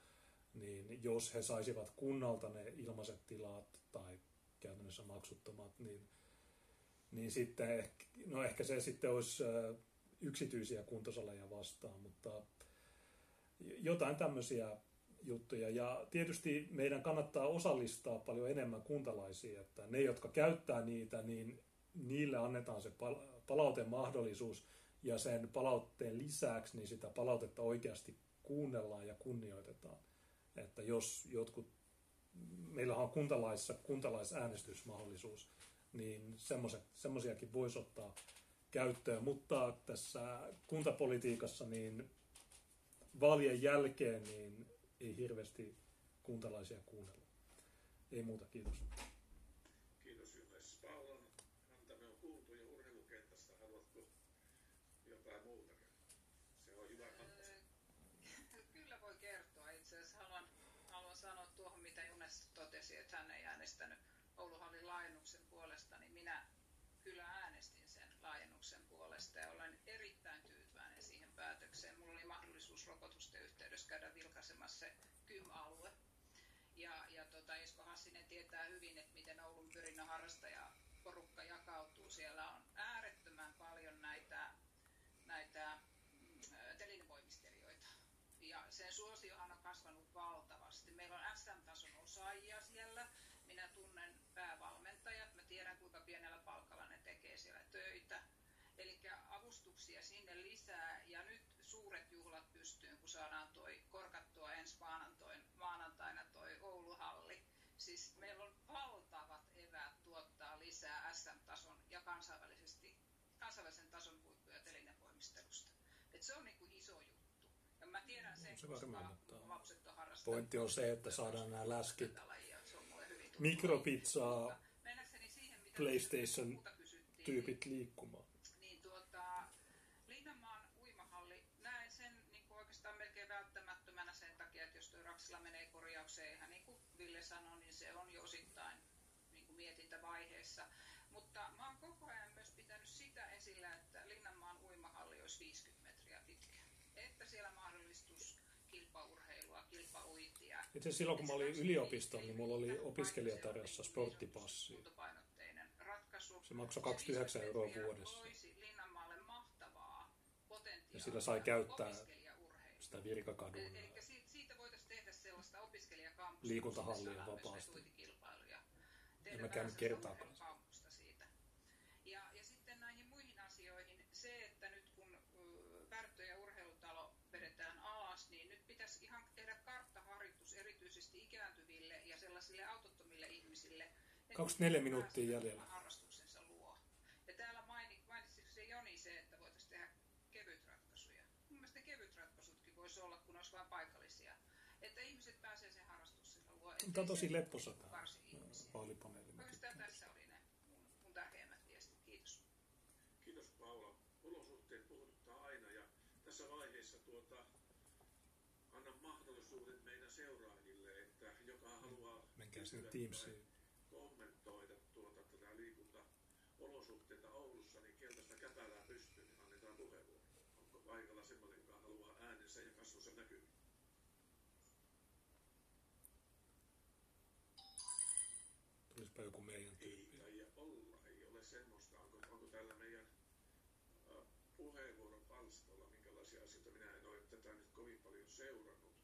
Niin jos he saisivat kunnalta ne ilmaiset tilat tai käytännössä maksuttomat, niin, niin sitten no ehkä se sitten olisi yksityisiä kuntosaleja vastaan, mutta jotain tämmöisiä juttuja. Ja tietysti meidän kannattaa osallistaa paljon enemmän kuntalaisia, että ne, jotka käyttää niitä, niin niille annetaan se palautemahdollisuus ja sen palautteen lisäksi niin sitä palautetta oikeasti kuunnellaan ja kunnioitetaan. Että jos jotkut, meillä on kuntalaissa kuntalaisäänestysmahdollisuus, niin semmoisiakin voisi ottaa käyttöön, mutta tässä kuntapolitiikassa niin vaalien jälkeen niin ei hirveästi kuntalaisia kuunnella. Ei muuta, kiitos. Kiitos Jules. Paulon kantamme on kuultu jo urheilukentästä. Haluatko jotain muutakin? Se on hyvä kanta. Kyllä voi kertoa. Itse asiassa haluan, haluan sanoa tuohon, mitä Junes totesi, että hän ei äänestänyt Ouluhallin minä kyllä äänestin sen laajennuksen puolesta ja olen erittäin tyytyväinen siihen päätökseen. Mulla oli mahdollisuus rokotusten yhteydessä käydä vilkaisemassa se KYM-alue. Ja, ja tota, Esko Hassinen tietää hyvin, että miten Oulun pyrinnön harrastaja porukka jakautuu. Siellä on äärettömän paljon näitä, näitä mm, telinevoimistelijoita. Ja sen suosiohan on kasvanut valtavasti. Meillä on SM-tason osaajia siellä. Minä tunnen päävalmentajat. Mä tiedän, kuinka pienellä palkalla ne tekee siellä töitä. Eli sinne lisää. Ja nyt suuret juhlat pystyyn, kun saadaan toi korkattua ensi maanantoin, maanantaina toi Ouluhalli. Siis meillä on valtavat eväät tuottaa lisää SM-tason ja kansainvälisesti, kansainvälisen tason huippuja telinevoimistelusta. Et se on niinku iso juttu. Ja mä tiedän sen, se koska lapset on harrastanut. Pointti on se, että saadaan nämä läskit, mikropizzaa, Mennäkseni siihen, mitä PlayStation muuta kysyttiin, tyypit liikkumaan. niin tuota, Linnanmaan uimahalli, näen sen niin kuin oikeastaan melkein välttämättömänä sen takia, että jos tuo Raksila menee korjaukseen, ihan niin kuin Ville sanoi, niin se on jo osittain niin kuin mietintävaiheessa. Mutta mä oon koko ajan myös pitänyt sitä esillä, että Linnanmaan uimahalli olisi 50 metriä pitkä. Että siellä mahdollistus kilpaurheilua, kilpauintia. Itse asiassa silloin, kun mä olin yliopistolla, niin mulla oli opiskelijatarjossa sporttipassi. Kuntopainotteinen ratkaisu. Se maksoi 29 euroa vuodessa. Ja sillä sai käyttää sitä virkakadun Eli siitä, siitä voitaisiin tehdä sellaista opiskelijakampusta. Liikuntahallia vapaasti. En mä käynyt kertaakaan. urheilukampusta siitä. Ja, ja sitten näihin muihin asioihin, se, että nyt kun ö, Pärttö ja urheilutalo vedetään alas, niin nyt pitäisi ihan tehdä karttaharjoitus erityisesti ikääntyville ja sellaisille autottomille ihmisille. että 24 he minuuttia jäljellä. harrastuksensa luo. Ja täällä maini, mainitsiko se Joni se, että voitaisiin tehdä kevyt ratkaisuja. Mun mielestä ne kevyt ratkaisutkin voisi olla, kun olisi vain paikallisia. Että ihmiset pääsee sen harrastuksensa luo. Tämä on tosi lepposa tämä vaalipaneeli. Oikeastaan tässä oli ne mun, mun tärkeimmät viestit. Kiitos. Kiitos Paula. Olosuhteet puhuttaa aina ja tässä vaiheessa tuota, annan mahdollisuuden meidän seuraajille, että joka haluaa Menkää sinne Teamsiin. tai kommentoida tuota, tätä liikuntaolosuhteita Oulussa, niin keltaista käpälää pystyyn, niin annetaan puheenvuoro. Onko paikalla semmoinen, joka äänensä ja kasvonsa näkyviin? Tulisipä joku meidän Ei tyyppi. taida olla, ei ole semmoista. Onko, onko täällä meidän äh, puheenvuoropalstalla, minkälaisia asioita minä en ole tätä nyt kovin paljon seurannut.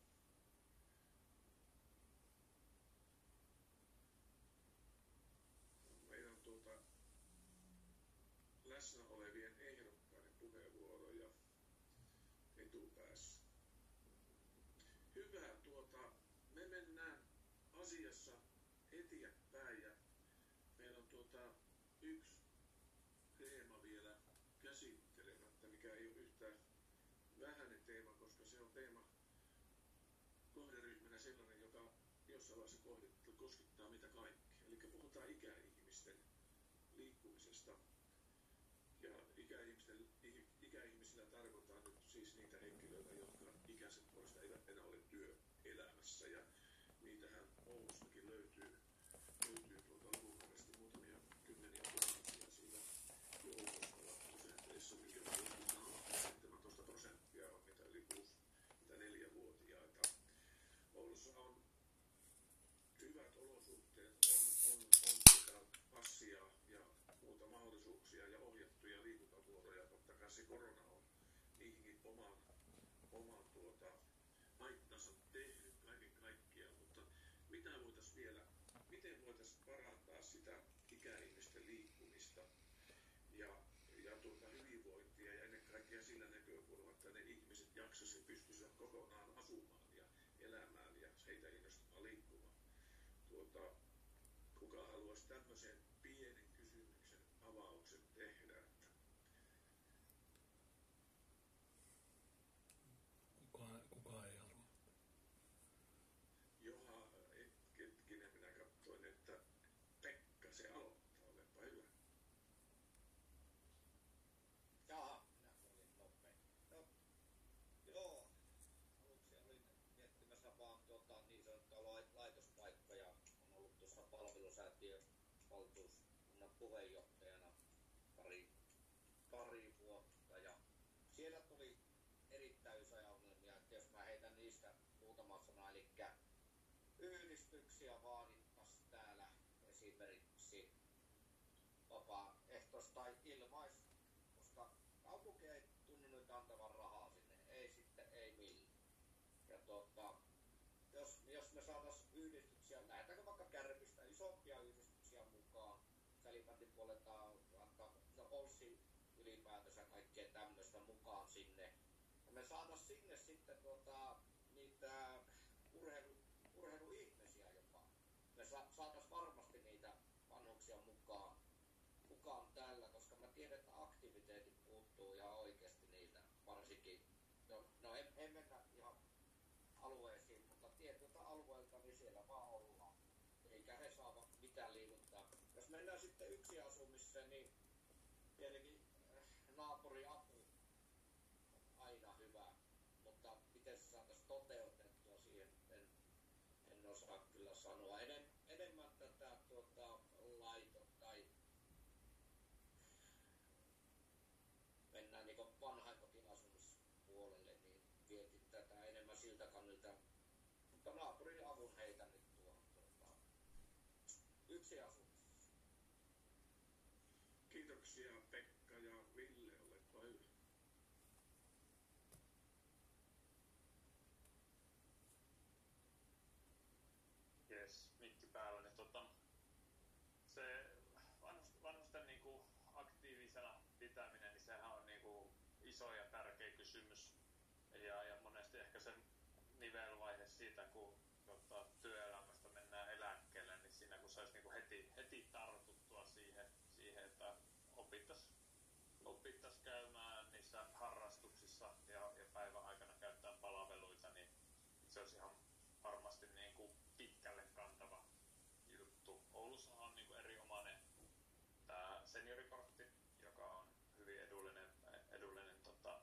Meidän on tuota läsnä olevien ehdokkaiden puheenvuoroja etupäässä. Hyvä, tuota, me mennään asiassa eteenpäin ja meillä on tuota yksi teema vielä käsittelemättä, mikä ei ole yhtään vähäinen teema, koska se on teema kohderyhmänä sellainen, joka jossain vaiheessa kohdittaa, koskettaa mitä kaikkea. Eli puhutaan ikäihmisten liikkumisesta ja ikäihmisten, i- ikäihmisillä tarkoitaan nyt siis niitä henkilöitä, jotka ikänsä puolesta eivät enää ole työelämässä. Ja niitähän Oulustakin löytyy, löytyy tuolta lukukaudesta muutamia kymmeniä tuhansia siinä joukossa. Ja prosenteissa mikä on joku 17 prosenttia on niitä yli 6, mitä neljävuotiaita. Oulussa on hyvät olosuhteet, on, on, on tuota passia ja muuta mahdollisuuksia ja ohjattuja liikuntavuoroja. Totta kai se korona on niihinkin oman, oman tuota, haittansa tehnyt kaiken kaikkiaan, mutta mitä voitaisiin vielä, miten voitaisiin parantaa sitä ikäihmisten liikkumista ja, ja tuota hyvinvointia ja ennen kaikkea sillä näkökulmalla, että ne ihmiset jaksaisivat pystyisivät kokonaan asumaan ja elämään ja heitä innostamaan liikkumaan. Tuota, kuka haluaisi tämmöisen pienen kysymyksen avauksen tehdä, että Kukaan, kukaan ei halua. Joha, et, hetkinen, minä katsoin, että Pekka se aloittaa, olepa hyvä. Jaha, minä olin nopea. No, joo, aluksi olin miettimässä vaan tuota, niin sanottua lai- laitospaikkoja. On ollut tuossa palvelusäätiön valtuuskunnan puheenjohtajana pari, pari vuotta ja siellä tuli erittäin isoja ongelmia, että jos mä heitän niistä muutama sana, eli yhdistyksiä vaadittaisiin täällä esimerkiksi vapaaehtois- tai ilmais, koska kaupunki ei tunnu nyt antavan rahaa sinne, ei sitten, ei millään. Ja tota, jos, jos me saatais yhdistyksiä, lähdetäänkö vaikka Kärpistä isompia yhdistyksiä mukaan, salibändin puolelta antaa no, Olssi ylipäätänsä kaikkea tämmöistä mukaan sinne. Ja me saatais sinne sitten tota, niitä urheilu, urheiluihmisiä jopa. Me sa, saatais varmasti niitä vanhuksia mukaan, mukaan tällä, koska mä tiedän, että aktiviteetit puuttuu ihan oikeasti niiltä, varsinkin, no, no en, en mennä ihan alueisiin, mutta tietyltä alueelta, niin siellä vaan ollaan. Eikä he saa mitään liikuntaa. Jos mennään sitten yksi asumiseen, niin tietenkin äh, naapuriapu on aina hyvä, mutta miten se saataisiin toteutettua siihen, en, en osaa kyllä sanoa. Enem, enemmän tätä tuota, laito tai mennään niin vanhainkotiasumispuolelle, niin mietin tätä enemmän siltä kannalta. Mutta naapurin avun heitä nyt tuohon tuota, yksi asumisessa. Kiitoksia Pekka ja Ville, olepa hyvä. Jes, mikki päällä, niin tota, se vanhus, vanhusten niinku aktiivisena pitäminen, niin sehän on niinku iso ja tärkeä kysymys. Ja, ja monesti ehkä se nivelvaihe siitä, kun tota, työelämästä mennään eläkkeelle, niin siinä kun saisi niinku heti, heti tartuttua siihen, siihen että opittas, opittas käymään niissä harrastuksissa ja, ja päivän aikana käyttää palveluita, niin se olisi ihan varmasti niin kuin pitkälle kantava juttu. Oulussa on niin kuin erinomainen tämä seniorikortti, joka on hyvin edullinen, edullinen tota,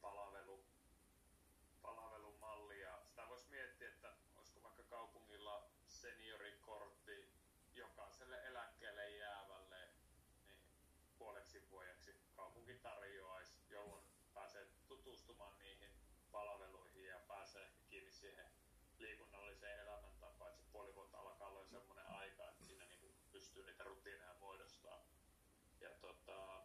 palvelu, palvelumalli. Ja sitä voisi miettiä, että olisiko vaikka kaupungilla seniorikortti jokaiselle eläkkeelle jäävälle niin puoleksi vuodeksi kaupunki tarjoaisi, jolloin pääsee tutustumaan niihin palveluihin ja pääsee ehkä kiinni siihen liikunnalliseen elämäntapaan, että se puoli vuotta alkaa olla jo semmoinen aika, että siinä niin niitä rutiineja muodostaa. Ja tota,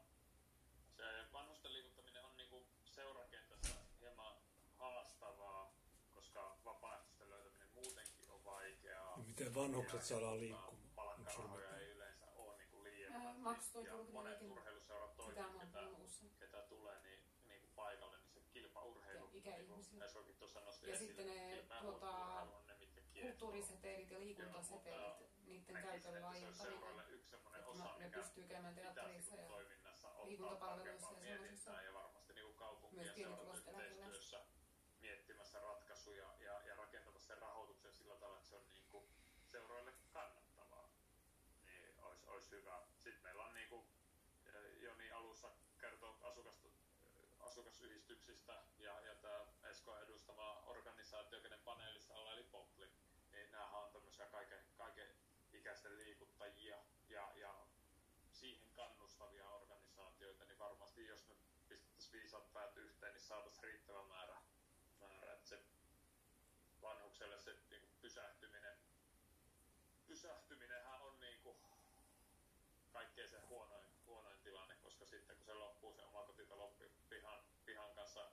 se vanhusten liikuttaminen on niin seurakentässä hieman haastavaa, koska vapaaehtoisten löytäminen muutenkin on vaikeaa. Ja miten vanhukset Ja- saadaan ja liikkumaan? Palkkarahoja ei yleensä ole niin liian ja monet urheiluseurat toimivat, on ketä, ketä tulee niin, niin kuin paikalle, niin se kilpaurheilu, Ja ikäihmisille. niin kuin tuossa nosti Ja esille, sitten ne, on ne, mitkä kiehtoo. Kulttuurisetelit ja liikuntasetelit, niiden käytön laajentaminen. Ne mikä pystyy käymään teatterissa ja liikuntapalveluissa ja mietintään ja varmasti niin kuin kaupunki Myös ja seurat pienituloisten eläkeläiset. yhteistyössä miettimässä ratkaisuja ja, ja rakentamassa sen rahoituksen sillä tavalla, että se on niin kuin seuroille kannattavaa, niin olisi, olisi hyvä. Sitten meillä on niin kuin Joni alussa kertoo asukasta asukasyhdistyksistä ja, ja tämä Esko edustama organisaatio, kenen paneelissa ollaan, eli Popli, niin nämähän on tämmöisiä kaiken, kaiken ikäisten liikuttajia ja, ja siihen kannustavia organisaatioita, niin varmasti jos me pistettäisiin viisaat päät yhteen, niin saataisiin riittävä määrä, määrä että se vanhukselle se niin kuin pysähtyminen, pysähtyminenhän on niin kuin kaikkein se huonoin, huonoin tilanne, koska sitten kun se loppuu se omakotitalo pihan, pihan kanssa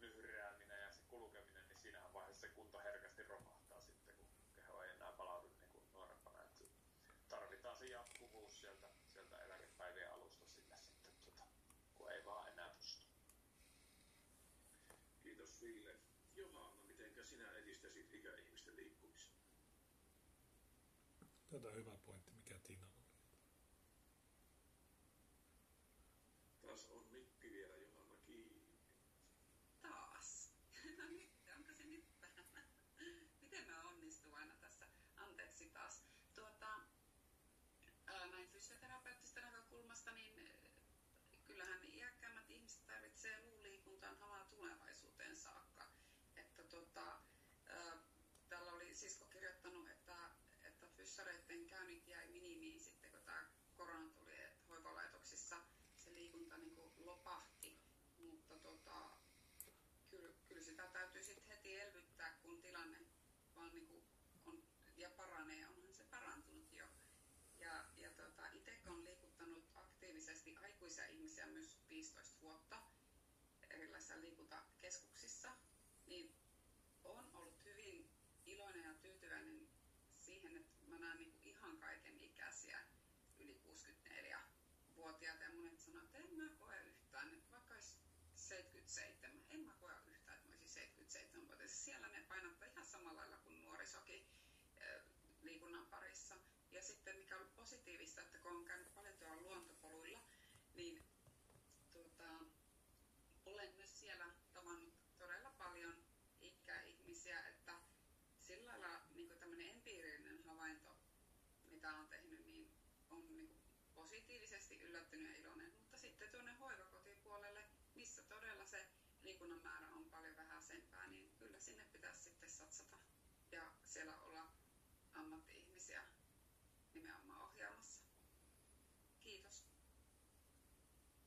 lyhrääminen ja se kulkeminen, niin siinähän vaiheessa se kunto herkästi romahtaa sitten, kun keho ei enää palaudu niin kuin nuorempana. Että tarvitaan se jatkuvuus sieltä, sieltä eläkepäivien alusta sinne sitten, tota, kun ei vaan enää pysty. Kiitos Ville. Johanna, miten sinä edistäisit ikäihmisten liikkumista? Tätä on hyvä pointti, mikä Tiina oli. Taas on mikki vielä Johanna kiinni. Taas. No nyt, onko se nyt päällä? Miten mä onnistun aina tässä? Anteeksi taas. Tuota, näin fysioterapeuttisesta näkökulmasta, niin äh, kyllähän iäkkäämmät ihmiset tarvitsee luuliikuntaan halaa tulevaisuuteen saakka. Että tota, ää, täällä oli sisko kirjoittanut, että, että fyssareiden käynnit jäi minimiin sitten, kun tämä korona tuli, että hoivalaitoksissa se liikunta niin kuin lopahti. Mutta tota, kyllä, kyllä sitä täytyy sitten heti elvyttää, kun tilanne vaan niin kuin on ja paranee. Onhan se parantunut jo. Ja, ja tota, itse olen liikuttanut aktiivisesti aikuisia ihmisiä myös 15 vuotta erilaisissa liikuntakeskuksissa, niin on ollut hyvin iloinen ja tyytyväinen siihen, että mä näen niin kuin ihan kaiken ikäisiä yli 64-vuotiaita ja monet sanoo, että en mä koe yhtään, että vaikka olisi 77, en mä koe yhtään, että mä olisin 77-vuotias. Siellä ne painottaa ihan samalla lailla kuin nuorisokin liikunnan parissa. Ja sitten mikä on positiivista, että kun on käynyt paljon tuolla luontopoluilla, niin tuota, olen myös siellä tavannut todella paljon ikäihmisiä, että sillä lailla niin tämmöinen empiirinen havainto, mitä olen tehnyt, niin on niin kuin positiivisesti yllättynyt ja iloinen. Mutta sitten tuonne hoivakotipuolelle, missä todella se liikunnan määrä on paljon vähäisempää, niin pitäisi sitten satsata ja siellä olla ammatti-ihmisiä nimenomaan ohjaamassa. Kiitos.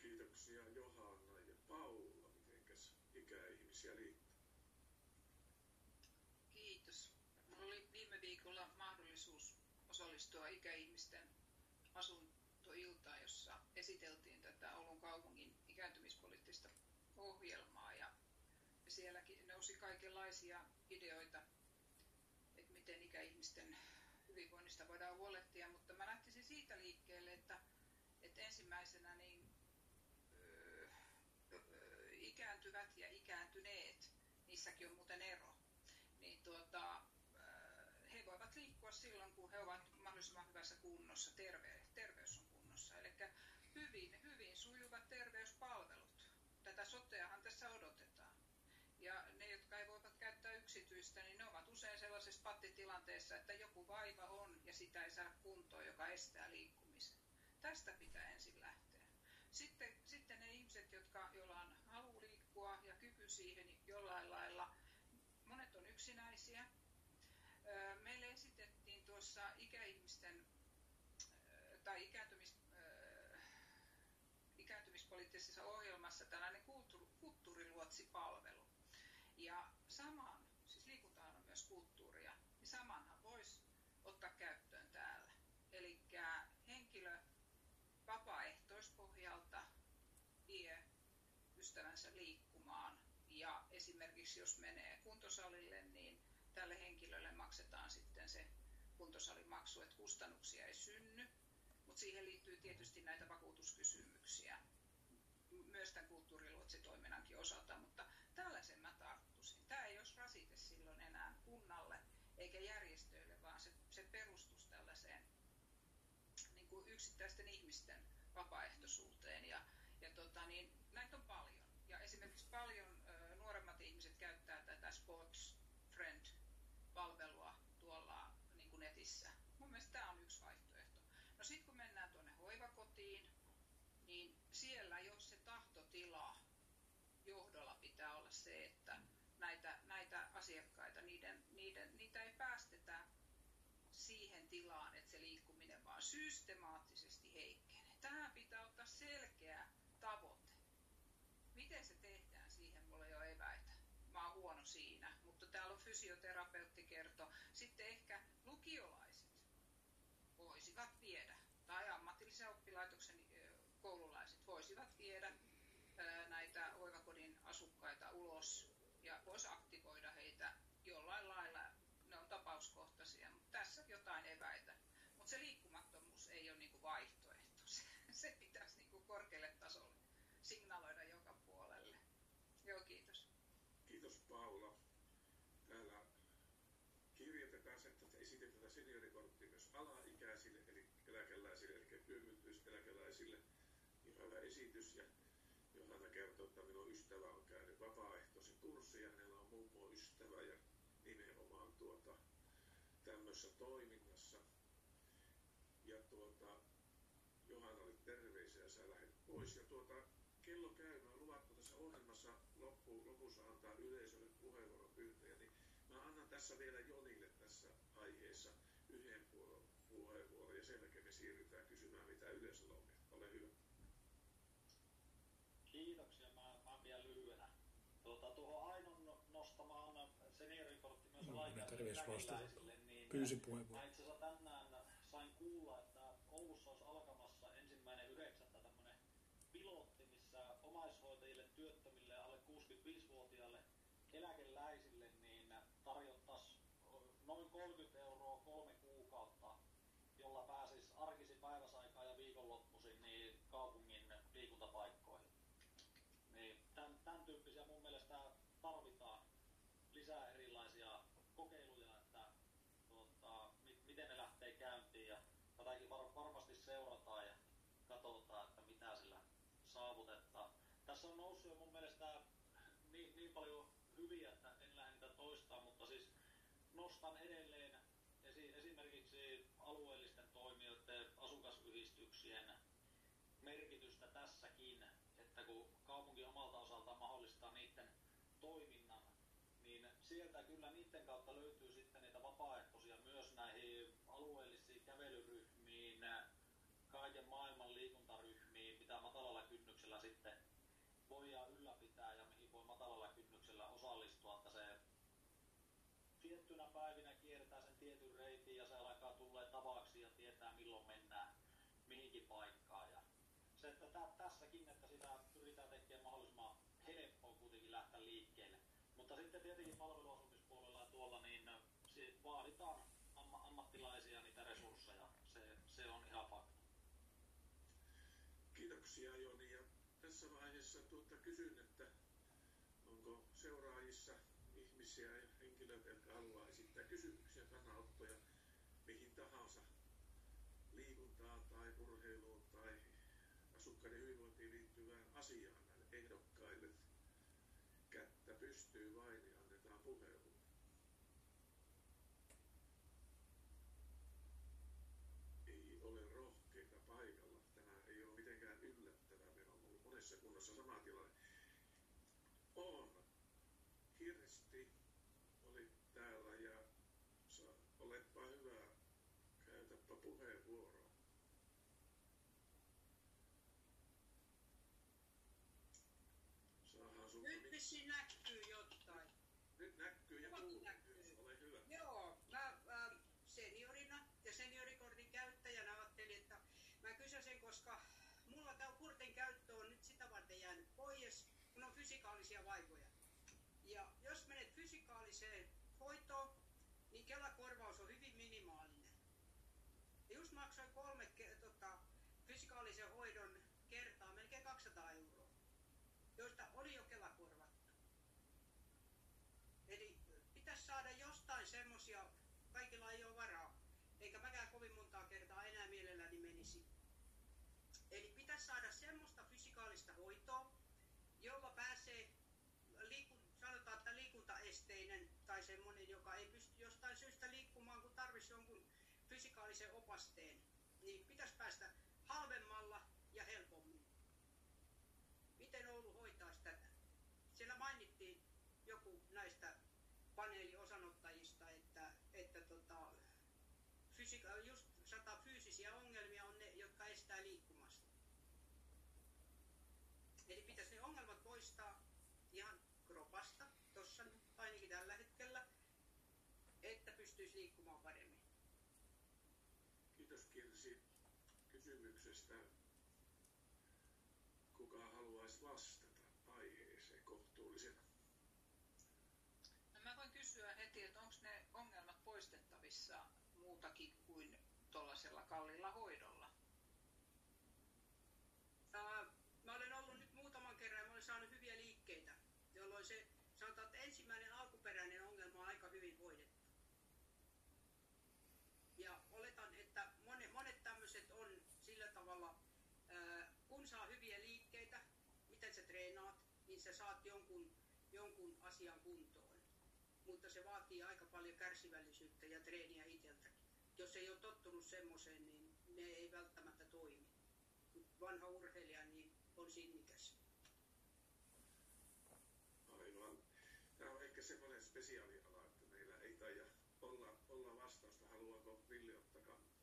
Kiitoksia Johanna ja Paula. Mitenkäs ikäihmisiä liittyy? Kiitos. Minulla oli viime viikolla mahdollisuus osallistua ikäihmisten asuntoiltaan, jossa esiteltiin tätä Oulun kaupungin ikääntymispoliittista ohjelmaa sielläkin nousi kaikenlaisia ideoita, että miten ikäihmisten hyvinvoinnista voidaan huolehtia, mutta mä lähtisin siitä liikkeelle, että, että ensimmäisenä niin öö, öö, ikääntyvät ja ikääntyneet, niissäkin on muuten ero, niin tuota, he voivat liikkua silloin, kun he ovat mahdollisimman hyvässä kunnossa, terve, terveys on kunnossa. Eli hyvin, hyvin sujuvat terveyspalvelut. Tätä soteahan tässä odotetaan. Ja ne, jotka ei voivat yksityistä, niin ne ovat usein sellaisessa pattitilanteessa, että joku vaiva on ja sitä ei saa kuntoon, joka estää liikkumisen. Tästä pitää ensin lähteä. Sitten, sitten ne ihmiset, jotka, joilla on halu liikkua ja kyky siihen jollain lailla, monet on yksinäisiä. Meille esitettiin tuossa ikäihmisten tai ikääntymis, ikääntymispoliittisessa ohjelmassa tällainen kulttuuri, kulttuuriluotsipalvelu. Ja saman, siis liikuntahan on myös kulttuuria, niin samanhan voisi ottaa käyttöön täällä. Eli henkilö vapaaehtoispohjalta vie ystävänsä liikkumaan ja esimerkiksi jos menee kuntosalille, niin tälle henkilölle maksetaan sitten se kuntosalimaksu, että kustannuksia ei synny, mutta siihen liittyy tietysti näitä vakuutuskysymyksiä myös tämän kulttuuriluotsitoiminnankin osalta, mutta tällaisen mä tarttuisin. Tämä ei olisi rasite silloin enää kunnalle eikä järjestöille, vaan se, se perustus tällaiseen niin kuin yksittäisten ihmisten vapaaehtoisuuteen. Ja, ja tota, niin, näitä on paljon. Esimerkiksi paljon nuoremmat ihmiset käyttää tätä Sports Friend-palvelua tuolla niin kuin netissä. Mun mielestä tämä on yksi vaihtoehto. No sitten kun mennään tuonne hoivakotiin, niin siellä jos se tahtotila johdolla pitää olla se, että näitä, näitä asiakkaita, niiden, niiden, niitä ei päästetä siihen tilaan, että se liikkuminen vaan systemaattisesti heikkenee. Tähän pitää ottaa selkeä tavoite. Miten se tehdään, siihen mulla ei ole eväitä. Mä oon huono siinä, mutta täällä on fysioterapeutti kerto. Sitten ehkä lukiolaiset voisivat viedä, tai ammatillisen oppilaitoksen koululaiset voisivat viedä näitä hoivakodin asukkaita ulos ja voisi aktivoida heitä jollain lailla. Ne on tapauskohtaisia, mutta tässä jotain eväitä. Mutta se liikkumattomuus ei ole niinku vaihtoehto. Se, se pitäisi niinku korkealle tasolle signaloida joka puolelle. Joo, kiitos. Kiitos Paula. Täällä kirjoitetaan se, että esitetään seniorikorttia myös alaikäisille, eli eläkeläisille, eli työkyvyttömyyseläkeläisille. Hyvä esitys ja Johanna kertoo, että minun ystävä on käynyt vapaaehtoisen kurssin ja hänellä on mummo ystävä ja nimenomaan tuota, tämmöisessä toiminnassa. Ja tuota, Johannalle terveisiä sä lähdet pois. Ja tuota, kello käy, mä luvattu tässä ohjelmassa loppu, lopussa antaa yleisölle puheenvuoron pyytäjä, niin mä annan tässä vielä Jonille tässä yhden puheenvuoron ja sen jälkeen me siirrytään kysymään, mitä yleisöllä on. Ole hyvä. Kiitoksia, mä, mä pidän lyhyenä. Tuota, tuohon Ainon no- nostamaan seniorikortti myös No, eläkeläisille, niin Pyysi mä puheenvuoron. itse asiassa tänään sain kuulla, että Oulussa olisi alkamassa ensimmäinen yhdeksättä tämmöinen pilotti, missä omaishoitajille, työttömille alle 65-vuotiaille eläkeläisille niin tarjottaisiin noin 30 euroa kolme kuukautta, jolla pääsisi arkisi päiväsaikaan ja viikonloppuisin niin kaupungin liikuntapaikkoihin. Niin tämän, tämän tyyppisiä mun mielestä tarvitaan lisää erilaisia kokeiluja, että tuota, mi, miten ne lähtee käyntiin ja tätäkin var, varmasti seurataan ja katsotaan, että mitä sillä saavutetaan. Tässä on noussut mielestä niin, niin paljon hyviä, että en lähde niitä toistaa, mutta siis nostan edelleen esi, esimerkiksi alueellisten toimijoiden, asukasyhdistyksien merkitystä tässäkin, että kun kaupunki omalta osaltaan mahdollistaa niiden toiminnan, niin sieltä kyllä niiden kautta löytyy sitten niitä vapaaehtoisia myös näihin alueellisiin kävelyryhmiin, kaiken maailman liikuntaryhmiin, mitä matalalla kynnyksellä sitten voidaan ylläpitää ja mihin voi matalalla kynnyksellä osallistua, että se tiettynä päivinä kiertää sen tietyn reitin ja se alkaa tulee tavaksi ja tietää milloin mennään paikkaan. Ja se, että tä, tässäkin, että sitä pyritään tekemään mahdollisimman helppoa kuitenkin lähteä liikkeelle. Mutta sitten tietenkin palveluasumispuolella ja tuolla niin se vaaditaan amma, ammattilaisia niitä resursseja. Se, se on ihan fakta. Kiitoksia Joni. Ja tässä vaiheessa tuota kysyn, että onko seuraajissa ihmisiä ja henkilöitä, jotka haluaa esittää kysymyksiä, kannanottoja mihin tahansa liikuntaan tai urheiluun tai asukkaiden hyvinvointiin asiaan näille ehdokkaille. Kättä pystyy vain ja annetaan puheenvuoro. Ei ole rohkeita paikalla. Tämä ei ole mitenkään yllättävää. Meillä on ollut monessa kunnassa sama tilanne. On. Kirsti oli täällä ja sa, oletpa hyvä, käytäpä puheenvuoroa. Saadaan sun Nyt vissiin näkyy jotain. Nyt näkyy ja näkyy. Ole hyvä. Joo, mä äh, seniorina ja seniorikortin käyttäjänä ajattelin, että mä kysyisin, koska mulla tämä kurtin käyttö on nyt sitä varten jäänyt pois, kun on fysikaalisia vaivoja. Ja jos menet fysikaaliseen hoitoon, niin Kela-korvaus on hyvin minimaalinen. Ja just maksoin kolme ja kaikilla ei ole varaa. Eikä mäkään kovin montaa kertaa enää mielelläni menisi. Eli pitäisi saada semmoista fysikaalista hoitoa, jolla pääsee, liiku, sanotaan, että liikuntaesteinen tai semmoinen, joka ei pysty jostain syystä liikkumaan, kun tarvitsisi jonkun fysikaalisen opasteen, niin pitäisi päästä halvemmalla ja helpommin. Miten Oulu hoitaisi tätä? Siellä mainittiin joku näistä paneeli fysiika, just sata fyysisiä ongelmia on ne, jotka estää liikkumasta. Eli pitäisi ne ongelmat poistaa ihan kropasta, tuossa ainakin tällä hetkellä, että pystyisi liikkumaan paremmin. Kiitos Kirsi kysymyksestä. Kuka haluaisi vastata aiheeseen kohtuullisen? No mä voin kysyä heti, että onko ne ongelmat poistettavissa muutakin tuollaisella kalliilla hoidolla? Ää, mä olen ollut nyt muutaman kerran ja olen saanut hyviä liikkeitä, jolloin se sanotaan, että ensimmäinen alkuperäinen ongelma on aika hyvin hoidettu. Ja oletan, että monet, monet tämmöiset on sillä tavalla, ää, kun saa hyviä liikkeitä, miten sä treenaat, niin sä saat jonkun, jonkun asian kuntoon. Mutta se vaatii aika paljon kärsivällisyyttä ja treeniä itseltäkin. Jos ei ole tottunut semmoiseen, niin ne ei välttämättä toimi. Vanha urheilija niin on sinnikäs. Aivan. Tämä on ehkä semmoinen spesiaaliala, että meillä ei taida olla, olla vastausta. Haluaako Ville ottaa kantaa?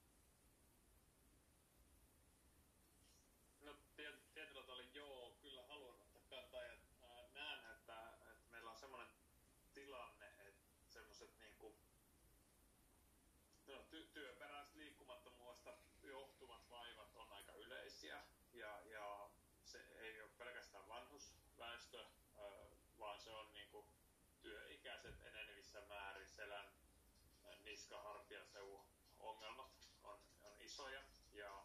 No tiet- tietyllä tavalla joo, kyllä haluan ottaa kantaa ja ää, näen, että, että meillä on semmoinen tilanne, että semmoiset niinku, no, ty- työperäisestä liikkumattomuudesta johtuvat vaivat on aika yleisiä ja, ja se ei ole pelkästään vanhusväestö, ää, vaan se on niinku työikäiset enenevissä määrin selän, ää, niska, hartiaseu ongelmat on, on isoja ja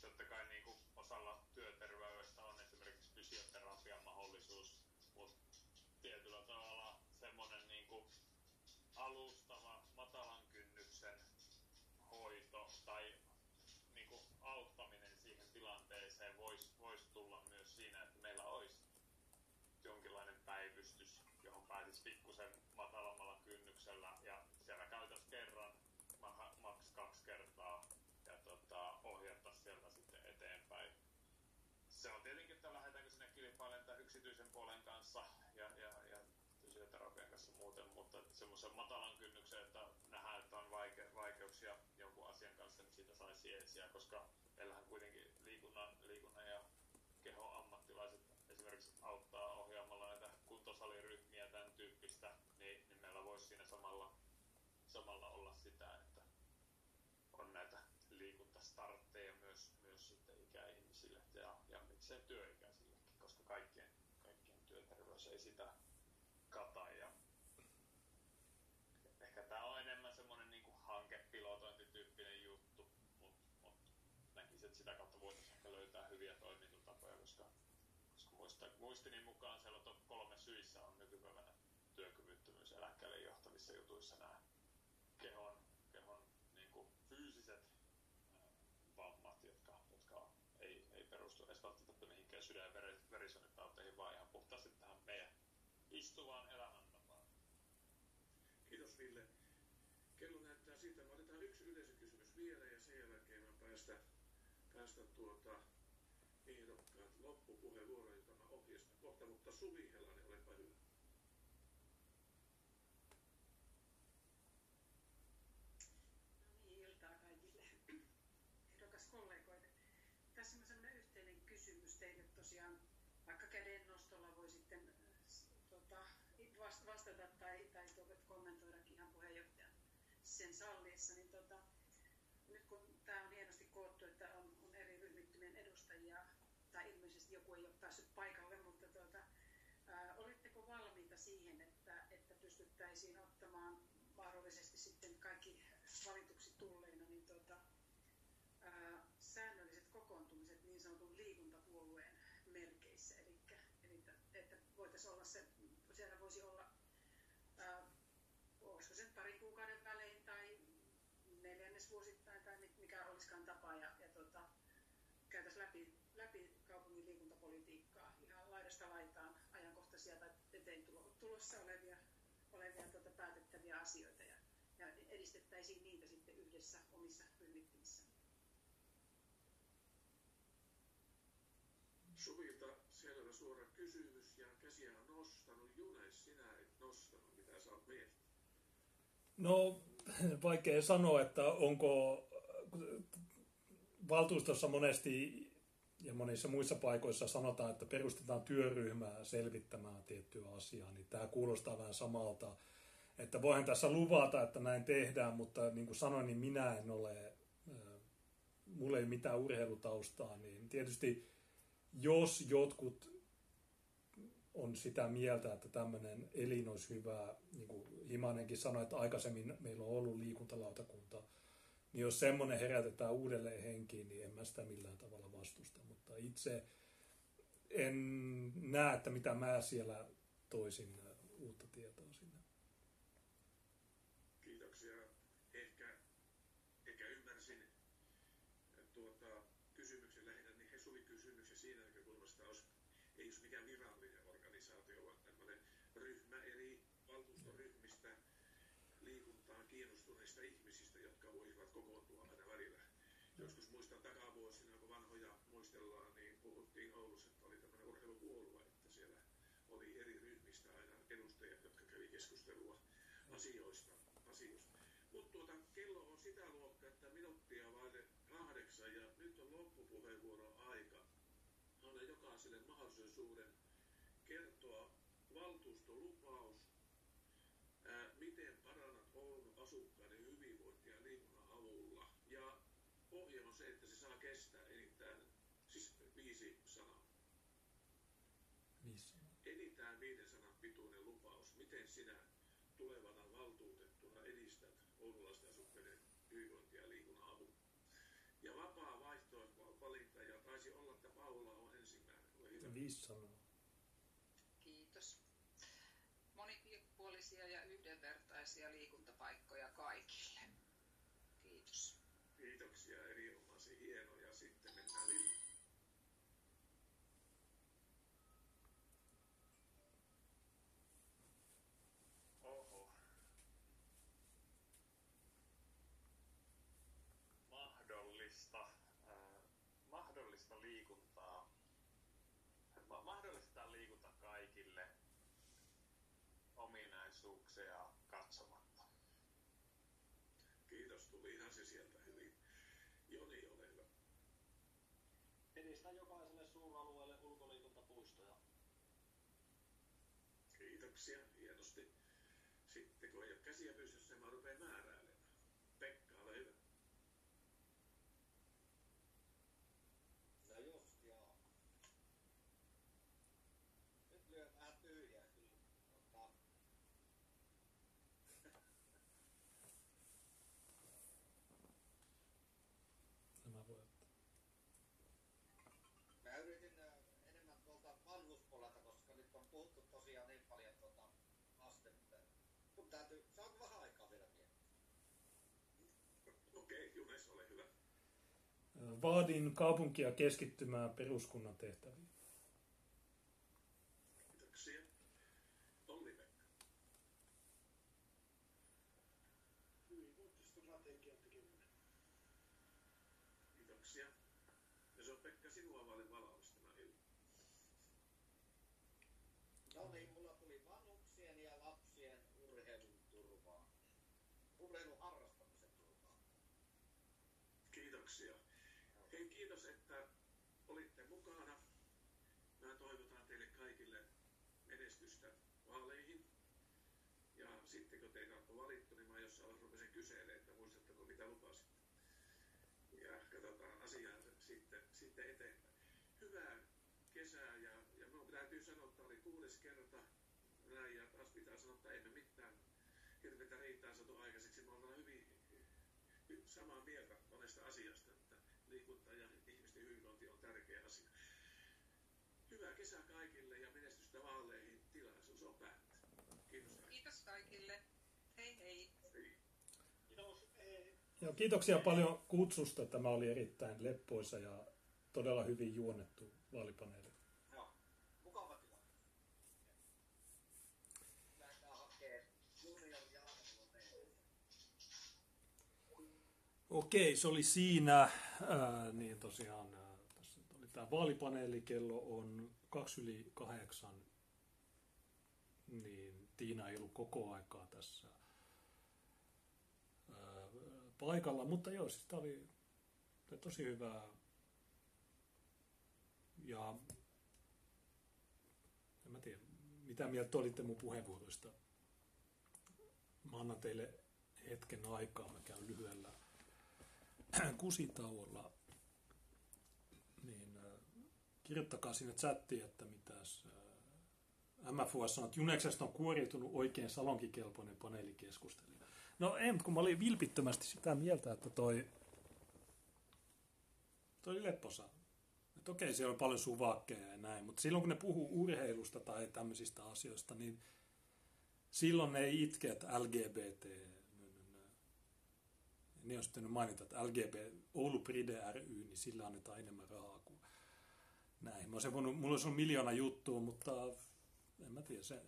totta kai niin kuin osalla työterveydestä on esimerkiksi fysioterapian mahdollisuus, mutta tietyllä tavalla semmoinen niin kuin alustava matalan kynnyksen hoito tai niin kuin auttaminen siihen tilanteeseen voisi vois tulla myös siinä, että meillä olisi jonkinlainen päivystys, johon pääsisi pikkusen matalammalla kynnyksellä ja siellä käytäisiin kerran, ma- maks kaksi kertaa ja tota, ohjata sieltä sitten eteenpäin. Se on tietenkin, että lähdetäänkö sinne kilpailemaan yksityisen puolen kanssa ja, ja, ja fysioterapian kanssa muuten, mutta semmoisen matalan kynnyksen, että nähdään, että on vaike- vaikeuksia jonkun asian kanssa, niin siitä saisi etsiä, koska meillähän kuitenkin liikunnan, liikunnan ja kehon ammattilaiset esimerkiksi auttaa ohjaamalla näitä kuntosaliryhmiä, tämän tyyppistä, niin, niin meillä voisi siinä samalla, samalla olla sitä, että on näitä liikuntastartteja myös, myös sitten ikäihmisille ja, miksei työikäisillekin, koska kaikkien, kaikkien työterveys ei sitä kata. Ja ehkä tämä on enemmän semmoinen niin hankepilotointityyppinen juttu, mutta mut näkisin, että sitä kautta voitaisiin ehkä löytää hyviä toimintatapoja, koska, koska muista, muistini mukaan siellä top kolme syissä on nykypäivänä työkyvyttömyys eläkkeelle johtavissa jutuissa nämä kehon niin kuin fyysiset ää, vammat, jotka, jotka ei, ei perustu edes välttämättä mihinkään sydän- ja veri- verisuonitauteihin, vaan ihan puhtaasti tähän meidän istuvaan elämäntapaan. Kiitos Ville. Kello näyttää siltä, me otetaan yksi yleisökysymys vielä ja sen jälkeen mä päästä, päästä tuota ehdokkaat loppupuheenvuoroon, jota mä ohjeistan kohta, mutta Suvi Helanen, olepa hyvä. No niin, iltaa kaikille ehdokaskollegoille. Tässä on sellainen yhteinen kysymys teille tosiaan, vaikka käden nostolla voi sitten äh, tota, vast- vastata tai, tai tuota, kommentoidakin ihan puheenjohtajan sen salliessa, niin tota, nyt kun tämä on hienosti koottu, että on, on eri ryhmittymien edustajia, tai ilmeisesti joku ei ole päässyt paikalle, mutta tuota, ää, olitteko valmiita siihen, että, että pystyttäisiin ottamaan mahdollisesti sitten kaikki valituksi tulleina, niin tuota, ää, säännölliset kokoontumiset niin sanotun liikuntapuolueen merkeissä, eli, eli että, että voitaisiin olla se, siellä voisi olla, ää, olisiko se parin kuukauden välein tai neljännesvuosittain tai mi- mikä olisikaan tapa, ja, ja tota, käytäisiin läpi, läpi kaupungin liikuntapolitiikkaa ihan laidasta laitaan ajankohtaisia tai eteen tulo- tulossa olevia, olevia tuota, päätettäviä asioita ja, ja edistettäisiin niitä sitten yhdessä omissa ryhmittymissä. Suvilta selvä suora kysymys ja käsiä on nostanut. Junes, sinä et nostanut, mitä sä oot mieltä? No, vaikea sanoa, että onko valtuustossa monesti ja monissa muissa paikoissa sanotaan, että perustetaan työryhmää selvittämään tiettyä asiaa, niin tämä kuulostaa vähän samalta. Että voihan tässä luvata, että näin tehdään, mutta niin kuin sanoin, niin minä en ole, mulla ei mitään urheilutaustaa, niin tietysti jos jotkut on sitä mieltä, että tämmöinen elin olisi hyvä, niin kuin Himanenkin sanoi, että aikaisemmin meillä on ollut liikuntalautakunta, niin jos semmoinen herätetään uudelleen henkiin, niin en mä sitä millään tavalla vastusta. Mutta itse en näe, että mitä mä siellä toisin uutta tietoa sinne. Kiitoksia. Ehkä, ehkä ymmärsin tuota, kysymyksen lähinnä niin Hesuli kysymyksen siinä näkökulmasta, olisi, ei olisi mikään virallinen organisaatio, vaan tämmöinen ryhmä eri valtuustoryhmistä liikuntaan kiinnostuneista ihmisistä, jotka voisivat kokoontua aina välillä. Joskus muistan takavuosina, kun vanhoja muistellaan, niin puhuttiin Oulussa, että oli tämmöinen urheilupuolue, että siellä oli eri ryhmistä aina edustajat, jotka kävi keskustelua asioista. asioista. Mutta tuota, kello on sitä luokkaa, että minuuttia vaille kahdeksan ja nyt on loppupuheenvuoron aika. Anna jokaiselle mahdollisuuden kertoa valtuustolupaus, ää, miten parannat Oulun asukkaiden hyvinvointia liikunnan avulla. Ja ohje on se, että se saa kestää enintään siis viisi sanaa. Viisi. Enintään viiden sanan pituinen lupaus. Miten sinä tulevana valtuutettuna edistät oululaisten asukkaiden hyvinvointia liikunnan avulla? Ja vapaa vaihtoehtovalinta, ja taisi olla, että Paula on ensimmäinen. Ole hyvä. Viisi sanaa. Kiitos. Monipuolisia ja yhdenvertaisia liikuntapaikkoja kaikille. Kiitos. Kiitoksia, erinomaisen hienoja. Sitten mennään Lille. Oho. Mahdollista, äh, mahdollista liikuntaa. Ma- mahdollistetaan liikunta kaikille ominaisuuksia katsomatta. Kiitos, tuli ihan se sieltä hyvin. Joni, ole hyvä. Edistä jokaiselle suuralueelle ulkoliikuntapuistoja. Kiitoksia, hienosti. Sitten kun ei ole käsiä pystyssä, mä rupean määräilemään. Pekka, ole hyvä. No just joo. Nyt lyö vähän tyhjää kyllä. Tota, Nämä voi ottaa. mä yritin ö, enemmän tuolta vanhuspuolelta, koska nyt on puhuttu tosiaan niin paljon tuota lasten... Mun täytyy, saanko vähän aikaa vielä miettiä? Okei, okay, Junes, ole hyvä. Vaadin kaupunkia keskittymään peruskunnan tehtäviin. Kiitoksia. Olli-Pekka. Hyvinvointistrategian tekeminen. Kiitoksia. Ja se on Pekka sinua vaille valaus tämä ilta. No niin, mulla tuli vanhuksien ja lapsien urheilun turvaa. Urheilun harrastamisen turvaa. Kiitoksia. Hei, kiitos, että olitte mukana. Mä toivotan teille kaikille menestystä vaaleihin. Ja sitten kun teitä on valittu, niin mä jossain vaiheessa rupesin kyselemään, että muistatteko mitä lupasitte. Ja katsotaan asiaa sitten, sitten eteenpäin. Hyvää kesää ja, ja minun täytyy sanoa, että oli kuudes kerta näin ja taas pitää sanoa, että emme mitään hirveätä riitaa saatu aikaiseksi. Me ollaan hyvin hy- samaa mieltä monesta asiasta, että liikunta ja ihmisten hyvinvointi on tärkeä asia. Kesää kaikille ja menestystä vaaleihin. Tilaisuus on päättynyt. Kiitos kaikille. Kiitos kaikille. Hei hei. Kiitos. Hei. Ja kiitoksia paljon kutsusta. Tämä oli erittäin leppoisa ja todella hyvin juonnettu vaalipaneeli. Joo, mukava tilanne. Okei, se oli siinä. Ää, niin tosiaan, ää, tässä nyt oli tämä vaalipaneeli. Kello on kaksi yli kahdeksan. Niin Tiina ei ollut koko aikaa tässä paikalla, mutta joo, siis tämä oli tosi hyvää. Ja en mä tiedä, mitä mieltä olitte mun puheenvuoroista. Mä annan teille hetken aikaa, mä käyn lyhyellä kusitauolla. Kirjoittakaa sinne chattiin, että mitäs äh, MFUS sanoo, että Juneksesta on kuoriutunut oikein salonkikelpoinen paneelikeskustelija. No mutta kun mä olin vilpittömästi sitä mieltä, että toi, toi lepposa. Että okei, siellä on paljon suvakkeja ja näin, mutta silloin kun ne puhuu urheilusta tai tämmöisistä asioista, niin silloin ne ei itke, että LGBT, ne on sitten mainita, että LGBT, Oulu Pride ry, niin sillä annetaan enemmän rahaa näin. Mä olisin voinut, mulla olisi ollut miljoona juttua, mutta en mä tiedä, se,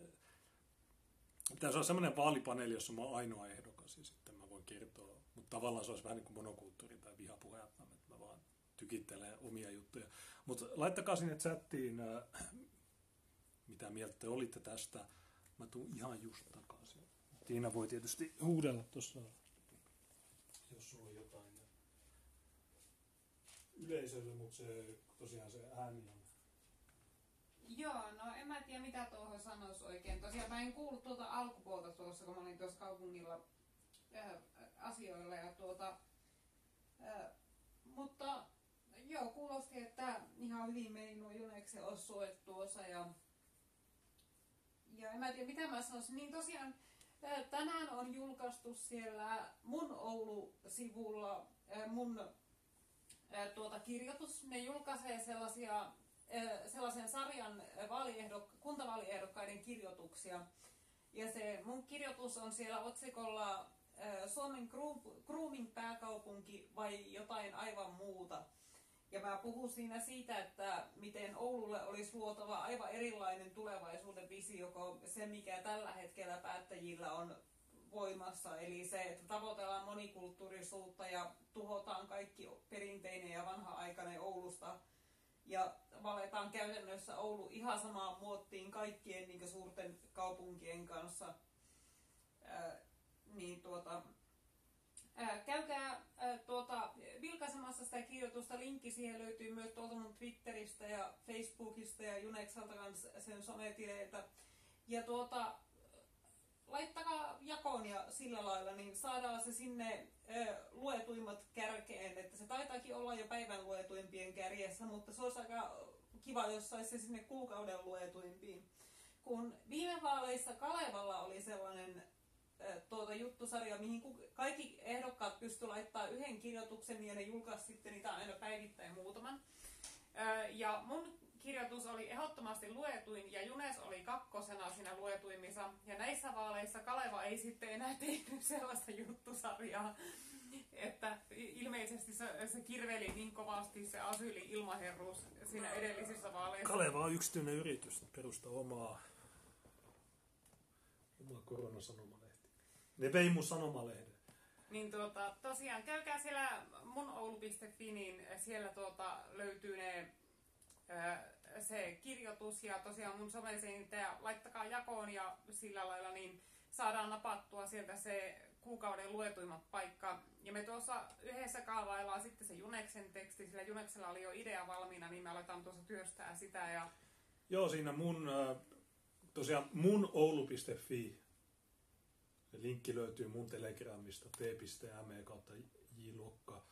pitäisi olla semmoinen vaalipaneeli, jossa mä oon ainoa ehdokas ja sitten mä voin kertoa. Mutta tavallaan se olisi vähän niin kuin monokulttuuri tai vihapuhe, että mä vaan tykittelen omia juttuja. Mutta laittakaa sinne chattiin, äh, mitä mieltä te olitte tästä. Mä tuun ihan just takaisin. Tiina voi tietysti huudella tuossa, jos sulla on jotain yleisölle, mutta se, tosiaan se ääni on Joo, no en mä tiedä mitä tuohon sanoisi oikein. Tosiaan mä en kuullut tuota alkupuolta tuossa, kun mä olin tuossa kaupungilla äh, asioilla ja tuota, äh, mutta joo, kuulosti, että ihan hyvin meni nuo Juneksen osuet tuossa ja, ja en mä tiedä mitä mä sanoisin, niin tosiaan äh, tänään on julkaistu siellä mun Oulu-sivulla äh, mun tuota kirjoitus. Ne julkaisee sellaisia sellaisen sarjan vaaliehdok- kuntavaaliehdokkaiden kirjoituksia. Ja se mun kirjoitus on siellä otsikolla Suomen grooming pääkaupunki vai jotain aivan muuta. Ja mä puhun siinä siitä, että miten Oululle olisi luotava aivan erilainen tulevaisuuden visio kuin se, mikä tällä hetkellä päättäjillä on voimassa. Eli se, että tavoitellaan monikulttuurisuutta ja tuhotaan kaikki perinteinen ja vanha-aikainen Oulusta ja valetaan käytännössä Oulu ihan samaan muottiin kaikkien niin suurten kaupunkien kanssa. Ää, niin tuota, ää, käykää ää, tuota, vilkaisemassa sitä kirjoitusta. Linkki siihen löytyy myös tuolta mun Twitteristä ja Facebookista ja Juneksalta sen sometileiltä. Ja tuota, laittakaa jakoon ja sillä lailla, niin saadaan se sinne ö, luetuimmat kärkeen. Että se taitaakin olla jo päivän luetuimpien kärjessä, mutta se olisi aika kiva, jos saisi se sinne kuukauden luetuimpiin. Kun viime vaaleissa Kalevalla oli sellainen ö, tuota juttusarja, mihin kaikki ehdokkaat pystyivät laittamaan yhden kirjoituksen ja ne julkaisi sitten niitä aina päivittäin muutaman. Ö, ja mun kirjoitus oli ehdottomasti luetuin ja Junes oli kakkosena siinä luetuimmissa. Ja näissä vaaleissa Kaleva ei sitten enää tehnyt sellaista juttusarjaa, että ilmeisesti se, se kirveli niin kovasti se asyli ilmaherruus siinä edellisissä vaaleissa. Kaleva on yksityinen yritys perustaa omaa, omaa koronasanomalehti. Ne vei mun sanomalehden. Niin tuota, tosiaan käykää siellä mun oulu.fi, niin siellä tuota löytyy ne se kirjoitus ja tosiaan mun someseen ja laittakaa jakoon ja sillä lailla niin saadaan napattua sieltä se kuukauden luetuimmat paikka. Ja me tuossa yhdessä kaavaillaan sitten se Juneksen teksti, sillä Juneksella oli jo idea valmiina, niin me aletaan tuossa työstää sitä. Ja... Joo, siinä mun, tosiaan mun oulu.fi, se linkki löytyy mun telegramista t.me kautta jlokka.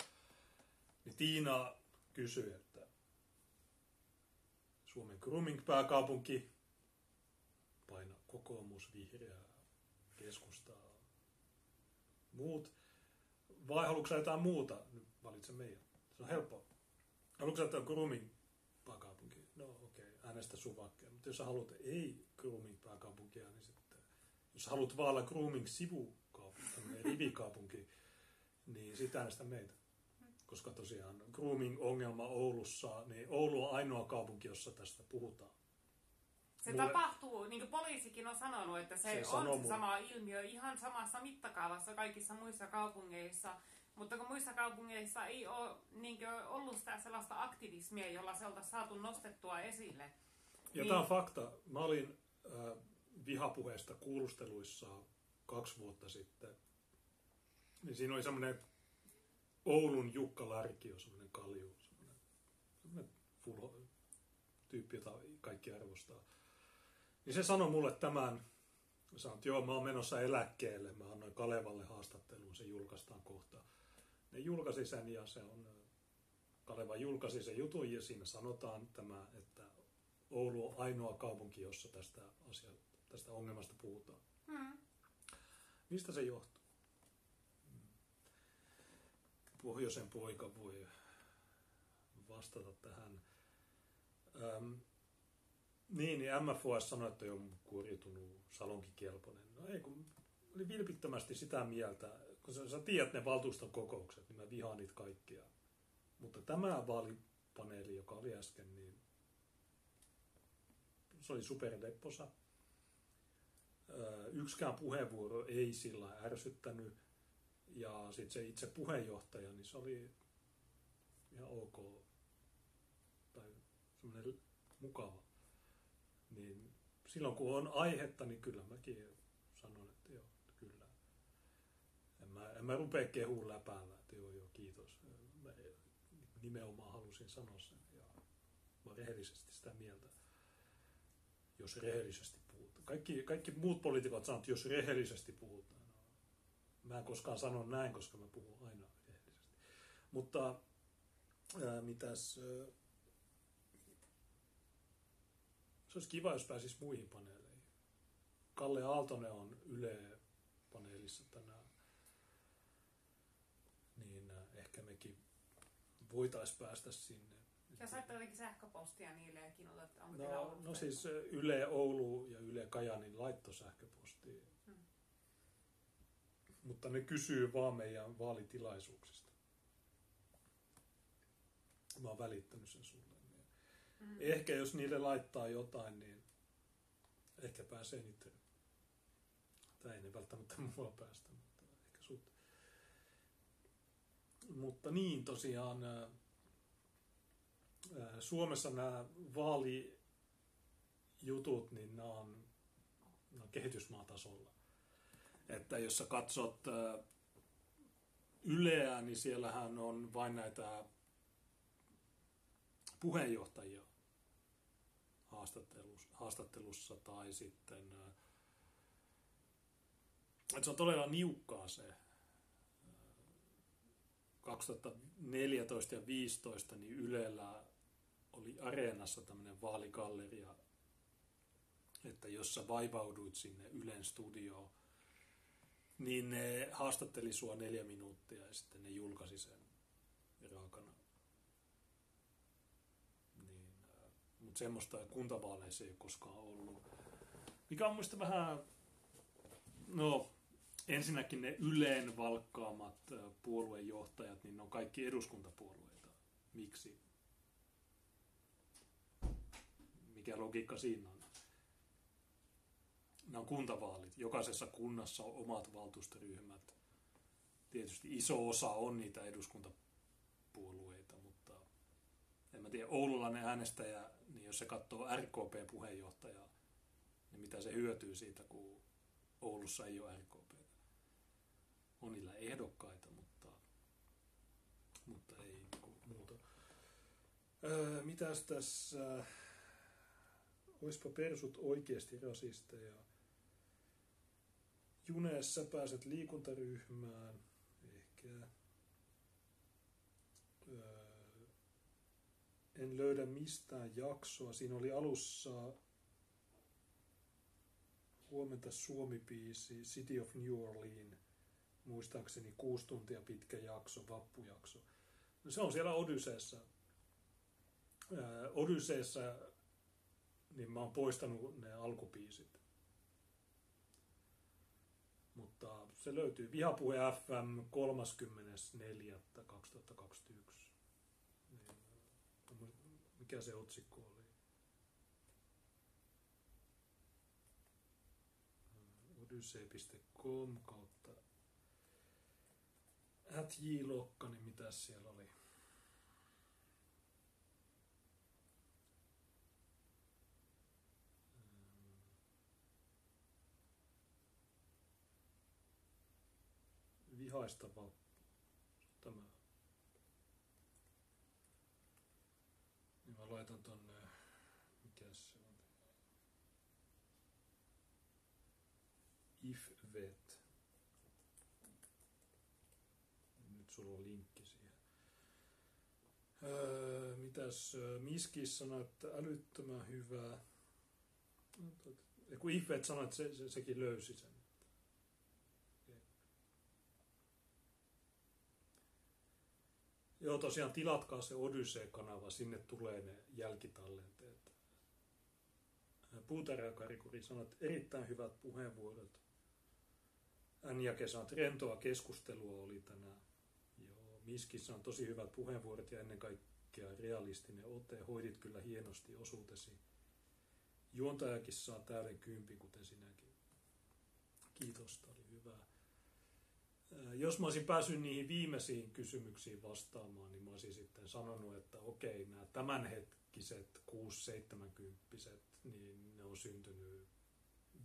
Niin Tiina kysyi, että Suomen grooming-pääkaupunki, paina kokoomus, vihreää, keskustaa, muut. Vai haluatko jotain muuta? Nyt valitse meidän. Se on helppoa. Haluatko että grooming pääkaupunki? No okei, okay, äänestä suvakkeja. Mutta jos sä haluat ei grooming pääkaupunkia, niin sitten, jos haluat vaan olla grooming sivukaupunki, rivikaupunki, niin sitten äänestä meitä koska tosiaan grooming-ongelma Oulussa, niin Oulu on ainoa kaupunki, jossa tästä puhutaan. Se Mulle... tapahtuu, niin kuin poliisikin on sanonut, että se, se on se sama ilmiö ihan samassa mittakaavassa kaikissa muissa kaupungeissa. Mutta kun muissa kaupungeissa ei ole niin ollut sitä sellaista aktivismia, jolla se oltaisiin saatu nostettua esille. Ja niin... tämä on fakta. Mä olin äh, vihapuheesta kuulusteluissa kaksi vuotta sitten. Niin siinä oli semmoinen Oulun Jukka Larkio, semmoinen kalju, semmoinen, semmoinen full tyyppi, jota kaikki arvostaa. Niin se sanoi mulle tämän, sanoin, että joo, mä oon menossa eläkkeelle, mä annoin Kalevalle haastattelun, se julkaistaan kohta. Ne julkaisi sen ja se on, Kaleva julkaisi sen jutun ja siinä sanotaan tämä, että Oulu on ainoa kaupunki, jossa tästä, asia, tästä ongelmasta puhutaan. Mm. Mistä se johtuu? Pohjoisen poika voi vastata tähän. Öm, niin, niin MFOS sanoi, että on kuoriutunut salonkikelpoinen. No ei, kun oli vilpittömästi sitä mieltä, kun sä, sä tiedät ne valtuuston kokoukset, niin mä vihaan niitä kaikkia. Mutta tämä vaalipaneeli, joka oli äsken, niin se oli superlepposa. Yksikään puheenvuoro ei sillä ärsyttänyt. Ja sitten se itse puheenjohtaja, niin se oli ihan ok. Tai semmoinen mukava. Niin silloin kun on aihetta, niin kyllä mäkin sanon, että joo, kyllä. En mä, en mä rupea kehuun läpäällä, että joo, joo, kiitos. Mä nimenomaan halusin sanoa sen. Ja mä rehellisesti sitä mieltä, jos rehellisesti puhutaan. Kaikki, kaikki muut poliitikot sanoo, että jos rehellisesti puhutaan. Mä en koskaan sano näin, koska mä puhun aina rehellisesti. Mutta ää, mitäs... Ää, se olisi kiva, jos pääsisi muihin paneeleihin. Kalle Aaltonen on Yle-paneelissa tänään. Niin äh, ehkä mekin voitaisiin päästä sinne. Ja saitte jotenkin sähköpostia niille ja kiinnotat, onko No, no siis Yle Oulu ja Yle Kajanin laitto sähköpostiin. Mutta ne kysyy vaan meidän vaalitilaisuuksista. Mä oon välittänyt sen sulle. Niin Mm. Ehkä jos niille laittaa jotain, niin ehkä pääsee niitä. Tai ei ne välttämättä mua päästä, mutta ehkä sut. Mutta niin tosiaan Suomessa nämä vaalijutut, niin nämä on, nämä on kehitysmaatasolla. Että jos sä katsot ää, Yleä, niin siellähän on vain näitä puheenjohtajia haastattelussa, haastattelussa tai sitten ää, että se on todella niukkaa se. Ää, 2014 ja 2015 niin Ylellä oli Areenassa tämmöinen vaaligalleria, että jos sä vaivauduit sinne Ylen studioon, niin ne haastatteli sua neljä minuuttia ja sitten ne julkaisi sen raakana. Niin, mutta semmoista kuntavaaleissa ei ole koskaan ollut. Mikä on muista vähän, no ensinnäkin ne Yleen valkkaamat ö, puoluejohtajat, niin ne on kaikki eduskuntapuolueita. Miksi? Mikä logiikka siinä on? Nämä on kuntavaalit. Jokaisessa kunnassa on omat valtuustoryhmät. Tietysti iso osa on niitä eduskuntapuolueita, mutta en mä tiedä, oululainen äänestäjä, niin jos se katsoo RKP-puheenjohtajaa, niin mitä se hyötyy siitä, kun Oulussa ei ole RKP. On niillä ehdokkaita, mutta, mutta ei niinku muuta. Öö, mitäs tässä, oispa persut oikeasti rasisteja? Juneessa pääset liikuntaryhmään, ehkä. Öö, en löydä mistään jaksoa. Siinä oli alussa huomenta Suomi-biisi City of New Orleans, muistaakseni kuusi tuntia pitkä jakso, vappujakso. No se on siellä Odysseessa. Ää, Odysseessa niin mä oon poistanut ne alkubiisit. Mutta se löytyy Vihapuhe FM 34.2021. Niin, mikä se otsikko oli? odyssey.com kautta at J-Lokka, niin mitäs siellä oli? niin tämä. Niin mä laitan tonne, mikä se on, ifvet. Nyt sulla on linkki siihen. Öö, mitäs öö, Miskis sanoi, että älyttömän hyvää. Ja Kun Ifvet sanoi, että se, se, sekin löysi sen. Joo, tosiaan tilatkaa se Odyssey-kanava, sinne tulee ne jälkitallenteet. Puutarja Karikuri sanoi, että erittäin hyvät puheenvuorot. Änjäke sanoi, että rentoa keskustelua oli tänään. Joo, Miskissä on tosi hyvät puheenvuorot ja ennen kaikkea realistinen ote. Hoidit kyllä hienosti osuutesi. Juontajakin saa täyden kympin, kuten sinäkin. Kiitos, tämä Jos mä olisin päässyt niihin viimeisiin kysymyksiin vastaamaan, niin mä olisin sitten sanonut, että okei, nämä tämänhetkiset 6-70 niin ne on syntynyt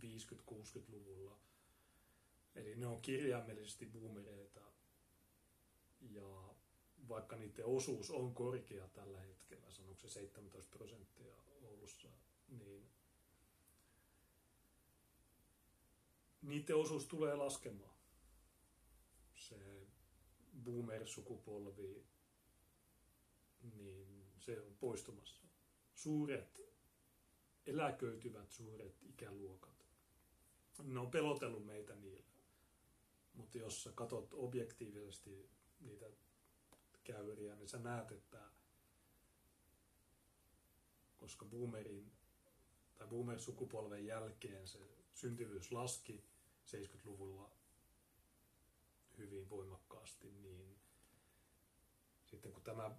50-60-luvulla. Eli ne on kirjaimellisesti boomereita. Ja vaikka niiden osuus on korkea tällä hetkellä, sanonko se 17 prosenttia Oulussa, niin niiden osuus tulee laskemaan se boomer-sukupolvi, niin se on poistumassa. Suuret, eläköityvät suuret ikäluokat, ne on pelotellut meitä niillä. Mutta jos sä katot objektiivisesti niitä käyriä, niin sä näet, että koska boomerin tai boomer-sukupolven jälkeen se syntyvyys laski 70-luvulla hyvin voimakkaasti, niin sitten kun tämä,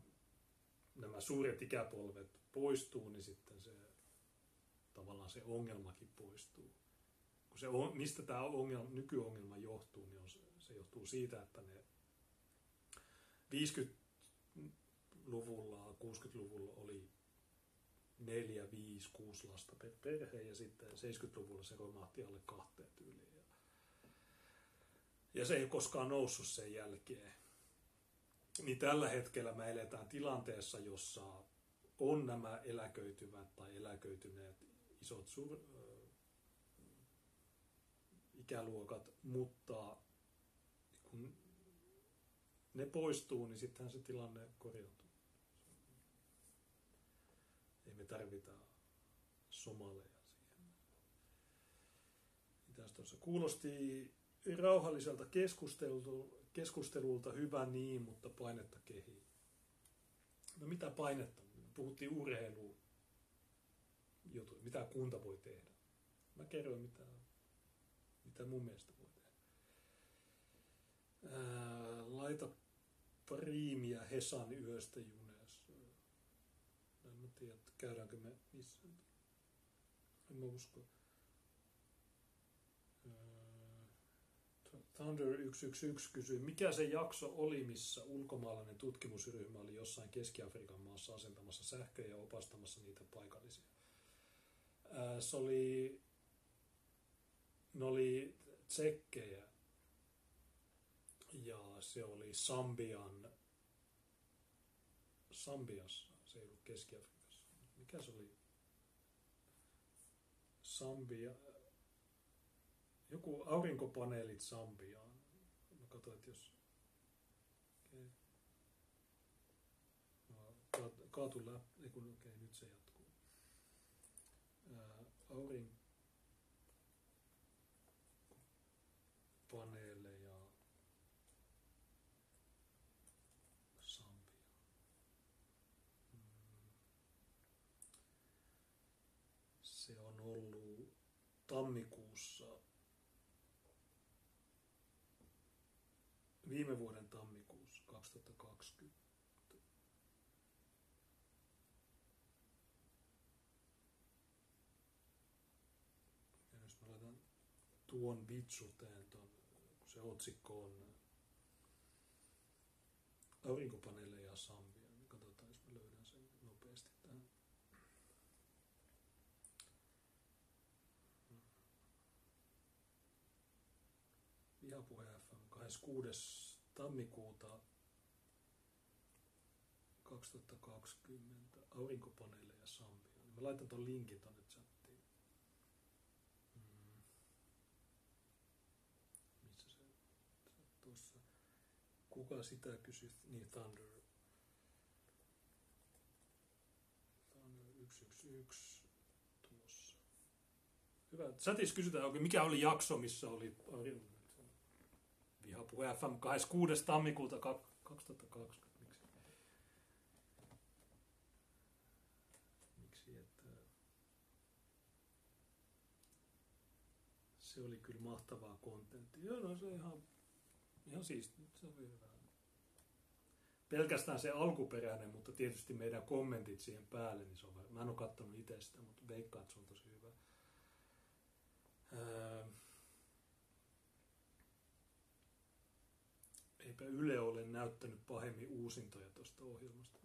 nämä suuret ikäpolvet poistuu, niin sitten se tavallaan se ongelmakin poistuu. Kun se on, mistä tämä ongelma, nykyongelma johtuu, niin on, se, johtuu siitä, että ne 50-luvulla, 60-luvulla oli 4, 5, 6 lasta per perhe ja sitten 70-luvulla se romahti alle kahteen tyyliin. Ja se ei ole koskaan noussut sen jälkeen. Niin tällä hetkellä me eletään tilanteessa, jossa on nämä eläköityvät tai eläköityneet isot sur, ikäluokat, mutta kun ne poistuu, niin sittenhän se tilanne korjautuu. Ei me tarvita somaleja siihen. Mitäs tuossa kuulosti rauhalliselta keskustelulta, hyvä niin, mutta painetta kehiin. No mitä painetta? Puhuttiin urheiluun jutu, mitä kunta voi tehdä. Mä kerroin, mitä, mitä mun mielestä voi tehdä. Ää, laita priimiä Hesan yöstä juneessa. En mä tiedä, käydäänkö me missään. En mä usko. Thunder 111 kysyy, mikä se jakso oli, missä ulkomaalainen tutkimusryhmä oli jossain Keski-Afrikan maassa asentamassa sähköjä ja opastamassa niitä paikallisia. Ää, se oli, ne oli tsekkejä ja se oli Sambian, Sambiassa, se ei ollut Keski-Afrikassa. Mikä se oli? Sambia, joku aurinkopaneelit Sambiaan. Mä katsoin, että jos... Okay. Kaat- kaatu läpi, ei okei, okay, nyt se jatkuu. Ää, aurinkopaneeleja Sambia. Mm. Se on ollut tammikuussa viime vuoden tammikuussa 2020. Ja jos mä laitan tuon vitsuteen, ton, kun se otsikko on aurinkopaneeleja Sambia, niin katsotaan, jos mä löydän sen nopeasti tähän. Vihapuhe FM 26. tammikuuta 2020. aurinkopaneeleja Sambioon. Mä laitan ton linkin tonne chattiin. Mm. Missä se, tuossa. Kuka sitä kysyi? Niin Thunder. Thunder 111 tuossa. Hyvä. Chatissa kysytään, mikä oli jakso, missä oli Vihapuhe FM 26. tammikuuta 2020. Miksi? Miksi, että se oli kyllä mahtavaa kontenttia. Joo, no se ihan, ihan siisti. Se hyvä. Pelkästään se alkuperäinen, mutta tietysti meidän kommentit siihen päälle, niin se on, mä en ole katsonut itse sitä, mutta veikkaan, että se on tosi hyvä. Öö, eipä Yle ole näyttänyt pahemmin uusintoja tuosta ohjelmasta.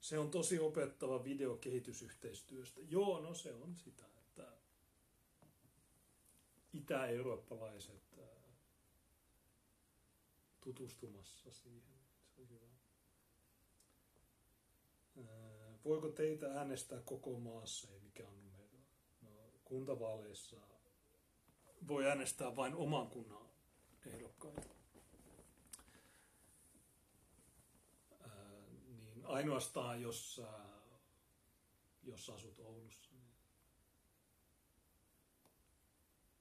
Se on tosi opettava video kehitysyhteistyöstä. Joo, no se on sitä, että itä-eurooppalaiset tutustumassa siihen. Se on hyvä. Voiko teitä äänestää koko maassa, ei mikä on numero? No, kuntavaaleissa voi äänestää vain oman kunnan ehdokkaita. Niin ainoastaan jos, jos asut Oulussa. Niin,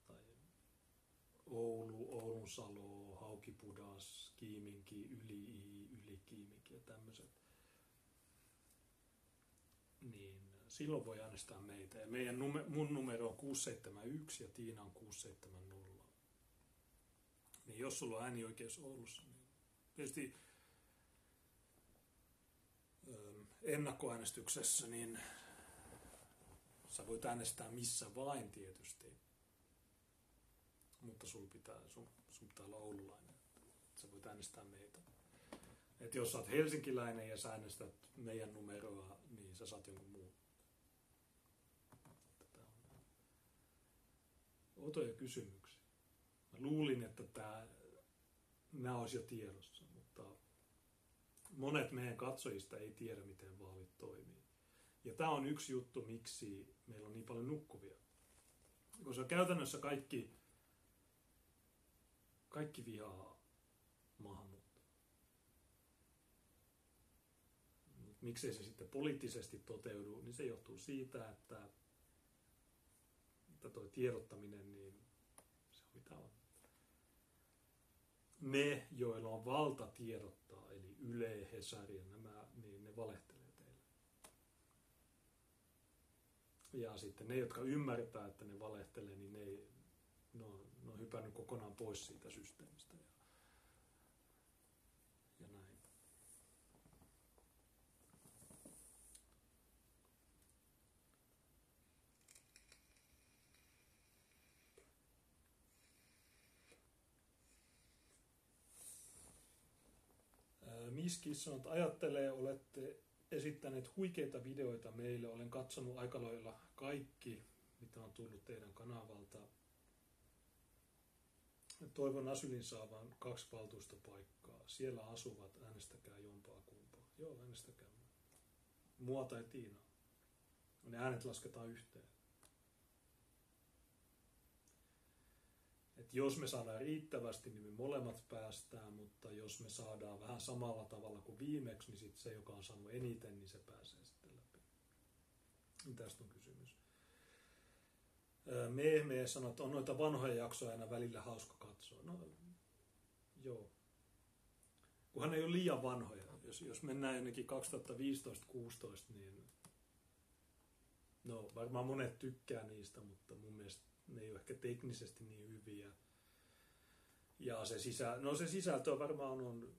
tai Oulu, Oulunsalo, Haukipudas, Kiiminki, Yli-I, Yli-Kiiminki ja tämmöiset. Niin silloin voi äänestää meitä. Ja meidän nume, mun numero on 671 ja Tiina on 670 niin jos sulla on äänioikeus Oulussa, niin tietysti ähm, ennakkoäänestyksessä, niin sä voit äänestää missä vain tietysti. Mutta sun pitää, sun, sun pitää olla oululainen. Sä voit äänestää meitä. Et jos sä oot helsinkiläinen ja sä äänestät meidän numeroa, niin sä saat jonkun muun. Tätä on kysymyksiä. Mä luulin, että tämä, nämä olisi jo tiedossa, mutta monet meidän katsojista ei tiedä, miten vaalit toimii. Ja tämä on yksi juttu, miksi meillä on niin paljon nukkuvia. Koska käytännössä kaikki, kaikki vihaa maahanmuuttoa. Miksei se sitten poliittisesti toteudu, niin se johtuu siitä, että, että tuo tiedottaminen, niin se on mitä on ne, joilla on valta tiedottaa, eli Yle, Hesari ja nämä, niin ne valehtelee teille. Ja sitten ne, jotka ymmärtää, että ne valehtelee, niin ne, ne, on, ne on hypännyt kokonaan pois siitä systeemistä. Ja, ja näin. Miskis sanoo, että ajattelee, olette esittäneet huikeita videoita meille. Olen katsonut aika lailla kaikki, mitä on tullut teidän kanavalta. Toivon Asylin saavan kaksi valtuustopaikkaa. Siellä asuvat, äänestäkää jompaa kumpaa. Joo, äänestäkää. Mua tai Tiina. Ne äänet lasketaan yhteen. Jos me saadaan riittävästi, niin me molemmat päästään, mutta jos me saadaan vähän samalla tavalla kuin viimeksi, niin sitten se, joka on saanut eniten, niin se pääsee sitten läpi. Niin tästä on kysymys. Mehme sanoo, että on noita vanhoja jaksoja aina välillä hauska katsoa. No, joo. Kunhan ei ole liian vanhoja. Jos, jos mennään jonnekin 2015-16, niin no varmaan monet tykkää niistä, mutta mun mielestä ne ei ole ehkä teknisesti niin hyviä. Ja se, sisä, no se sisältö varmaan on,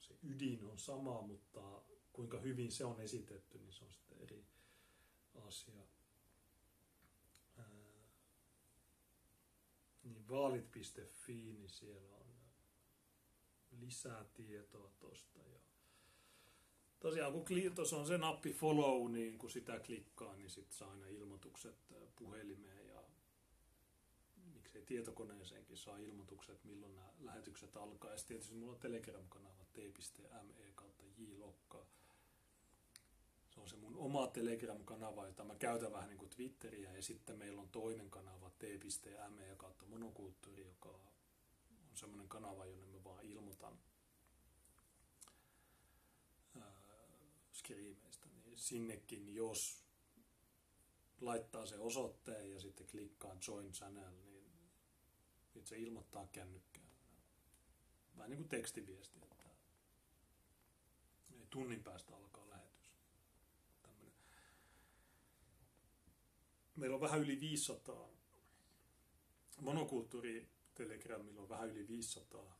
se ydin on sama, mutta kuinka hyvin se on esitetty, niin se on sitten eri asia. Ää, niin vaalit.fi, niin siellä on lisää tietoa tosta ja tosiaan kun tuossa on se nappi follow, niin kun sitä klikkaa, niin sitten saa aina ilmoitukset puhelimeen ja se tietokoneeseenkin saa ilmoitukset, milloin nämä lähetykset alkaa. Ja tietysti mulla on Telegram-kanava t.me kautta jlokka. Se on se mun oma Telegram-kanava, jota mä käytän vähän niin kuin Twitteriä. Ja sitten meillä on toinen kanava t.me kautta monokulttuuri, joka on semmoinen kanava, jonne mä vaan ilmoitan skriimeistä. Niin sinnekin, jos laittaa se osoitteen ja sitten klikkaa join channel, niin se ilmoittaa kännykkään. Vähän niin kuin tekstiviesti, että tunnin päästä alkaa lähetys. Meillä on vähän yli 500 monokulttuuri Telegramilla on vähän yli 500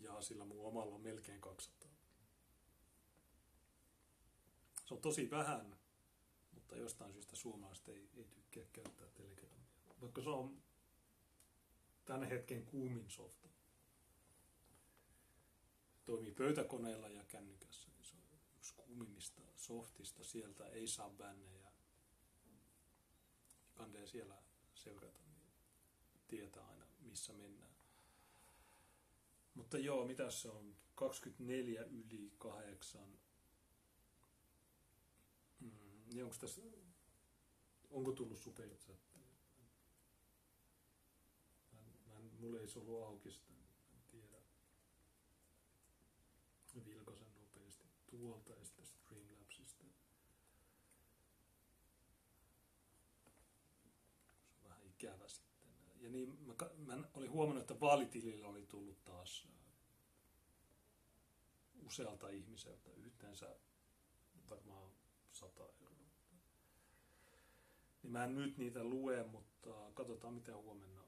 ja sillä mun omalla on melkein 200. Se on tosi vähän, mutta jostain syystä suomalaiset ei, ei tykkää käyttää Telegramia. Vaikka se on tämän hetken kuumin softa. Toimii pöytäkoneella ja kännykässä, niin se on yksi kuumimmista softista. Sieltä ei saa bännejä. Kandee siellä seurata, niin tietää aina missä mennään. Mutta joo, mitä se on? 24 yli 8 niin onko tässä, onko tullut superchatteja? Mä, mä mulla ei se ollut auki sitä, en tiedä. Vilkasen nopeasti tuolta ja sitten Streamlabsista. Se on vähän ikävä sitten. Ja niin, mä, mä olin huomannut, että vaalitilillä oli tullut taas usealta ihmiseltä yhteensä varmaan 100 euroa. Niin mä en nyt niitä lue, mutta katsotaan mitä huomenna.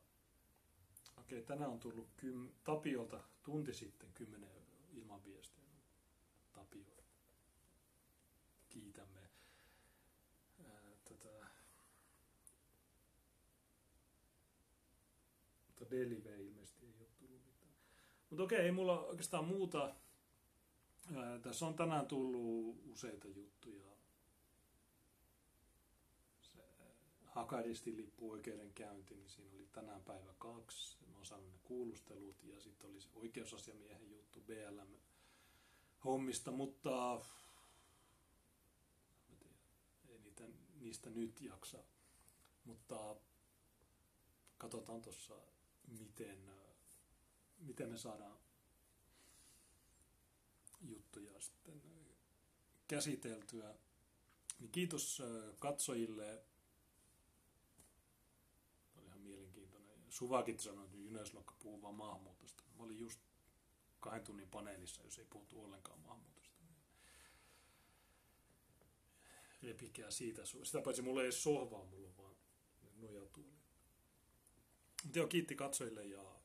Okei, tänään on tullut kym, Tapiolta tunti sitten 10 euroa ilman viestiä. Tapio. Kiitämme ää, tätä mutta Delive ilmeisesti ei ole tullut mitään. Mutta okei, ei mulla oikeastaan muuta. Ää, tässä on tänään tullut useita juttuja Hakaristin lippuoikeudenkäynti, niin siinä oli tänään päivä kaksi. Mä oon saanut ne kuulustelut ja sitten oli se oikeusasiamiehen juttu BLM hommista, mutta ei niitä, niistä nyt jaksa. Mutta katsotaan tuossa, miten, miten me saadaan juttuja sitten käsiteltyä. Niin kiitos katsojille Suvakit sanoi, että Jyneslokka puhuu vaan maahanmuutosta. Mä olin just kahden tunnin paneelissa, jos ei puhuttu ollenkaan maahanmuutosta. Repikää siitä. Sitä paitsi mulla ei edes sohvaa, mulla on vaan nojatuoli. Mutta joo, kiitti katsojille ja